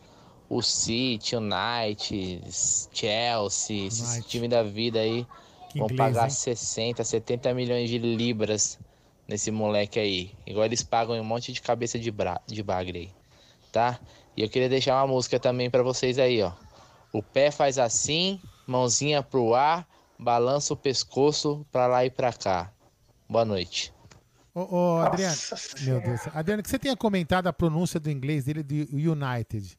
o City, o United, Chelsea, esse time da vida aí Que vão inglês, pagar hein? 60, 70 milhões de libras nesse moleque aí. Igual eles pagam em um monte de cabeça de, bra de bagre aí, tá? E eu queria deixar uma música também pra vocês aí, ó. O pé faz assim, mãozinha pro ar, balança o pescoço pra lá e pra cá. Boa noite. Ô, ô Adriano. Meu Deus. Adriano, que você tenha comentado a pronúncia do inglês dele do United.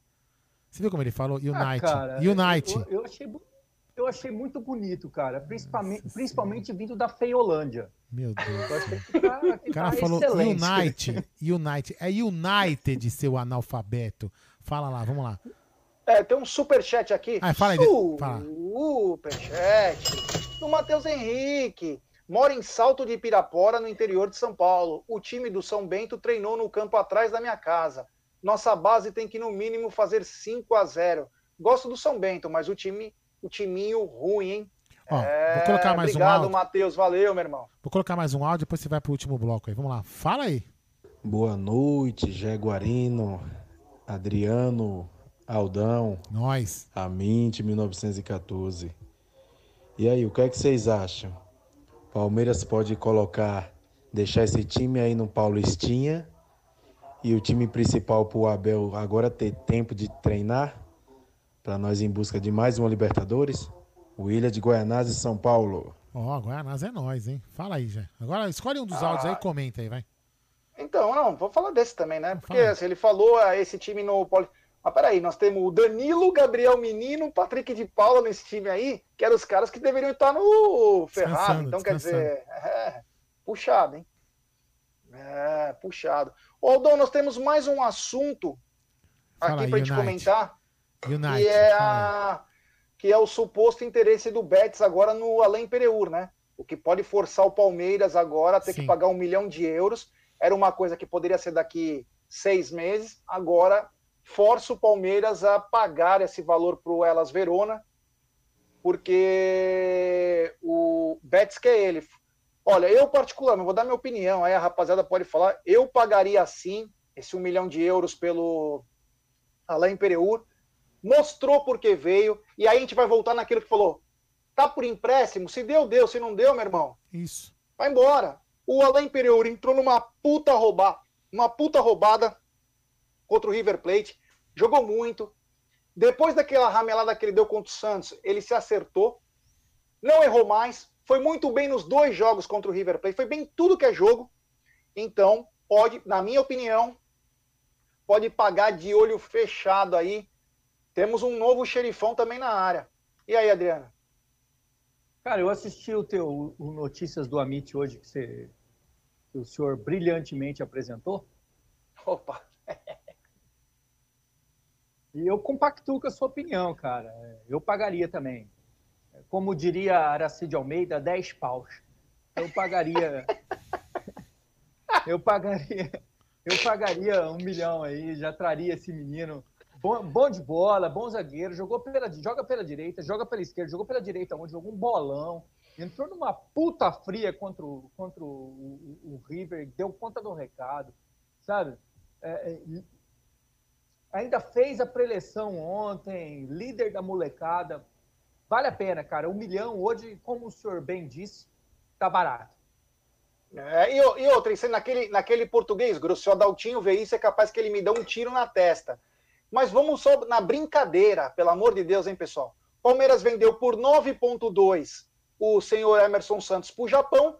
Você viu como ele falou? United. Ah, cara, Unite. Eu, eu achei, bu- eu achei muito bonito, cara. Principalmente, principalmente vindo da Feiolândia. Meu Deus. Eu achei que tá, que O cara tá falou excelente. Unite. Unite. É United, seu analfabeto. Fala lá, vamos lá. É, tem um superchat aqui. Ah, fala aí, fala. Superchat. Do Matheus Henrique. Mora em Salto de Pirapora, no interior de São Paulo. O time do São Bento treinou no campo atrás da minha casa. Nossa base tem que, no mínimo, fazer 5 a 0 Gosto do São Bento, mas o time, o timinho ruim, hein? Ó, É, vou colocar mais um obrigado, áudio. Matheus. Valeu, meu irmão. Vou colocar mais um áudio, depois você vai pro último bloco aí. Vamos lá. Fala aí. Boa noite, Jaguarino, Adriano, Aldão. Nós. Aminte, 1914. E aí, o que é que vocês acham? Palmeiras pode colocar, deixar esse time aí no Paulistinha e o time principal pro Abel agora ter tempo de treinar para nós em busca de mais uma Libertadores? O Ilha de Goianás e São Paulo. Ó, Guianás é nós, hein? Fala aí, já. Agora escolhe um dos áudios aí e comenta aí, vai. Então, não, vou falar desse também, né? Porque assim, ele falou ah, esse time no Poli. Mas peraí, nós temos o Danilo, Gabriel Menino, Patrick de Paula nesse time aí, que eram os caras que deveriam estar no Ferrari. Descansando, Então, quer dizer, é, puxado, hein? É, puxado. Ô, Aldão, nós temos mais um assunto Fala aqui aí, pra gente Unite. comentar, Unite. que é, a, que é o suposto interesse do Betis agora no Alain Pereur, né? O que pode forçar o Palmeiras agora a ter que Sim. pagar um milhão de euros. Era uma coisa que poderia ser daqui seis meses, agora força o Palmeiras a pagar esse valor para o Elas Verona, porque o Betis quer ele. Olha, eu particularmente, vou dar minha opinião, aí a rapaziada pode falar, eu pagaria sim esse um milhão de euros pelo Alain Pereur, mostrou porque veio, e aí a gente vai voltar naquilo que falou, tá por empréstimo, se deu, deu, se não deu, meu irmão, Isso. vai embora. O Alain Pereur entrou numa puta roubar, uma puta roubada contra o River Plate, jogou muito. Depois daquela ramelada que ele deu contra o Santos, ele se acertou, não errou mais, foi muito bem nos dois jogos contra o River Plate, foi bem em tudo que é jogo. Então, pode, na minha opinião, pode pagar de olho fechado aí. Temos um novo xerifão também na área. E aí, Adriana? Cara, eu assisti o teu o Notícias do Amit hoje que, você, que o senhor brilhantemente apresentou. Opa! [laughs] E eu compactuo com a sua opinião, cara. Eu pagaria também. Como diria Aracide Almeida, 10 paus. eu pagaria. [laughs] Eu pagaria. Eu pagaria um milhão aí, já traria esse menino. Bom, bom de bola, bom zagueiro, jogou pela, joga pela direita, joga pela esquerda, jogou pela direita, onde jogou um bolão. Entrou numa puta fria contra o, contra o, o, o River, deu conta do recado, sabe? É, é, ainda fez a preleção ontem, líder da molecada. Vale a pena, cara. Um milhão hoje, como o senhor bem disse, tá barato. É, e, e outra, naquele, naquele português grosso, se o Adaltinho vê isso, é capaz que ele me dê um tiro na testa. Mas vamos só na brincadeira, pelo amor de Deus, hein, pessoal? Palmeiras vendeu por 9,2 o senhor Emerson Santos para o Japão,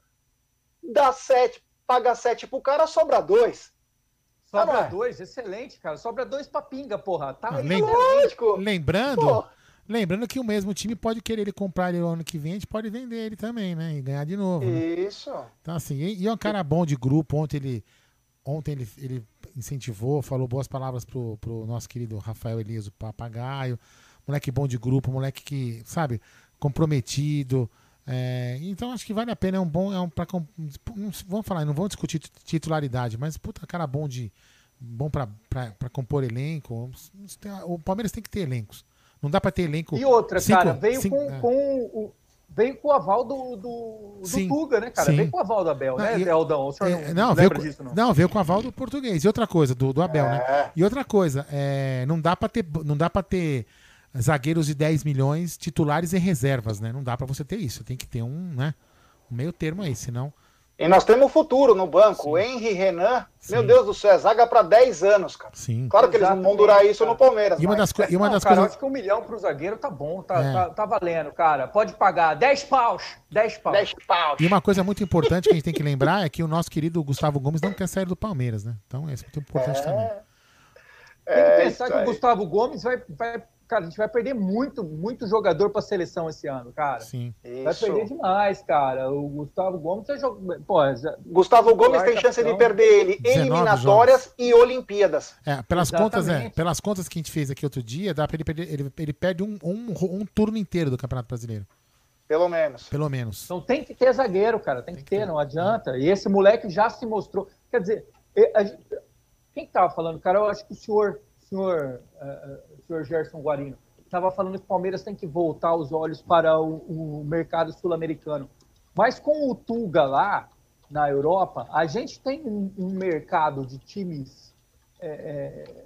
dá 7, paga 7 pro cara, sobra 2. Sobra 2, excelente, cara. Sobra 2 pra pinga, porra. Tá aí, lógico. Lembrando, Pô. lembrando que o mesmo time pode querer ele comprar ele o ano que vem, a gente pode vender ele também, né? E ganhar de novo. Né? Isso. Então, assim, e, e é um cara bom de grupo. Ontem ele, ontem ele, ele incentivou, falou boas palavras pro, pro nosso querido Rafael Elias, o papagaio. Moleque bom de grupo, moleque que, sabe, comprometido. É, então acho que vale a pena, é um bom. É um, pra, vamos falar, não vamos discutir titularidade, mas puta, cara bom de. Bom pra, pra, pra compor elenco. O Palmeiras tem que ter elencos. Não dá pra ter elenco. E outra, cinco, cara, veio cinco, com, é. com o. Veio com o aval do, do, do Tuga, né, cara? Sim. Veio com o aval do Abel, não, né, e, Aldão? O senhor é, não, não veio com, disso, não? Não, veio com o aval do português. E outra coisa, do, do Abel, né? é. né? E outra coisa, é, não dá pra ter. Não dá pra ter zagueiros de 10 milhões, titulares e reservas, né? Não dá para você ter isso. Tem que ter um, né? Um meio termo aí, senão. E nós temos o futuro no banco. Sim. O Henry Renan, Sim. meu Deus do céu, é zaga para 10 anos, cara. Sim. Claro que Exatamente, eles não vão durar isso cara. no Palmeiras. E uma das, mas... e uma das não, cara, coisas. acho que um milhão pro zagueiro tá bom, tá, é. tá, tá, valendo, cara. Pode pagar 10 paus. 10 paus. 10 paus. E uma coisa muito importante que a gente tem que lembrar é que o nosso querido Gustavo Gomes não quer sair do Palmeiras, né? Então, isso é muito importante é. também. Tem que pensar que o Gustavo Gomes vai, vai cara, a gente vai perder muito, muito jogador para a seleção esse ano, cara. Sim. Vai Isso. perder demais, cara. O Gustavo Gomes é joga... Pô, já... Gustavo Gomes tem chance de perder ele eliminatórias e Olimpíadas. É, pelas contas, é, pelas contas que a gente fez aqui outro dia, dá para ele perder, ele, ele perde um, um, um turno inteiro do Campeonato Brasileiro. Pelo menos. Pelo menos. Então tem que ter zagueiro, cara. Tem, tem que, ter, ter, não adianta. E esse moleque já se mostrou. Quer dizer, quem que tava falando, cara? Eu acho que o senhor, senhor uh, senhor Gerson Guarino, estava falando que o Palmeiras tem que voltar os olhos para o, o mercado sul-americano. Mas com o Tuga lá, na Europa, a gente tem um, um mercado de times é, é,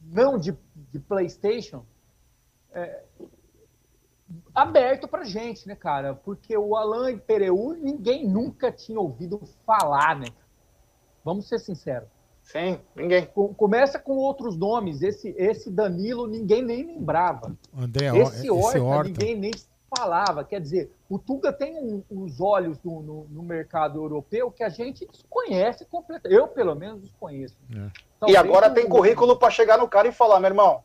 não de, de PlayStation é, aberto para gente, né, cara? Porque o Alain Pereu ninguém nunca tinha ouvido falar, né? Vamos ser sinceros. Sim, ninguém. Começa com outros nomes. Esse, esse Danilo ninguém nem lembrava. André, esse, Horta, esse Horta ninguém nem falava. Quer dizer, o Tuga tem um, os olhos no, no, no, mercado europeu que a gente desconhece completamente. Eu, pelo menos, desconheço. É. E agora tem currículo para chegar no cara e falar, meu irmão,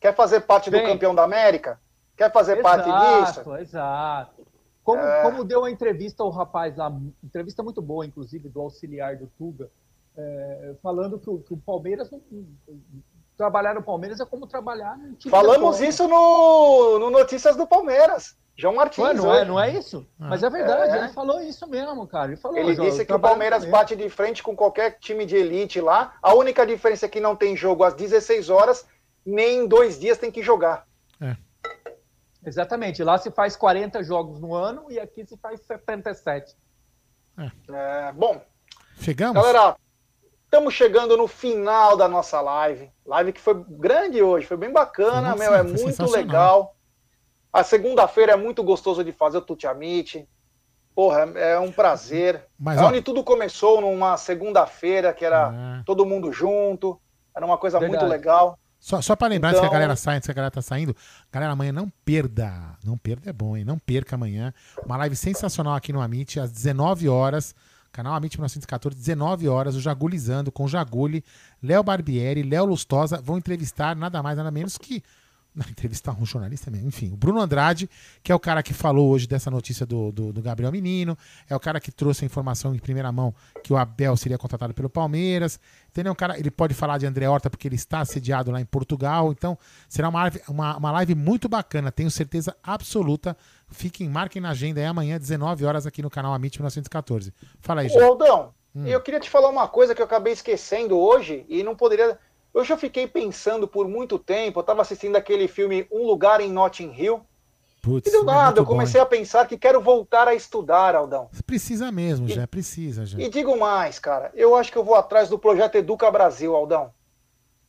quer fazer parte tem. do campeão da América? Quer fazer exato, parte disso? Exato. Como, é... como deu a entrevista o rapaz lá, entrevista muito boa, inclusive, do auxiliar do Tuga, é, falando que o, que o Palmeiras não, trabalhar no Palmeiras é como trabalhar no time Falamos isso no, no Notícias do Palmeiras. João Martins. Ué, não, é, não é isso? Ah. Mas é verdade, é. ele falou isso mesmo, cara. Ele, falou, ele disse que o Palmeiras bate de frente com qualquer time de elite lá. A única diferença é que não tem jogo às 16 horas, nem em dois dias tem que jogar. É. Exatamente. Lá se faz 40 jogos no ano e aqui se faz 77. É. É, bom. Chegamos? Galera, Estamos chegando no final da nossa live. Live que foi grande hoje, foi bem bacana, Nossa, meu, é muito legal. A segunda-feira é muito gostoso de fazer o Tutiamite. Porra, é um prazer. Mas, é ó, onde tudo começou, numa segunda-feira, que era é. todo mundo junto. Era uma coisa Verdade. muito legal. Só, só para lembrar então... que a galera sai, antes que a galera tá saindo. Galera, amanhã não perda. Não perda é bom, hein? Não perca amanhã. Uma live sensacional aqui no Amit, às 19 horas. Canal Amit 1914, 19 horas, o Jagulizando com Jaguli, Léo Barbieri, Léo Lustosa vão entrevistar nada mais, nada menos que Na entrevistar um jornalista mesmo. Enfim, o Bruno Andrade, que é o cara que falou hoje dessa notícia do, do, do Gabriel Menino, é o cara que trouxe a informação em primeira mão que o Abel seria contratado pelo Palmeiras. Entendeu? O cara, ele pode falar de André Horta porque ele está sediado lá em Portugal. Então, será uma live, uma, uma live muito bacana, tenho certeza absoluta. Fiquem, marquem na agenda aí amanhã, 19 horas, aqui no canal Amit 1914. Fala aí, Ô. Aldão, Hum. eu queria te falar uma coisa que eu acabei esquecendo hoje e não poderia. Eu fiquei pensando por muito tempo, eu estava assistindo aquele filme Um Lugar em Notting Hill. Putz, E do é nada, muito eu bom, comecei a pensar que quero voltar a estudar, Aldão. Precisa mesmo, já. Precisa, já. E digo mais, cara, eu acho que eu vou atrás do projeto Educa Brasil, Aldão.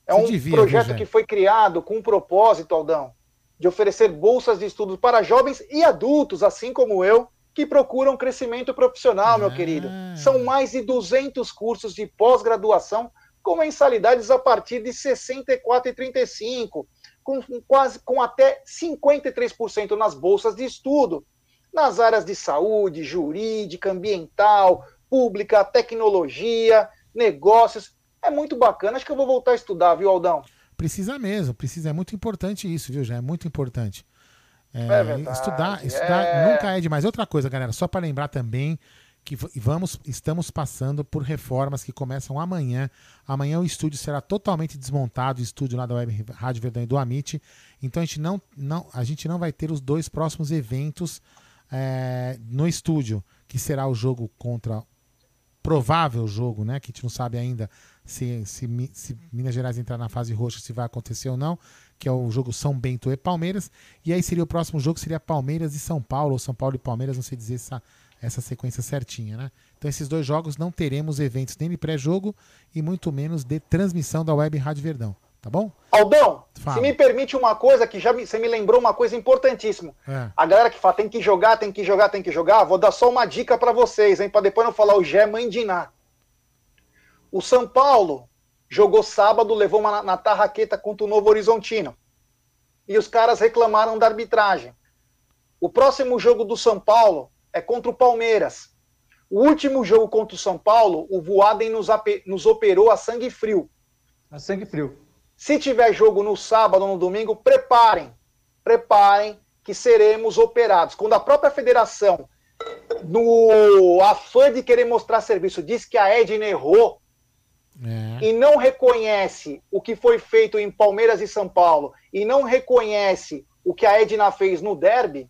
É um devia, projeto que foi criado com um propósito, Aldão, de oferecer bolsas de estudos para jovens e adultos, assim como eu, que procuram crescimento profissional, meu querido. São mais de 200 cursos de pós-graduação com mensalidades a partir de R$ 64,35, com com quase com até 53% nas bolsas de estudo, nas áreas de saúde, jurídica, ambiental, pública, tecnologia, negócios. É muito bacana. Acho que eu vou voltar a estudar, viu, Aldão? Precisa mesmo, precisa. É muito importante isso, viu, já? É muito importante. É, É verdade, estudar estudar é. nunca é demais. Outra coisa, galera, só para lembrar também que vamos, estamos passando por reformas que começam amanhã. Amanhã o estúdio será totalmente desmontado, o estúdio lá da Web Rádio Verdão e do Amit. Então a gente não, não, a gente não vai ter os dois próximos eventos é, no estúdio, que será o jogo contra provável jogo, né? Que a gente não sabe ainda se, se, se Minas Gerais entrar na fase roxa, se vai acontecer ou não, que é o jogo São Bento e Palmeiras. E aí seria o próximo jogo, seria Palmeiras e São Paulo, ou São Paulo e Palmeiras, não sei dizer essa, essa sequência certinha, né? Então esses dois jogos não teremos eventos nem de pré-jogo e muito menos de transmissão da Web Rádio Verdão, tá bom? Aldão, Fala. se me permite uma coisa que já me, você me lembrou uma coisa importantíssima. É. A galera que fala tem que jogar, tem que jogar, tem que jogar, vou dar só uma dica para vocês, hein, para depois não falar o Gé Mandiná. O São Paulo jogou sábado, levou uma na, na tarraqueta contra o Novo Horizontino. E os caras reclamaram da arbitragem. O próximo jogo do São Paulo é contra o Palmeiras. O último jogo contra o São Paulo, o Voaden nos, nos operou a sangue frio. A sangue frio. Se tiver jogo no sábado ou no domingo, preparem. Preparem que seremos operados. Quando a própria federação, no afã de querer mostrar serviço, diz que a Edna errou É. e não reconhece o que foi feito em Palmeiras e São Paulo e não reconhece o que a Edna fez no derby,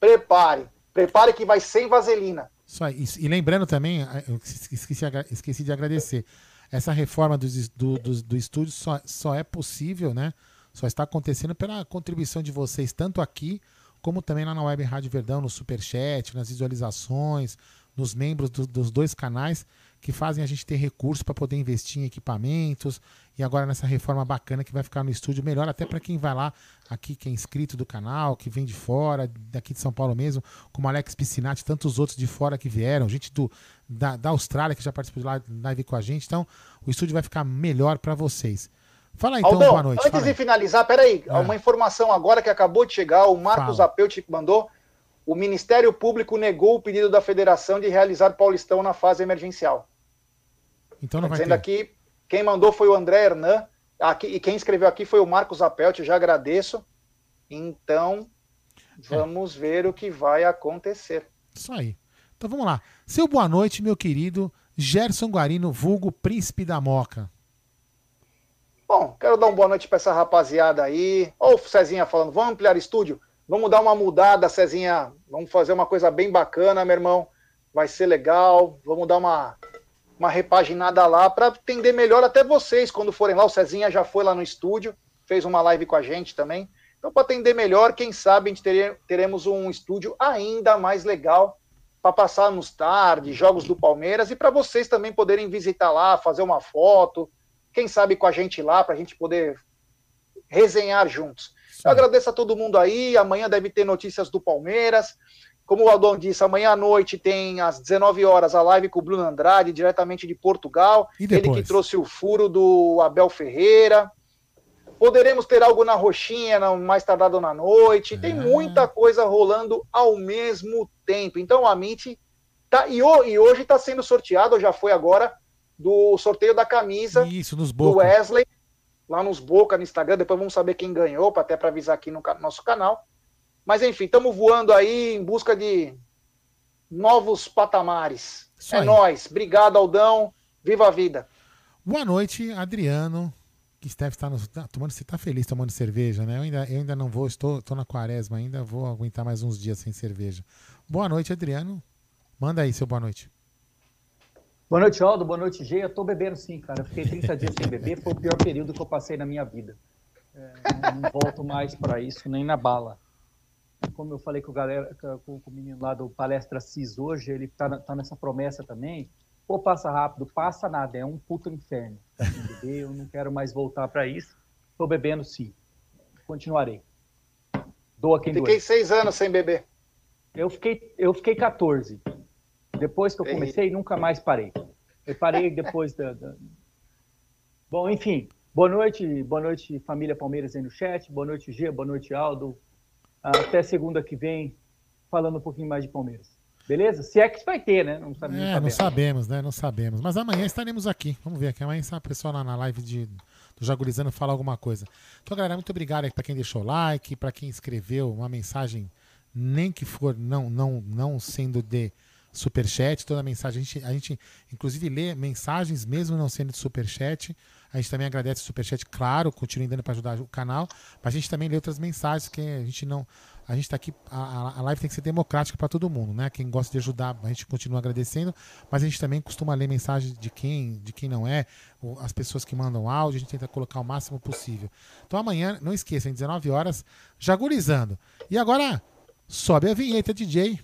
prepare. Prepare que vai sem vaselina. Só isso. E lembrando também, eu esqueci, esqueci de agradecer. Essa reforma dos, do, do, do estúdio só, só é possível, né? Só está acontecendo pela contribuição de vocês, tanto aqui, como também lá na Web Rádio Verdão, no Superchat, nas visualizações, nos membros do- dos dois canais, que fazem a gente ter recursos para poder investir em equipamentos. E agora nessa reforma bacana que vai ficar no estúdio, melhor até para quem vai lá, aqui, que é inscrito do canal, que vem de fora, daqui de São Paulo mesmo, como Alex Piscinati, tantos outros de fora que vieram, gente do, da, da Austrália que já participou de live com a gente. Então, o estúdio vai ficar melhor para vocês. Fala então, Aldão, boa noite. antes fala de aí. finalizar, peraí, É. uma informação agora que acabou de chegar, o Marcos Fala. Apeu te mandou. O Ministério Público negou o pedido da federação de realizar Paulistão na fase emergencial. Então não Tá vai dizendo ter. aqui, quem mandou foi o André Hernan, aqui, e quem escreveu aqui foi o Marcos Apelt, eu já agradeço. Então, vamos ver o que vai acontecer. Isso aí. Então vamos lá. Seu boa noite, meu querido Gerson Guarino, vulgo Príncipe da Moca. Bom, quero dar uma boa noite para essa rapaziada aí. O Cezinha falando, vamos ampliar estúdio? Vamos dar uma mudada, Cezinha. Vamos fazer uma coisa bem bacana, meu irmão. Vai ser legal. Vamos dar uma, uma repaginada lá para atender melhor até vocês quando forem lá. O Cezinha já foi lá no estúdio, fez uma live com a gente também. Então, para atender melhor, quem sabe a gente tere- teremos um estúdio ainda mais legal para passar nos tardes, jogos do Palmeiras e para vocês também poderem visitar lá, fazer uma foto, quem sabe com a gente lá, para a gente poder resenhar juntos. Eu agradeço a todo mundo aí. Amanhã deve ter notícias do Palmeiras. Como o Aldon disse, amanhã à noite tem às 19 horas a live com o Bruno Andrade, diretamente de Portugal. E Ele que trouxe o furo do Abel Ferreira. Poderemos ter algo na roxinha, mais tardado na noite. Tem muita coisa rolando ao mesmo tempo. Então o Amit tá. E, ho- hoje está sendo sorteado, ou já foi agora, do sorteio da camisa Isso, nos do. Wesley. lá nos Boca no Instagram. Depois vamos saber quem ganhou, até para avisar aqui no nosso canal. Mas enfim, estamos voando aí em busca de novos patamares. Isso é aí. nóis. Obrigado, Aldão. Viva a vida. Boa noite, Adriano. Que Steph está no, tá tomando, você tá feliz tomando cerveja, né? Eu ainda, eu ainda não vou, estou, estou na quaresma ainda, vou aguentar mais uns dias sem cerveja. Boa noite, Adriano. Manda aí seu boa noite. Boa noite, Aldo. Boa noite, G. Eu tô bebendo sim, cara. Eu fiquei 30 dias sem beber. Foi o pior período que eu passei na minha vida. É, não, não volto mais para isso, nem na bala. Como eu falei com, o galera, com, com o menino lá do Palestra CIS hoje, ele tá, tá nessa promessa também. Pô, passa rápido, passa nada. É um puto inferno. Eu não quero mais voltar para isso. Tô bebendo sim. Continuarei. Doa quem Fiquei doer. seis anos sem beber. Eu fiquei, eu fiquei 14. Depois que eu comecei, nunca mais parei. Eu parei depois da, da- Bom, enfim. Boa noite, boa noite, família Palmeiras aí no chat. Boa noite, G. Boa noite, Aldo. Até segunda que vem, falando um pouquinho mais de Palmeiras. Beleza? Se é que vai ter, né? Não, sabe, É, não sabemos, né? Não sabemos. Mas amanhã estaremos aqui. Vamos ver aqui. Amanhã essa pessoa lá na live de, do Jagurizano fala alguma coisa. Então, galera, muito obrigado pra quem deixou like, pra quem escreveu uma mensagem, nem que for não, não, não sendo de superchat, toda mensagem. A gente, a gente, inclusive, lê mensagens mesmo não sendo de superchat. A gente também agradece o superchat, claro, continue dando para ajudar o canal. Mas a gente também lê outras mensagens que a gente não. A gente tá aqui. A, a- live tem que ser democrática para todo mundo, né? Quem gosta de ajudar, a gente continua agradecendo. Mas a gente também costuma ler mensagens de quem, de quem não é, as pessoas que mandam áudio, a gente tenta colocar o máximo possível. Então amanhã, não esqueçam, 19 horas, jagurizando. E agora, sobe a vinheta, DJ.